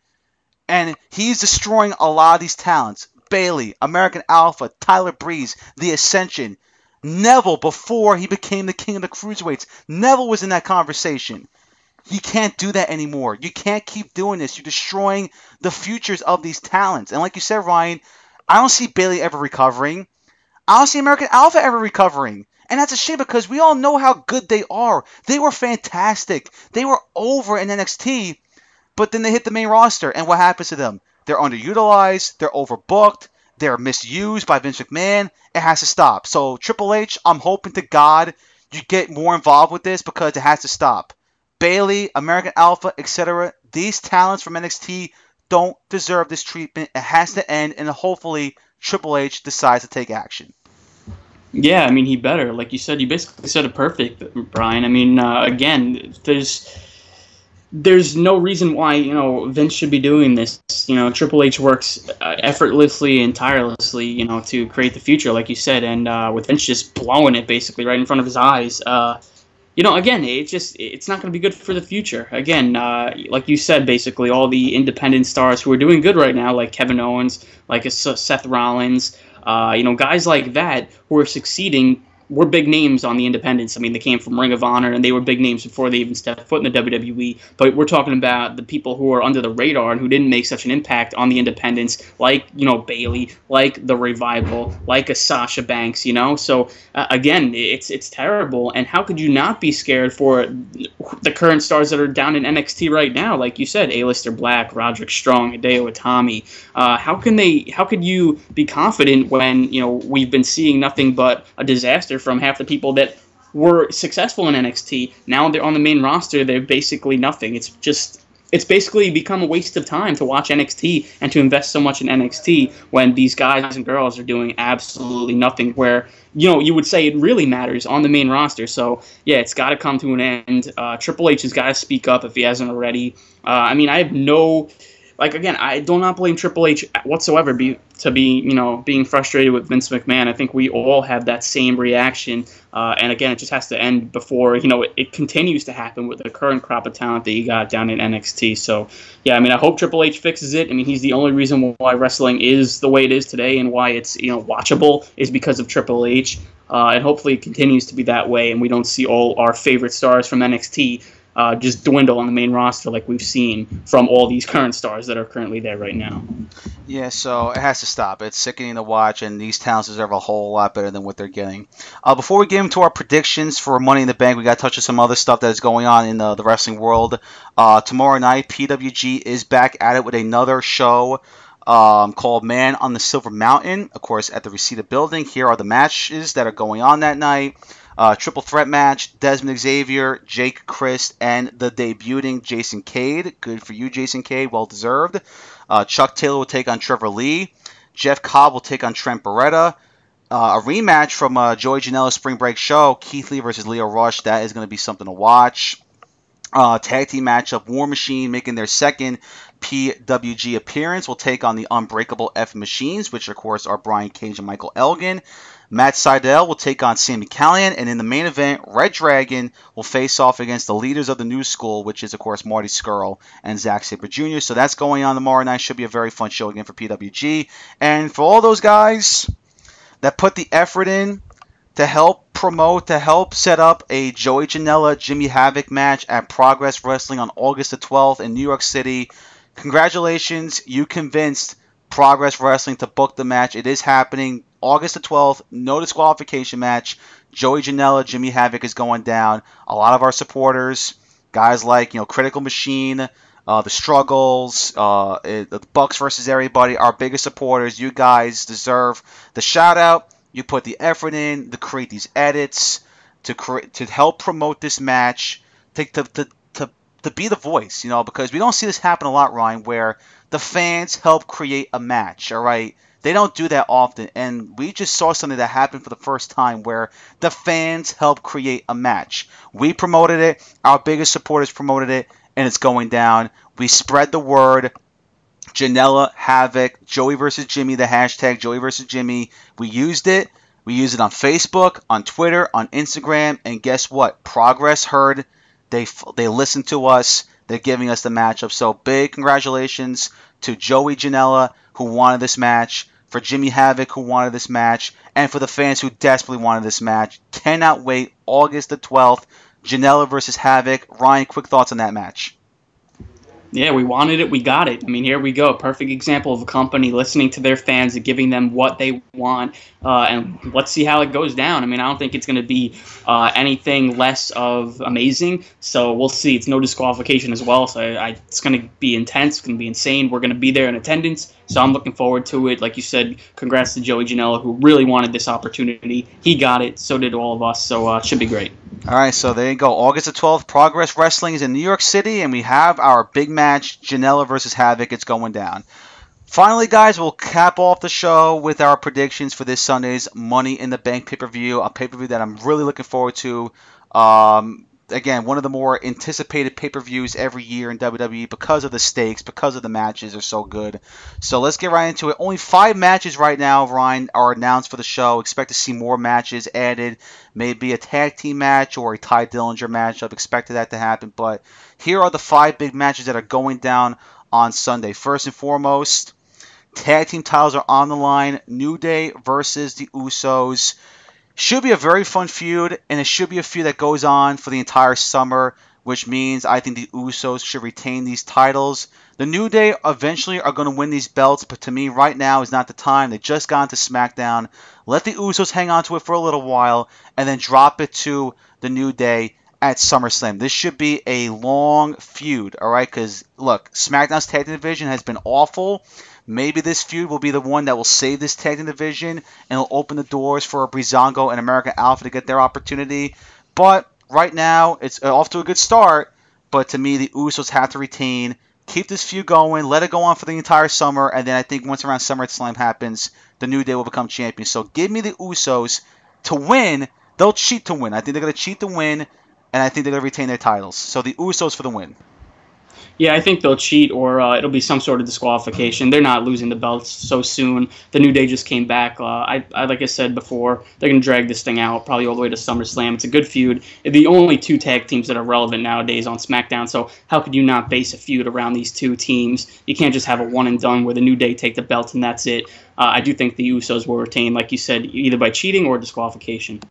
And he's destroying a lot of these talents. Bayley, American Alpha, Tyler Breeze, The Ascension, Neville before he became the king of the cruiserweights. Neville was in that conversation. You can't do that anymore. You can't keep doing this. You're destroying the futures of these talents. And like you said, Ryan, I don't see Bayley ever recovering. I don't see American Alpha ever recovering. And that's a shame because we all know how good they are. They were fantastic. They were over in NXT. But then they hit the main roster, and what happens to them? They're underutilized, they're overbooked, they're misused by Vince McMahon. It has to stop. So Triple H, I'm hoping to God you get more involved with this because it has to stop. Bayley, American Alpha, etc. These talents from NXT don't deserve this treatment. It has to end, and hopefully Triple H decides to take action. Yeah, I mean he better. Like you said, you basically said it perfect, Brian. I mean, uh, again, there's there's no reason why you know Vince should be doing this. You know, Triple H works uh, effortlessly and tirelessly, you know, to create the future, like you said, and uh, with Vince just blowing it basically right in front of his eyes. Uh, you know, again, it's just it's not going to be good for the future. Again, uh, like you said, basically all the independent stars who are doing good right now, like Kevin Owens, like Seth Rollins, uh, you know, guys like that who are succeeding were big names on the independents. I mean, they came from Ring of Honor and they were big names before they even stepped foot in the WWE. But we're talking about the people who are under the radar and who didn't make such an impact on the independents, like you know Bayley, like the Revival, like a Sasha Banks. You know, so uh, again, it's it's terrible. And how could you not be scared for the current stars that are down in NXT right now? Like you said, Aleister Black, Roderick Strong, Hideo Itami. Uh, how can they? How could you be confident when you know we've been seeing nothing but a disaster? From half the people that were successful in NXT. Now they're on the main roster. They're basically nothing. It's just it's basically become a waste of time to watch NXT and to invest so much in NXT when these guys and girls are doing absolutely nothing. Where you know you would say it really matters on the main roster. So yeah, it's got to come to an end. Uh, Triple H has got to speak up if he hasn't already. Uh, I mean, I have no like again, I do not blame Triple H whatsoever be, to be you know being frustrated with Vince McMahon. I think we all have that same reaction, uh, and again, it just has to end before you know it, it, continues to happen with the current crop of talent that you got down in NXT. So yeah, I mean, I hope Triple H fixes it. I mean, he's the only reason why wrestling is the way it is today and why it's you know watchable is because of Triple H. Uh, and hopefully it continues to be that way, and we don't see all our favorite stars from NXT uh, just dwindle on the main roster like we've seen from all these current stars that are currently there right now. Yeah, so it has to stop. It's sickening to watch, and these towns deserve a whole lot better than what they're getting. Uh, before we get into our predictions for Money in the Bank, we got to touch on some other stuff that is going on in the, the wrestling world. Uh, tomorrow night, PWG is back at it with another show. Um, called Man on the Silver Mountain, of course, at the Reseda Building. Here are the matches that are going on that night. Uh, triple threat match: Dezmond Xavier, Jake Crist, and the debuting Jason Cade. Good for you, Jason Cade. Well deserved. Uh, Chuck Taylor will take on Trevor Lee. Jeff Cobb will take on Trent Beretta. Uh, a rematch from uh, Joey Janela's Spring Break show: Keith Lee versus Lio Rush. That is going to be something to watch. Uh, tag team matchup: War Machine making their second PWG appearance will take on the Unbreakable F Machines, which of course are Brian Cage and Michael Elgin. Matt Sydal will take on Sami Callihan, and in the main event, Red Dragon will face off against the leaders of the new school, which is, of course, Marty Scurll and Zack Sabre Jr. So that's going on tomorrow night. Should be a very fun show again for PWG. And for all those guys that put the effort in to help promote, to help set up a Joey Janela Jimmy Havoc match at Progress Wrestling on August the 12th in New York City, congratulations. You convinced Progress Wrestling to book the match. It is happening. August the 12th, no disqualification match. Joey Janela, Jimmy Havoc is going down. A lot of our supporters, guys like you know Critical Machine, uh, the Struggles, uh, the Bucks versus everybody, our biggest supporters. You guys deserve the shout out. You put the effort in to create these edits, to create to help promote this match, to, to, to, to, to be the voice, you know, because we don't see this happen a lot, Ryan, where the fans help create a match. All right they don't do that often, and we just saw something that happened for the first time where the fans help create a match. We promoted it, our biggest supporters promoted it, and it's going down. We spread the word. Janela, Havoc, Joey versus Jimmy, the hashtag Joey versus Jimmy. We used it. We used it on Facebook, on Twitter, on Instagram, and guess what? Progress heard. They they listened to us. They're giving us the matchup. So big congratulations to Joey Janela who wanted this match for Jimmy Havoc, who wanted this match, and for the fans who desperately wanted this match. Cannot wait. August the 12th, Janela versus Havoc. Ryan, quick thoughts on that match. Yeah, we wanted it, we got it. I mean, here we go. Perfect example of a company listening to their fans and giving them what they want. Uh, and let's see how it goes down. I mean, I don't think it's going to be uh, anything less of amazing. So we'll see. It's no disqualification as well. So I, I, it's going to be intense. It's going to be insane. We're going to be there in attendance. So I'm looking forward to it. Like you said, congrats to Joey Janela, who really wanted this opportunity. He got it. So did all of us. So uh, should be great. All right, so there you go. August the 12th, Progress Wrestling is in New York City, and we have our big match, Janela versus Havoc. It's going down. Finally, guys, we'll cap off the show with our predictions for this Sunday's Money in the Bank pay per view, a pay per view that I'm really looking forward to. Um, again, one of the more anticipated pay per views every year in WWE because of the stakes, because of the matches are so good. So let's get right into it. Only five matches right now, Ryan, are announced for the show. Expect to see more matches added, maybe a tag team match or a Tye Dillinger match. I've expected that to happen, but here are the five big matches that are going down on Sunday. First and foremost, tag team titles are on the line. New Day versus the Usos. Should be a very fun feud, and it should be a feud that goes on for the entire summer, which means I think the Usos should retain these titles. The New Day eventually are going to win these belts, but to me, right now is not the time. They just got into SmackDown. Let the Usos hang on to it for a little while, and then drop it to the New Day at SummerSlam. This should be a long feud, all right? Because, look, SmackDown's tag division has been awful. Maybe this feud will be the one that will save this tag team division and will open the doors for Breezango and American Alpha to get their opportunity. But right now, it's uh, off to a good start. But to me, the Usos have to retain. Keep this feud going. Let it go on for the entire summer. And then I think once around SummerSlam happens, the New Day will become champions. So give me the Usos to win. They'll cheat to win. I think they're going to cheat to win. And I think they're going to retain their titles. So the Usos for the win. Yeah, I think they'll cheat or uh, it'll be some sort of disqualification. They're not losing the belts so soon. The New Day just came back. Uh, I, I, like I said before, they're gonna drag this thing out probably all the way to SummerSlam. It's a good feud. The only two tag teams that are relevant nowadays on SmackDown. So how could you not base a feud around these two teams? You can't just have a one and done where the New Day take the belt and that's it. Uh, I do think the Usos will retain, like you said, either by cheating or disqualification.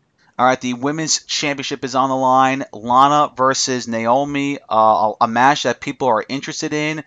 All right, the women's championship is on the line. Lana versus Naomi, uh, a match that people are interested in.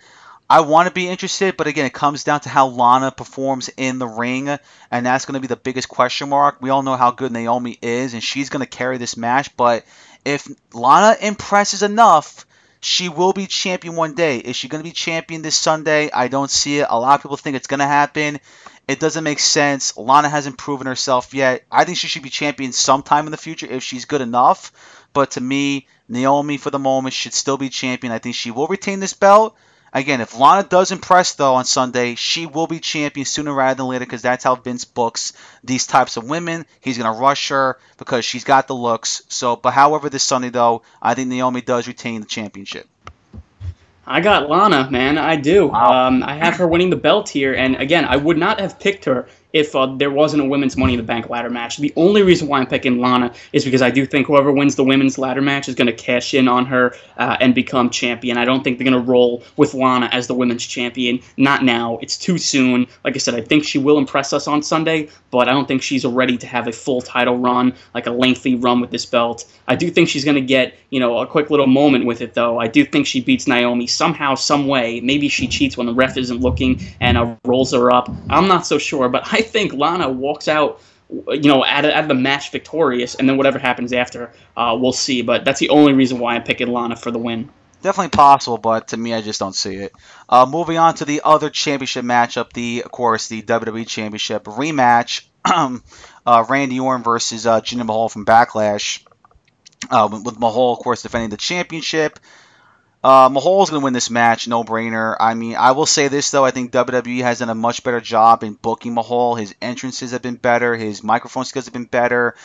I want to be interested, but again, it comes down to how Lana performs in the ring, and that's going to be the biggest question mark. We all know how good Naomi is, and she's going to carry this match, but if Lana impresses enough, she will be champion one day. Is she going to be champion this Sunday? I don't see it. A lot of people think it's going to happen. It doesn't make sense. Lana hasn't proven herself yet. I think she should be champion sometime in the future if she's good enough. But to me, Naomi for the moment should still be champion. I think she will retain this belt. Again, if Lana does impress though on Sunday, she will be champion sooner rather than later because that's how Vince books these types of women. He's gonna rush her because she's got the looks. So, but however, this Sunday though, I think Naomi does retain the championship. I got Lana, man. I do. Wow. Um, I have her winning the belt here, and again, I would not have picked her if uh, there wasn't a women's Money in the Bank ladder match. The only reason why I'm picking Lana is because I do think whoever wins the women's ladder match is going to cash in on her uh, and become champion. I don't think they're going to roll with Lana as the women's champion. Not now. It's too soon. Like I said, I think she will impress us on Sunday, but I don't think she's ready to have a full title run, like a lengthy run with this belt. I do think she's going to get, you know, a quick little moment with it, though. I do think she beats Naomi somehow, some way. Maybe she cheats when the ref isn't looking and uh, rolls her up. I'm not so sure, but I think Lana walks out, you know, of the match victorious, and then whatever happens after, uh, we'll see. But that's the only reason why I'm picking Lana for the win. Definitely possible, but to me, I just don't see it. Uh, moving on to the other championship matchup, the of course the WWE Championship rematch, uh, Randy Orton versus uh, Jinder Mahal from Backlash. Uh, with Mahal, of course, defending the championship. Uh, Mahal's going to win this match, no brainer. I mean, I will say this, though. I think WWE has done a much better job in booking Mahal. His entrances have been better, his microphone skills have been better.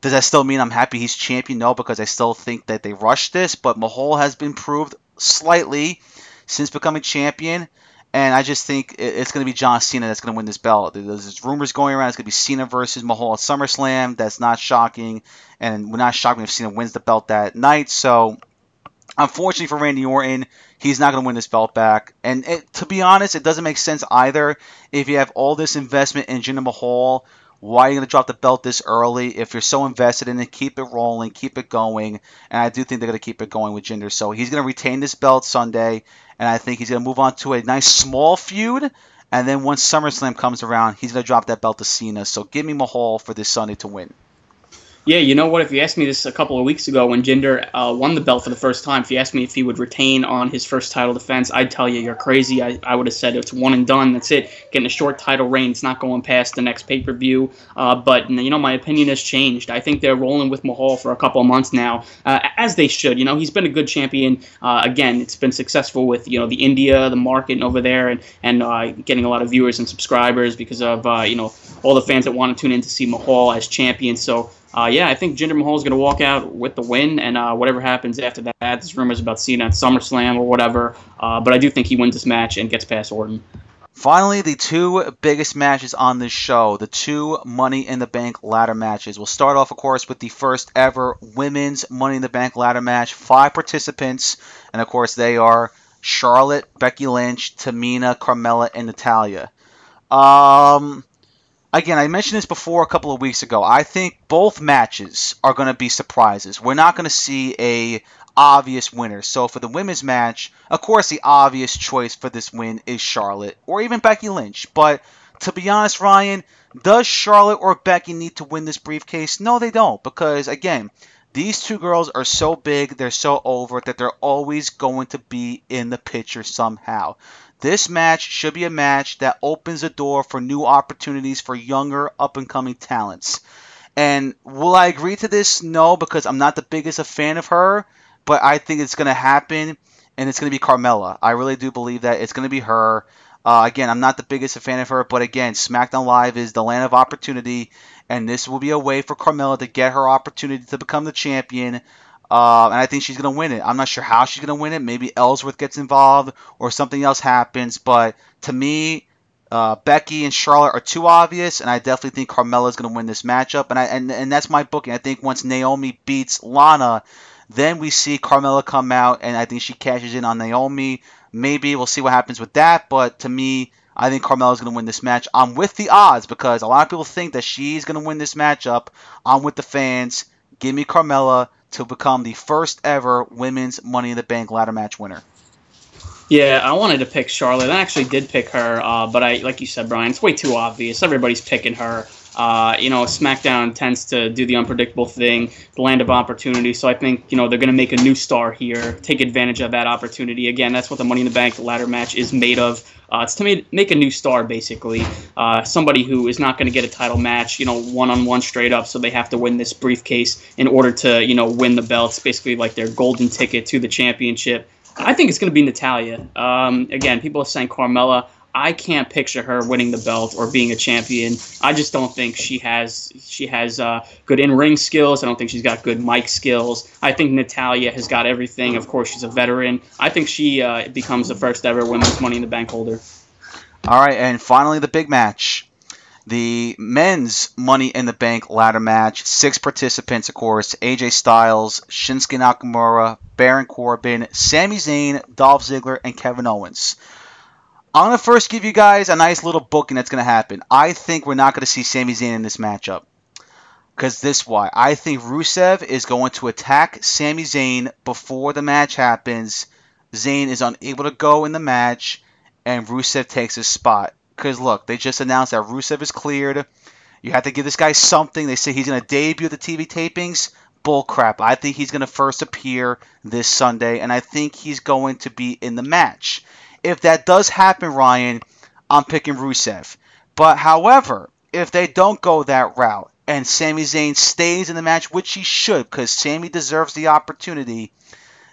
Does that still mean I'm happy he's champion? No, because I still think that they rushed this, but Mahal has been proved slightly since becoming champion. And I just think it's going to be John Cena that's going to win this belt. There's rumors going around it's going to be Cena versus Mahal at SummerSlam. That's not shocking. And we're not shocked if Cena wins the belt that night. So Unfortunately for Randy Orton, he's not going to win this belt back. And it, to be honest, it doesn't make sense either. If you have all this investment in Jinder Mahal, Why are you going to drop the belt this early? If you're so invested in it, keep it rolling, keep it going. And I do think they're going to keep it going with Jinder. So he's going to retain this belt Sunday, and I think he's going to move on to a nice small feud. And then once SummerSlam comes around, he's going to drop that belt to Cena. So give me Mahal for this Sunday to win. Yeah, you know what? If you asked me this a couple of weeks ago when Jinder uh, won the belt for the first time, if you asked me if he would retain on his first title defense, I'd tell you you're crazy. I, I would have said it's one and done. That's it. Getting a short title reign. It's not going past the next pay per view. Uh, but you know, my opinion has changed. I think they're rolling with Mahal for a couple of months now, uh, as they should. You know, he's been a good champion. Uh, again, it's been successful with you know the India, the market over there, and and uh, getting a lot of viewers and subscribers because of uh, you know all the fans that want to tune in to see Mahal as champion. So uh, yeah, I think Jinder Mahal is going to walk out with the win, and uh, whatever happens after that, there's rumors about Cena at SummerSlam or whatever. Uh, but I do think he wins this match and gets past Orton. Finally, the two biggest matches on this show, the two Money in the Bank ladder matches. We'll start off, of course, with the first ever women's Money in the Bank ladder match. Five participants, and of course, they are Charlotte, Becky Lynch, Tamina, Carmella, and Natalya. Um, again, I mentioned this before a couple of weeks ago. I think both matches are going to be surprises. We're not going to see a obvious winner. So for the women's match, of course, the obvious choice for this win is Charlotte or even Becky Lynch. But to be honest, Ryan, does Charlotte or Becky need to win this briefcase? No, they don't. Because again, these two girls are so big, they're so over that they're always going to be in the picture somehow. This match should be a match that opens the door for new opportunities for younger, up and coming talents. And will I agree to this? No, because I'm not the biggest a fan of her, but I think it's going to happen, and it's going to be Carmella. I really do believe that it's going to be her. Uh, again, I'm not the biggest a fan of her, but again, SmackDown Live is the land of opportunity, and this will be a way for Carmella to get her opportunity to become the champion. Uh, and I think she's going to win it. I'm not sure how she's going to win it. Maybe Ellsworth gets involved or something else happens. But to me, uh, Becky and Charlotte are too obvious, and I definitely think Carmella is going to win this matchup. And I and, and that's my booking. I think once Naomi beats Lana, then we see Carmella come out, and I think she cashes in on Naomi. Maybe we'll see what happens with that. But to me, I think Carmella is going to win this match. I'm with the odds because a lot of people think that she's going to win this matchup. I'm with the fans. Give me Carmella to become the first ever women's Money in the Bank ladder match winner. Yeah, I wanted to pick Charlotte. I actually did pick her, uh, but I, like you said, Brian, it's way too obvious. Everybody's picking her. Uh, you know, SmackDown tends to do the unpredictable thing, the land of opportunity. So I think you know they're going to make a new star here, take advantage of that opportunity. Again, that's what the Money in the Bank ladder match is made of. Uh, it's to make, make a new star, basically. Uh, somebody who is not going to get a title match, you know, one on one straight up. So they have to win this briefcase in order to, you know, win the belts. Basically, like their golden ticket to the championship. I think it's going to be Natalya. Um, again, people are saying Carmella. I can't picture her winning the belt or being a champion. I just don't think she has she has uh, good in ring skills. I don't think she's got good mic skills. I think Natalya has got everything. Of course, she's a veteran. I think she uh, becomes the first ever women's Money in the Bank holder. All right, and finally the big match. The men's Money in the Bank ladder match. Six participants, of course. AJ Styles, Shinsuke Nakamura, Baron Corbin, Sami Zayn, Dolph Ziggler, and Kevin Owens. I'm to first give you guys a nice little booking that's to happen. I think we're not to see Sami Zayn in this matchup. Because this why. I think Rusev is going to attack Sami Zayn before the match happens. Zayn is unable to go in the match, and Rusev takes his spot. Because look, they just announced that Rusev is cleared. You have to give this guy something. They say he's going to debut the TV tapings. Bull crap. I think he's going to first appear this Sunday, and I think he's going to be in the match if that does happen, Ryan, I'm picking Rusev. But however, if they don't go that route and Sami Zayn stays in the match, which he should, because Sami deserves the opportunity,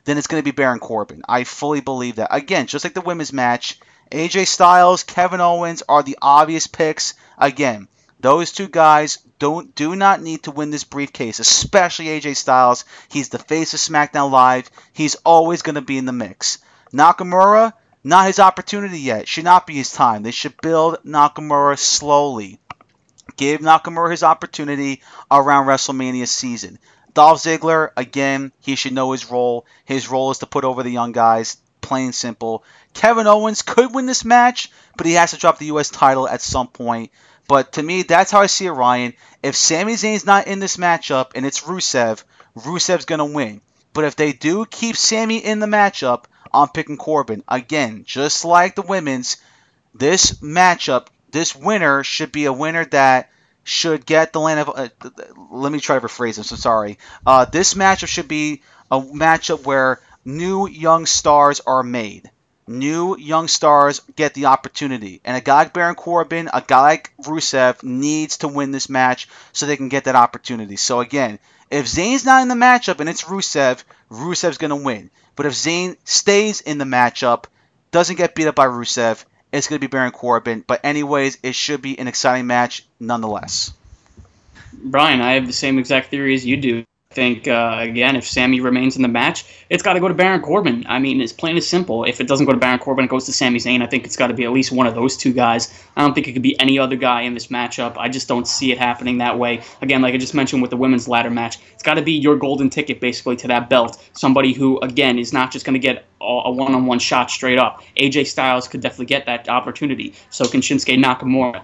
then it's going to be Baron Corbin. I fully believe that. Again, just like the women's match, AJ Styles, Kevin Owens are the obvious picks. Again, those two guys don't do not need to win this briefcase, especially AJ Styles. He's the face of SmackDown Live. He's always going to be in the mix. Nakamura, not his opportunity yet. Should not be his time. They should build Nakamura slowly. Give Nakamura his opportunity around WrestleMania season. Dolph Ziggler, again, he should know his role. His role is to put over the young guys, plain simple. Kevin Owens could win this match, but he has to drop the U.S. title at some point. But to me, that's how I see it, Ryan. If Sami Zayn's not in this matchup and it's Rusev, Rusev's gonna win. But if they do keep Sami in the matchup, I'm picking Corbin. Again, just like the women's, this matchup, this winner should be a winner that should get the land of. Uh, let me try to rephrase this. I'm sorry. Uh, this matchup should be a matchup where new young stars are made. New young stars get the opportunity. And a guy like Baron Corbin, a guy like Rusev needs to win this match so they can get that opportunity. So again, if Zayn's not in the matchup and it's Rusev, Rusev's going to win. But if Zayn stays in the matchup, doesn't get beat up by Rusev, it's going to be Baron Corbin. But anyways, it should be an exciting match nonetheless. Brian, I have the same exact theory as you do think uh, again, if Sami remains in the match, it's got to go to Baron Corbin. I mean, it's plain as simple. If it doesn't go to Baron Corbin, it goes to Sami Zayn. I think it's got to be at least one of those two guys. I don't think it could be any other guy in this matchup. I just don't see it happening that way. Again, like I just mentioned with the women's ladder match, it's got to be your golden ticket basically to that belt. Somebody who again is not just going to get a one-on-one shot straight up. AJ Styles could definitely get that opportunity. So can Shinsuke Nakamura.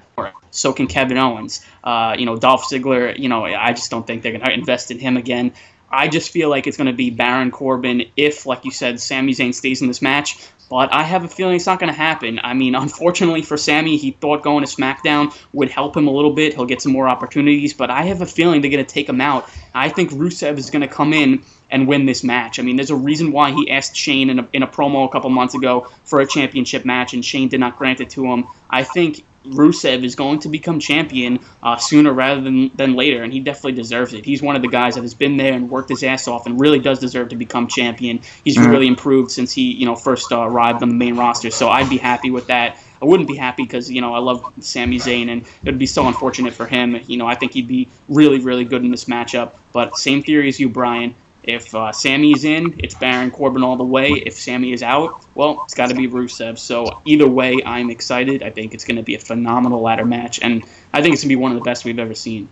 So can Kevin Owens. Uh, you know, Dolph Ziggler. You know, I just don't think they're going to invest in him again. I just feel like it's going to be Baron Corbin if, like you said, Sami Zayn stays in this match. But I have a feeling it's not going to happen. I mean, unfortunately for Sami, he thought going to SmackDown would help him a little bit. He'll get some more opportunities, but I have a feeling they're going to take him out. I think Rusev is going to come in and win this match. I mean, there's a reason why he asked Shane in a, in a promo a couple months ago for a championship match, and Shane did not grant it to him. I think Rusev is going to become champion uh, sooner rather than, than later, and he definitely deserves it. He's one of the guys that has been there and worked his ass off, and really does deserve to become champion. He's mm-hmm. really improved since he, you know, first uh, arrived on the main roster. So I'd be happy with that. I wouldn't be happy because you know I love Sami Zayn, and it'd be so unfortunate for him. You know, I think he'd be really, really good in this matchup. But same theory as you, Brian. If uh, Sami's in, it's Baron Corbin all the way. If Sami is out, well, it's got to be Rusev. So either way, I'm excited. I think it's going to be a phenomenal ladder match, and I think it's going to be one of the best we've ever seen.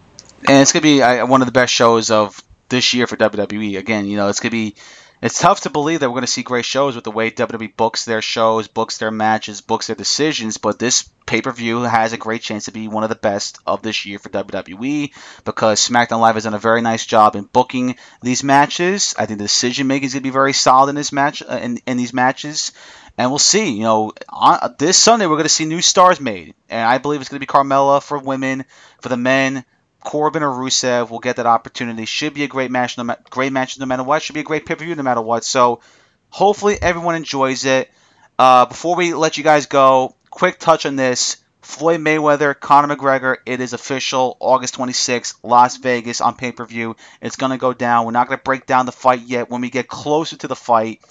And it's going to be one of the best shows of this year for WWE. Again, you know, it's going to be it's tough to believe that we're going to see great shows with the way WWE books their shows, books their matches, books their decisions. But this pay per view has a great chance to be one of the best of this year for WWE because SmackDown Live has done a very nice job in booking these matches. I think the decision making is going to be very solid in this match uh, in, in these matches. And we'll see. You know, on, this Sunday we're going to see new stars made, and I believe it's going to be Carmella for women, for the men. Corbin or Rusev will get that opportunity. Should be a great match, no ma- great match no matter what. Should be a great pay per view no matter what. So hopefully everyone enjoys it. Uh, before we let you guys go, quick touch on this. Floyd Mayweather, Conor McGregor, it is official. August 26th, Las Vegas on pay per view. It's going to go down. We're not going to break down the fight yet. When we get closer to the fight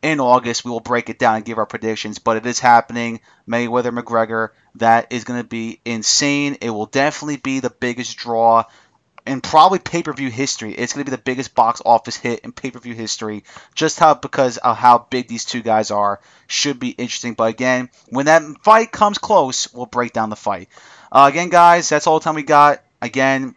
in August, we will break it down and give our predictions. But it is happening. Mayweather McGregor. That is going to be insane. It will definitely be the biggest draw in probably pay per view history. It's going to be the biggest box office hit in pay per view history. Just how because of how big these two guys are should be interesting. But again, when that fight comes close, we'll break down the fight. Uh, again, guys, that's all the time we got. Again,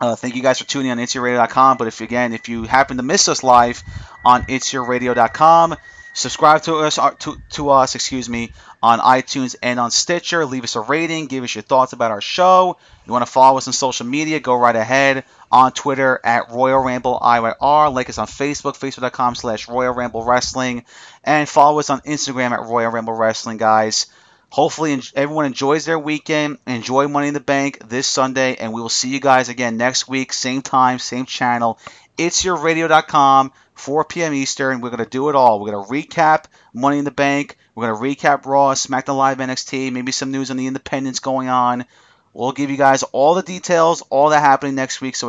uh, thank you guys for tuning in on itsyourradio.com. But if again, if you happen to miss us live on itsyourradio.com, subscribe to us uh, to, to us, excuse me, on iTunes and on Stitcher. Leave us a rating. Give us your thoughts about our show. You want to follow us on social media? Go right ahead on Twitter at Royal Ramble IYR. Like us on Facebook, facebook.com slash Royal Ramble Wrestling. And follow us on Instagram at Royal Ramble Wrestling, guys. Hopefully, everyone enjoys their weekend. Enjoy Money in the Bank this Sunday, and we will see you guys again next week, same time, same channel. It's your radio.com, 4 p.m. Eastern. We're going to do it all. We're going to recap Money in the Bank. We're going to recap Raw, SmackDown Live, NXT, maybe some news on the independents going on. We'll give you guys all the details, all that happening next week. So